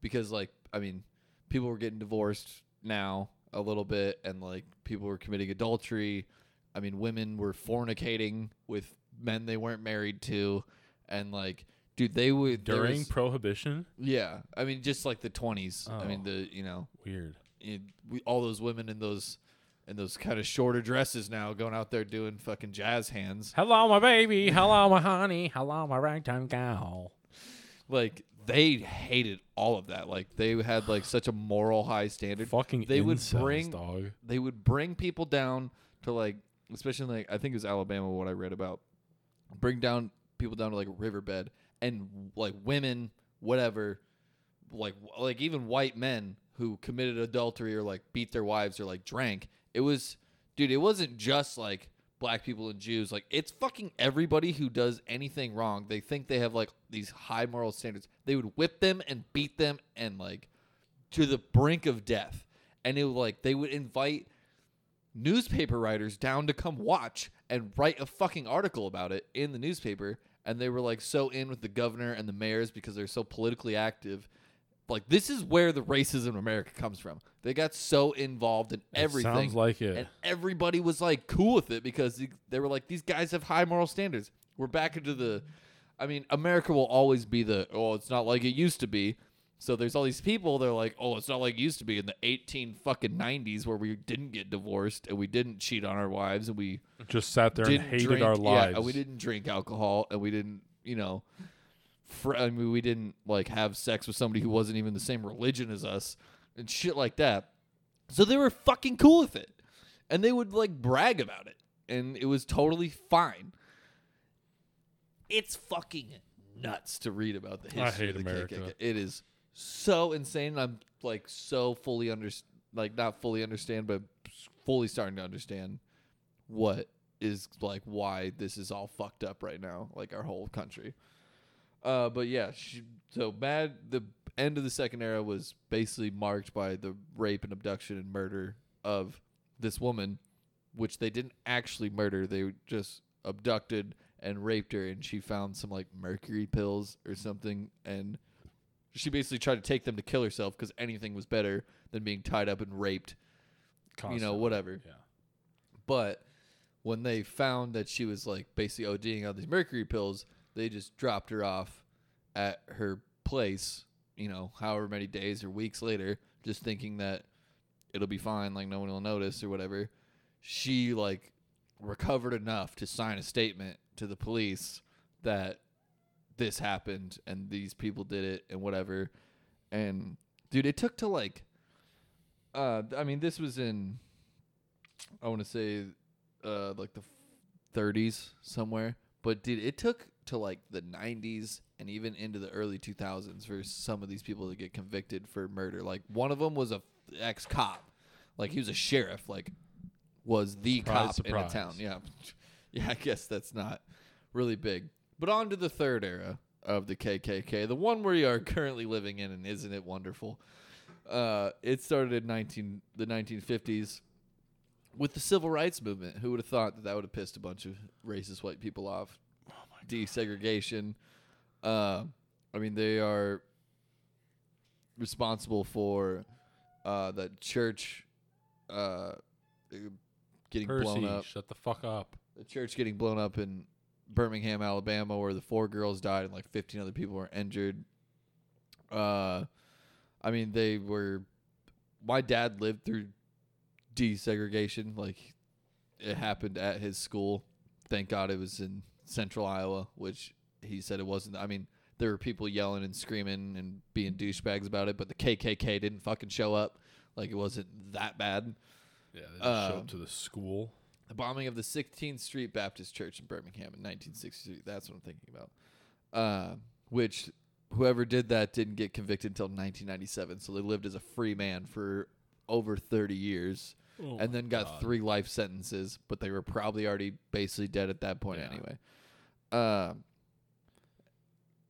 Speaker 2: because like I mean, people were getting divorced now a little bit, and like people were committing adultery. I mean, women were fornicating with men they weren't married to, and like, dude, they would there
Speaker 3: During
Speaker 2: was-
Speaker 3: Prohibition?
Speaker 2: yeah, I mean, just like the twenties. I mean,
Speaker 3: Oh.
Speaker 2: the you know
Speaker 3: Weird.
Speaker 2: it, we, all those women in those in those kind of shorter dresses now going out there doing fucking jazz hands.
Speaker 3: Hello, my baby. Hello, my honey. Hello, my ragtime gal.
Speaker 2: Like they hated all of that. Like they had like such a moral high standard.
Speaker 3: Fucking
Speaker 2: They would
Speaker 3: incels,
Speaker 2: bring-
Speaker 3: dog.
Speaker 2: They would bring people down to like especially like I think it was Alabama what I read about. Bring down people down to like a riverbed and like women whatever like like even white men who committed adultery or like beat their wives or like drank. It was dude, it wasn't just like black people and Jews. Like it's fucking everybody who does anything wrong. They think they have like these high moral standards. They would whip them and beat them and like to the brink of death. And it was like they would invite newspaper writers down to come watch and write a fucking article about it in the newspaper and they were like so in with the governor and the mayors because they're so politically active. Like this is where the racism in america comes from. They got so involved in
Speaker 3: It
Speaker 2: everything
Speaker 3: sounds like it.
Speaker 2: and everybody was like cool with it because they- they were like these guys have high moral standards. We're back into the i mean america will always be the oh it's not like it used to be so there's all these people they're like oh it's not like it used to be in the 18 fucking 90s where we didn't get divorced and we didn't cheat on our wives and we
Speaker 3: Just sat there and hated
Speaker 2: drink,
Speaker 3: our
Speaker 2: yeah,
Speaker 3: lives.
Speaker 2: and we didn't drink alcohol and we didn't you know fr- I mean we didn't like have sex with somebody who wasn't even the same religion as us and shit like that so they were fucking cool with it and they would like brag about it and it was totally fine it's fucking nuts to read about the history
Speaker 3: I hate
Speaker 2: of the
Speaker 3: America.
Speaker 2: KKK. it is so insane i'm like so fully under like not fully understand, but fully starting to understand what is like why this is all fucked up right now, like our whole country. Uh, but yeah, she, so bad. The end of the second era was basically marked by the rape and abduction and murder of this woman, which they didn't actually murder. They just abducted and raped her, and she found some like mercury pills or something, and she basically tried to take them to kill herself because anything was better than being tied up and raped.
Speaker 3: You know, Constantly.
Speaker 2: whatever.
Speaker 3: Yeah.
Speaker 2: But when they found that she was like basically ODing on these mercury pills, they just dropped her off at her place, you know, however many days or weeks later, just thinking that it'll be fine, like no one will notice or whatever. She like recovered enough to sign a statement to the police that this happened and these people did it and whatever. And dude, it took to like uh I mean this was in I want to say uh like the 30s somewhere, but dude, it took to like the 90s and even into the early 2000s for some of these people to get convicted for murder. Like one of them was a ex cop. Like he was a sheriff, like was the
Speaker 3: Surprise,
Speaker 2: cop in a
Speaker 3: surprise.
Speaker 2: town. Yeah. Yeah, I guess that's not really big. But on to the third era of the KKK, the one we are currently living in, and isn't it wonderful? Uh, it started in 19 the 1950s with the civil rights movement. Who would have thought that that would have pissed a bunch of racist white people off? Desegregation. Uh, I mean, they are responsible for uh, the church uh, getting
Speaker 3: Percy,
Speaker 2: blown up
Speaker 3: shut the fuck up.
Speaker 2: the church getting blown up in Birmingham, Alabama, where the four girls died and like 15 other people were injured. Uh, I mean, they were. My dad lived through desegregation. Like, it happened at his school. Thank God it was in central Iowa, which he said it wasn't. I mean, there were people yelling and screaming and being douchebags about it, but the KKK didn't fucking show up. Like, it wasn't that bad.
Speaker 3: Yeah, they just show
Speaker 2: Uh,
Speaker 3: up to the school.
Speaker 2: The bombing of the 16th Street Baptist Church in Birmingham in 1963. That's what I'm thinking about. Uh, which whoever did that didn't get convicted until 1997. So they lived as a free man for over 30 years and then got
Speaker 3: Oh God.
Speaker 2: three life sentences, but they were probably already basically dead at that point
Speaker 3: Yeah.
Speaker 2: anyway. Uh,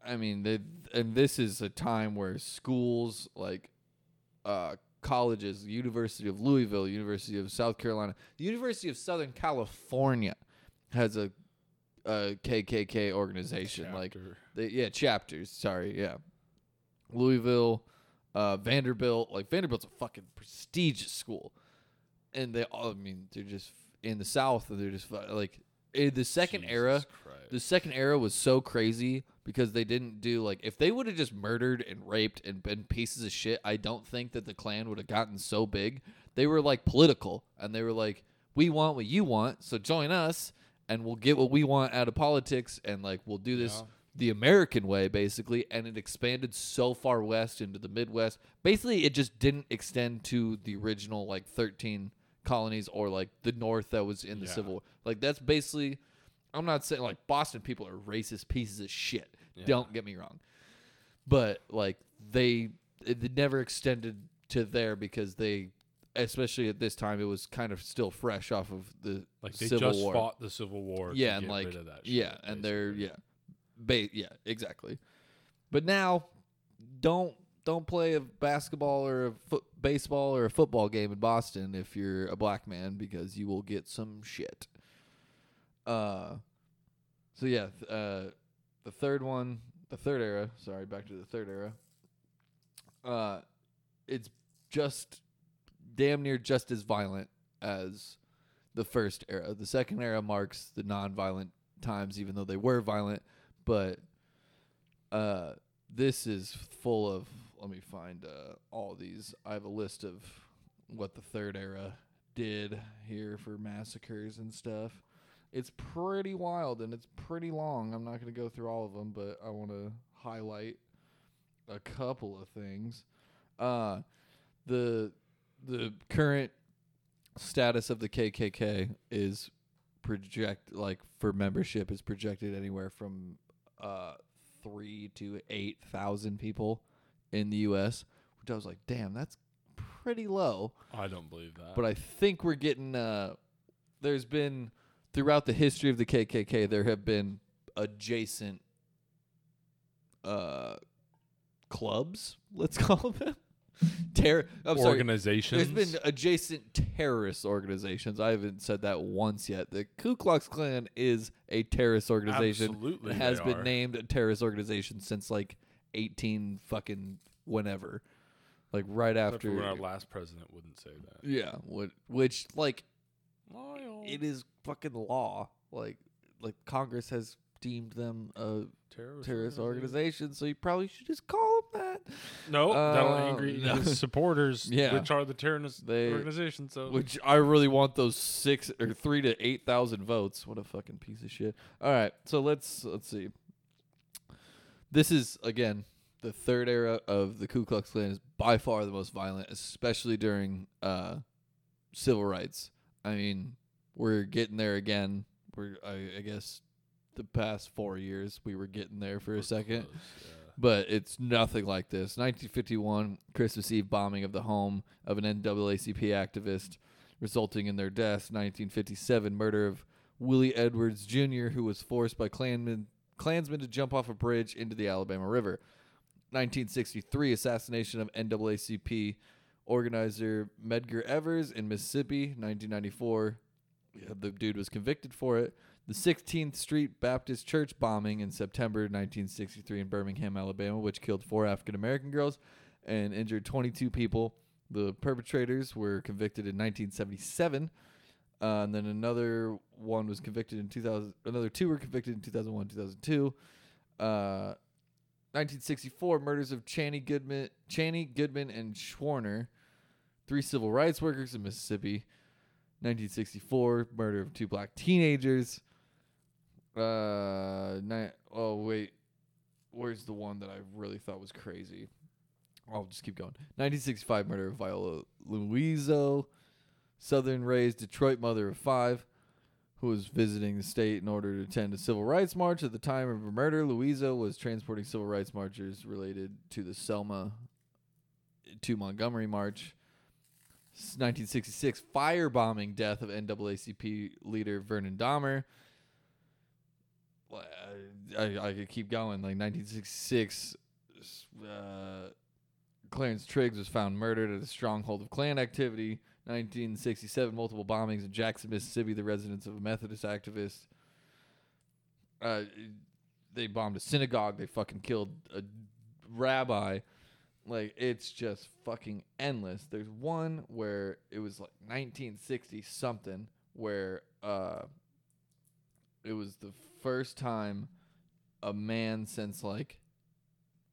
Speaker 2: I mean, they, and this is a time where schools like uh, colleges, University of Louisville, University of South Carolina, the University of Southern California has a, a KKK organization. Like, they, yeah, chapters. Sorry, yeah. Louisville, uh, Vanderbilt. Like Vanderbilt's a fucking prestigious school, and they all. I mean, they're just in the South, and they're just like in the second era.
Speaker 3: Christ.
Speaker 2: The second era was so crazy because they didn't do like if they would have just murdered and raped and been pieces of shit, I don't think that the Klan would have gotten so big. They were like political and they were like, We want what you want, so join us and we'll get what we want out of politics and like we'll do this
Speaker 3: Yeah.
Speaker 2: the American way basically and it expanded so far west into the Midwest. Basically it just didn't extend to the original like thirteen colonies or like the north that was in the
Speaker 3: Yeah.
Speaker 2: Civil War. Like that's basically I'm not saying like Boston people are racist pieces of shit.
Speaker 3: Yeah.
Speaker 2: Don't get me wrong. But like they it never extended to there because they especially at this time it was kind of still fresh off of the
Speaker 3: like they
Speaker 2: Civil
Speaker 3: just
Speaker 2: War.
Speaker 3: fought the Civil War.
Speaker 2: yeah, and like
Speaker 3: that
Speaker 2: yeah,
Speaker 3: shit,
Speaker 2: and they're yeah. Ba- yeah, exactly. But now don't don't play a basketball or a foot, baseball or a football game in Boston if you're a black man because you will get some shit. Uh so yeah, th- uh the third one, the third era, sorry, back to the third era. Uh it's just damn near just as violent as the first era. The second era marks the non-violent times even though they were violent, but uh this is full of let me find uh all these. I have a list of what the third era did here for massacres and stuff. It's pretty wild and it's pretty long. I'm not going to go through all of them, but I want to highlight a couple of things. Uh the the current status of the KKK is project like for membership is projected anywhere from uh 3 to 8,000 people in the US, which I was like, "Damn, that's pretty low.
Speaker 3: I don't believe that.
Speaker 2: But I think we're getting. Uh, there's been throughout the history of the KKK, there have been adjacent uh, clubs. Let's call them. Terror. I'm sorry.
Speaker 3: organizations.
Speaker 2: There's been adjacent terrorist organizations. I haven't said that once yet. The Ku Klux Klan is a terrorist organization.
Speaker 3: Absolutely,
Speaker 2: It has been
Speaker 3: are.
Speaker 2: named a terrorist organization since like 18 fucking whenever. Like right after.
Speaker 3: when our last president wouldn't say that.
Speaker 2: yeah, what, which like it is fucking law. Like like Congress has deemed them a
Speaker 3: terrorist,
Speaker 2: terrorist
Speaker 3: organization.
Speaker 2: so you probably should just call them that.
Speaker 3: No, that'll
Speaker 2: Uh,
Speaker 3: angry
Speaker 2: no.
Speaker 3: his supporters,
Speaker 2: Yeah.
Speaker 3: which are the terrorist
Speaker 2: They-
Speaker 3: organization. So
Speaker 2: Which I really want those six or three to eight thousand votes. What a fucking piece of shit. All right, so let's let's see. This is again the third era of the Ku Klux Klan is by far the most violent, especially during uh, civil rights. I mean, we're getting there again. We're I, I guess the past four years we were getting there for a second
Speaker 3: Close, yeah.
Speaker 2: but it's nothing like this. 1951 Christmas Eve bombing of the home of an NAACP activist, resulting in their deaths. 1957 murder of Willie Edwards Jr., who was forced by Klansmen, Klansmen to jump off a bridge into the Alabama River. 1963 assassination of NAACP organizer Medgar Evers in Mississippi. 1994 the dude was convicted for it. The 16th Street Baptist Church bombing in September 1963 in Birmingham, Alabama, which killed four African American girls and injured 22 people. The perpetrators were convicted in 1977. Uh, and then another one was convicted in 2000. Another two were convicted in 2001, 2002. Uh, 1964 murders of Chaney Goodman, Chaney Goodman, and Schwerner, three civil rights workers in Mississippi. 1964 murder of two black teenagers. Uh, ni- oh wait, where's the one that I really thought was crazy? I'll just keep going. 1965 murder of Viola Liuzzo, Southern raised Detroit mother of five, who was visiting the state in order to attend a civil rights march. At the time of her murder, Louisa was transporting civil rights marchers related to the Selma to Montgomery march. 1966 firebombing death of NAACP leader Vernon Dahmer. I, I, I could keep going. Like 1966, uh, Clarence Triggs was found murdered at a stronghold of Klan activity. 1967, multiple bombings in Jackson, Mississippi, the residence of a Methodist activist. Uh, they bombed a synagogue. They fucking killed a rabbi. Like it's just fucking endless. There's one where it was like 1960 something where uh it was the first time a man since like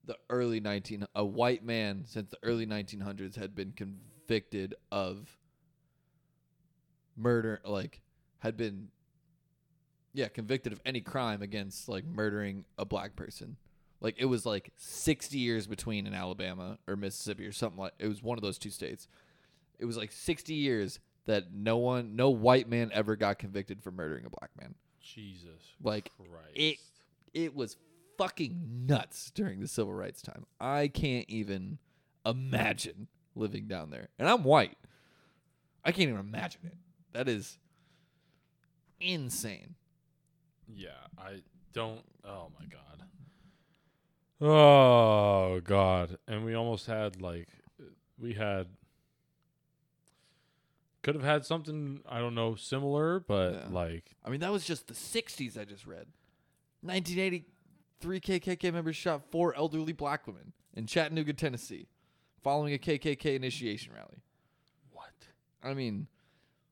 Speaker 2: the early 19 a white man since the early 1900s had been convicted of murder like had been yeah convicted of any crime against like murdering a black person like it was like 60 years between in Alabama or Mississippi or something like it was one of those two states. It was like 60 years that no one no white man ever got convicted for murdering a black man.
Speaker 3: Jesus,
Speaker 2: Like
Speaker 3: Christ.
Speaker 2: it it was fucking nuts during the civil rights time. I can't even imagine living down there. And I'm white. I can't even imagine it. That is insane.
Speaker 3: Yeah, I don't. Oh my god. Oh god, and we almost had like we had could have had something I don't know similar, but
Speaker 2: Yeah.
Speaker 3: like
Speaker 2: I mean, that was just the 60s I just read. 1983 KKK members shot four elderly black women in Chattanooga, Tennessee, following a KKK initiation rally.
Speaker 3: what?
Speaker 2: I mean,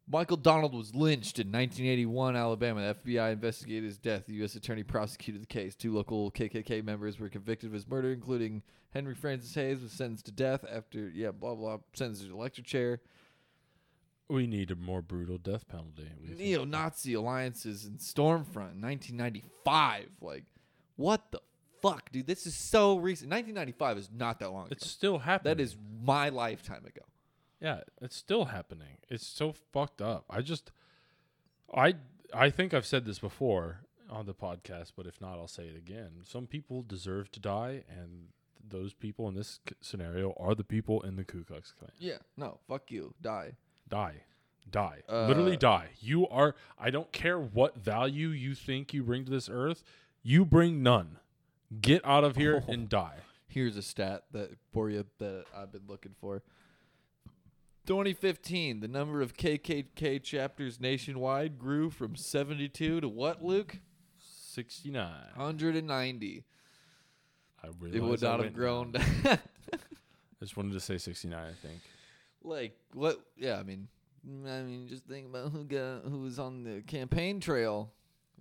Speaker 2: Michael Donald was lynched in 1981, Alabama. The FBI investigated his death. The U.S. attorney prosecuted the case. Two local KKK members were convicted of his murder, including Henry Francis Hays, was sentenced to death after, yeah, blah, blah, sentenced to the electric chair.
Speaker 3: We need a more brutal death penalty.
Speaker 2: Neo Nazi alliances in Stormfront in 1995. Like, what the fuck, dude? This is so recent. 1995 is not that long
Speaker 3: It's
Speaker 2: ago.
Speaker 3: still happening.
Speaker 2: That is my lifetime ago.
Speaker 3: Yeah, it's still happening. It's so fucked up. I just I I think I've said this before on the podcast, but if not I'll say it again. Some people deserve to die and
Speaker 1: those people in this c- scenario are the people in the Ku Klux Klan.
Speaker 2: Yeah. No. Fuck you. Die.
Speaker 1: Die. Die.
Speaker 2: Uh,
Speaker 1: Literally die. You are I don't care what value you think you bring to this earth, you bring none. Get out of here and die.
Speaker 2: Here's a stat that for you that I've been looking for. 2015, the number of KKK chapters nationwide grew from 72 to what, Luke?
Speaker 1: 69.
Speaker 2: 190.
Speaker 1: I
Speaker 2: It would not have grown.
Speaker 1: I just wanted to say 69, I think.
Speaker 2: like what? Yeah, I mean, I mean, just think about who got who was on the campaign trail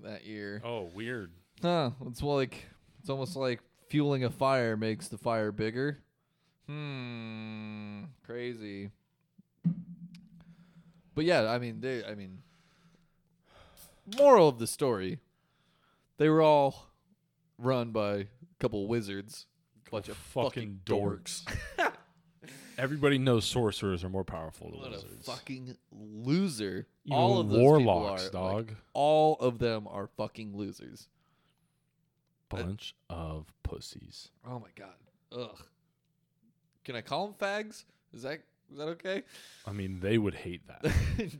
Speaker 2: that year.
Speaker 1: Oh, weird.
Speaker 2: Huh? It's like it's almost like fueling a fire makes the fire bigger. Hmm. Crazy. But yeah, I mean, they. I mean, moral of the story: they were all run by a couple wizards, bunch of
Speaker 1: fucking
Speaker 2: dorks.
Speaker 1: Everybody knows sorcerers are more powerful than
Speaker 2: What a
Speaker 1: wizards.
Speaker 2: fucking loser!
Speaker 1: Even
Speaker 2: all of those
Speaker 1: warlocks,
Speaker 2: people are, like,
Speaker 1: dog.
Speaker 2: all of them are fucking losers.
Speaker 1: Bunch of pussies.
Speaker 2: Oh my god. Ugh. Can I call them fags? Is that is that okay?
Speaker 1: I mean, they would hate that.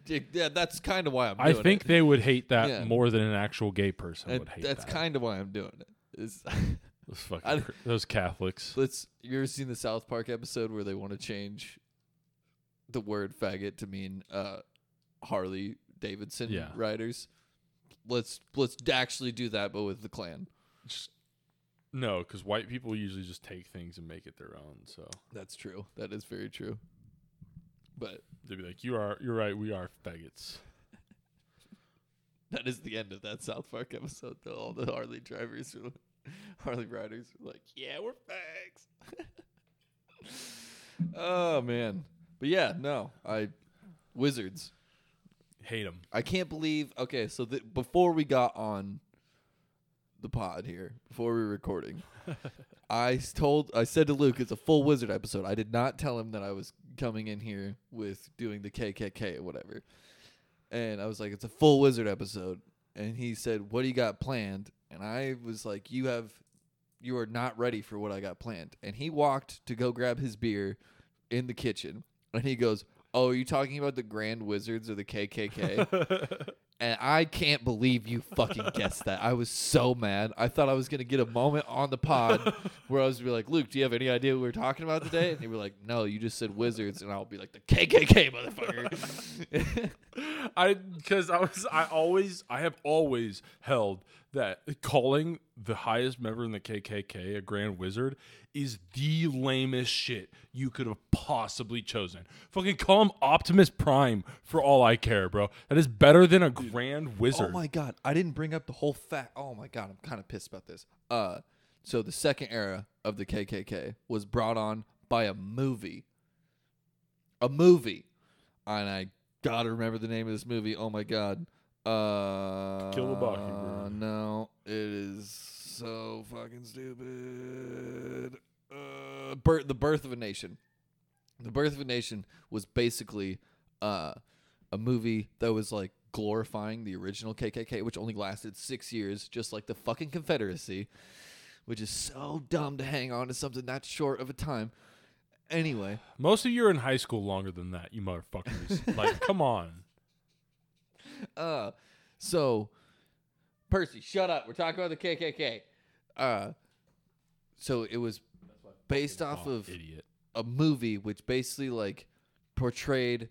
Speaker 2: yeah, that's kind of why I'm.
Speaker 1: I think
Speaker 2: it.
Speaker 1: they would hate that
Speaker 2: Yeah.
Speaker 1: more than an actual gay person
Speaker 2: And
Speaker 1: would hate
Speaker 2: that's
Speaker 1: that.
Speaker 2: kind of why I'm doing it. Is
Speaker 1: those fucking
Speaker 2: I-
Speaker 1: those Catholics.
Speaker 2: let's. You ever seen the South Park episode where they want to change the word faggot to mean uh, Harley Davidson
Speaker 1: Yeah.
Speaker 2: riders? Let's let's actually do that, but with the Klan.
Speaker 1: Just, no, because white people usually just take things and make it their own. So
Speaker 2: That's true. That is very true. But
Speaker 1: they'd be like, "You are, you're right. We are faggots."
Speaker 2: That is the end of that South Park episode. Though all the Harley drivers, were, Harley riders, were like, "Yeah, we're fags." oh man, but yeah, no, I wizards.
Speaker 1: Hate them.
Speaker 2: I can't believe. Okay, so the, before we got on the pod here, before we were recording, I told, I said to Luke, it's a full wizard episode. I did not tell him that I was coming in here with doing the KKK or whatever. And I was like, it's a full wizard episode. And he said, what do you got planned? And I was like, you have, you are not ready for what I got planned. And he walked to go grab his beer in the kitchen. And he goes, oh, are you talking about the Grand Wizards or the KKK? And I can't believe you fucking guessed that. I was so mad. I thought I was gonna get a moment on the pod where I was gonna be like, Luke, do you have any idea what we're talking about today? And they were like, No, you just said wizards, and I'll be like, the KKK motherfucker.
Speaker 1: I because I was I always I have always held that calling the highest member in the KKK a Grand Wizard is the lamest shit you could have possibly chosen. Fucking call him Optimus Prime for all I care, bro. That is better than a Grand wizard.
Speaker 2: oh my god, I didn't bring up the whole fact. Oh my god, I'm kind of pissed about this. Uh, so the second era of the KKK was brought on by a movie. A movie, and I gotta remember the name of this movie. Oh my god. Uh,
Speaker 1: Kill the Mockingbird.
Speaker 2: No, it is so fucking stupid. Uh, birth, the birth of a nation. The birth of a nation was basically uh, a movie that was like glorifying the original KKK, which only lasted six years, just like the fucking Confederacy, which is so dumb to hang on to something that short of a time. Anyway,
Speaker 1: Most of you are in high school longer than that, you motherfuckers. like, come on.
Speaker 2: Uh, so Percy, shut up. We're talking about the KKK. Uh, so it was based off of
Speaker 1: idiot.
Speaker 2: a movie which basically like portrayed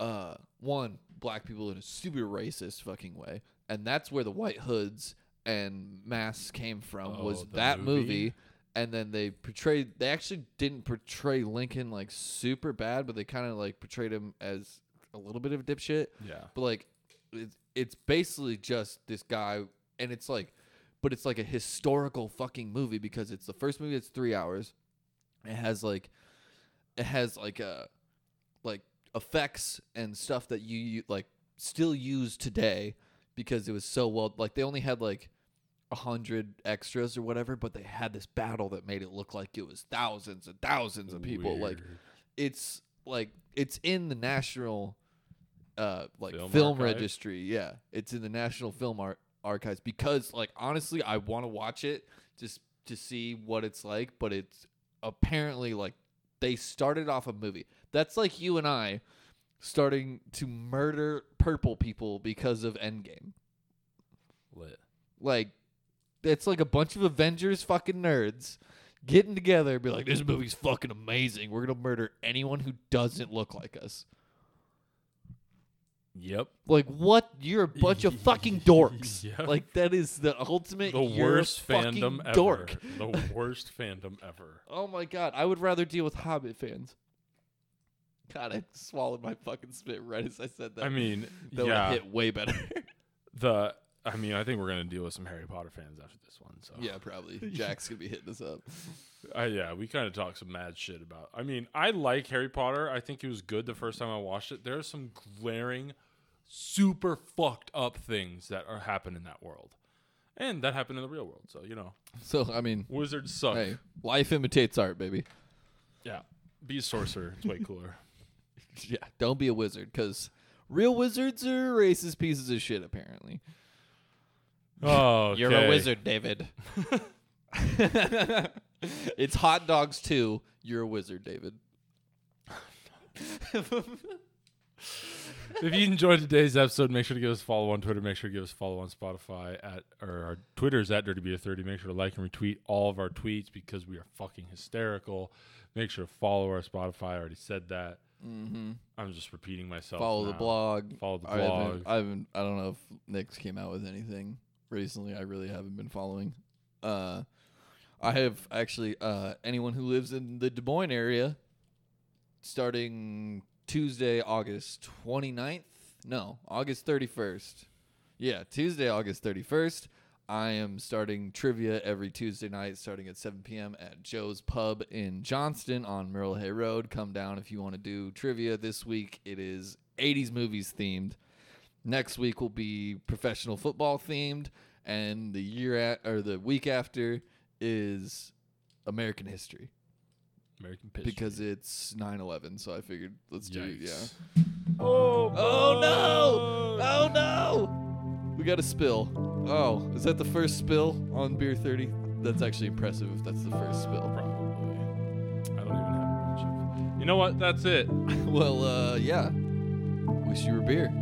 Speaker 2: uh one black people in a super racist fucking way and that's where the white hoods and masks came from was
Speaker 1: Oh, the
Speaker 2: that movie?
Speaker 1: movie?
Speaker 2: and then they portrayed they actually didn't portray lincoln like super bad but they kind of like portrayed him as a little bit of a dipshit
Speaker 1: Yeah.
Speaker 2: but like it's, it's basically just this guy and it's like but it's like a historical fucking movie because it's the first movie that's three hours. It has like it has like a, like effects and stuff that you, you like still use today because it was so well like they only had like a hundred extras or whatever but they had this battle that made it look like it was thousands and thousands of people. Like it's like it's in the national uh like
Speaker 1: Film
Speaker 2: film, registry yeah it's in the national film Ar- archives because like honestly i want to watch it just to see what it's like, but it's apparently like they started off a movie. That's like you and I starting to murder purple people because of Endgame.
Speaker 1: Lit.
Speaker 2: Like it's like a bunch of Avengers fucking nerds getting together and be like, this movie's fucking amazing. We're gonna murder anyone who doesn't look like us.
Speaker 1: Yep.
Speaker 2: Like what? You're a bunch of fucking dorks.
Speaker 1: Yep.
Speaker 2: Like that is the ultimate.
Speaker 1: The worst fandom ever.
Speaker 2: dork.
Speaker 1: The worst fandom ever.
Speaker 2: Oh my god, I would rather deal with Hobbit fans. God, I swallowed my fucking spit right as I said that.
Speaker 1: I mean,
Speaker 2: that would hit way better.
Speaker 1: The I mean, I think we're gonna deal with some Harry Potter fans after this one. So
Speaker 2: yeah, probably. Jack's gonna be hitting us up.
Speaker 1: Uh, yeah, we kind of talked some mad shit about. I mean, I like Harry Potter. I think it was good the first time I watched it. There are some glaring, super fucked up things that are happen in that world, and that happened in the real world. So you know,
Speaker 2: So I mean,
Speaker 1: wizards suck.
Speaker 2: hey, life imitates art, baby.
Speaker 1: Yeah, be a sorcerer. It's way cooler.
Speaker 2: Yeah, don't be a wizard, because real wizards are racist pieces of shit. Apparently,
Speaker 1: Oh,
Speaker 2: you're a wizard, David. it's hot dogs too. You're a wizard, David.
Speaker 1: If you enjoyed today's episode, make sure to give us a follow on Twitter. Make sure to give us a follow on Spotify at or our Twitter's at Dirty Beer Thirty. Make sure to like and retweet all of our tweets because we are fucking hysterical. Make sure to follow our Spotify. I already said that.
Speaker 2: Mm-hmm.
Speaker 1: I'm just repeating myself.
Speaker 2: Follow the blog.
Speaker 1: Follow the
Speaker 2: I
Speaker 1: blog.
Speaker 2: haven't, I haven't. I don't know if Nick's came out with anything recently. I really haven't been following. Uh, I have actually. Uh, anyone who lives in the Des Moines area, starting Tuesday, August 29th. No, August 31st. Yeah, Tuesday, August 31st. I am starting trivia every Tuesday night, starting at 7 p.m. at Joe's Pub in Johnston on Merle Hay Road. Come down if you want to do trivia. This week it is 80s movies themed. Next week will be professional football themed, and the year at, or the week after is American history
Speaker 1: American Pitch.
Speaker 2: because it's 9/11. So I figured let's do it. yeah.
Speaker 1: Yikes. Oh,
Speaker 2: Oh no! Oh no! We got a spill. Oh, is that the first spill on beer 30? That's actually impressive if that's the first spill.
Speaker 1: Probably. I don't even have much of. You know what? That's it.
Speaker 2: well, uh, yeah. Wish you were beer.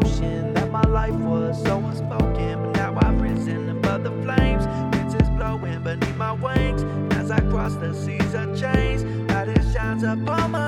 Speaker 4: Notion that my life was so unspoken. But now I've risen above the flames, winds is blowing beneath my wings. As I cross the seas of change, light it shines upon my.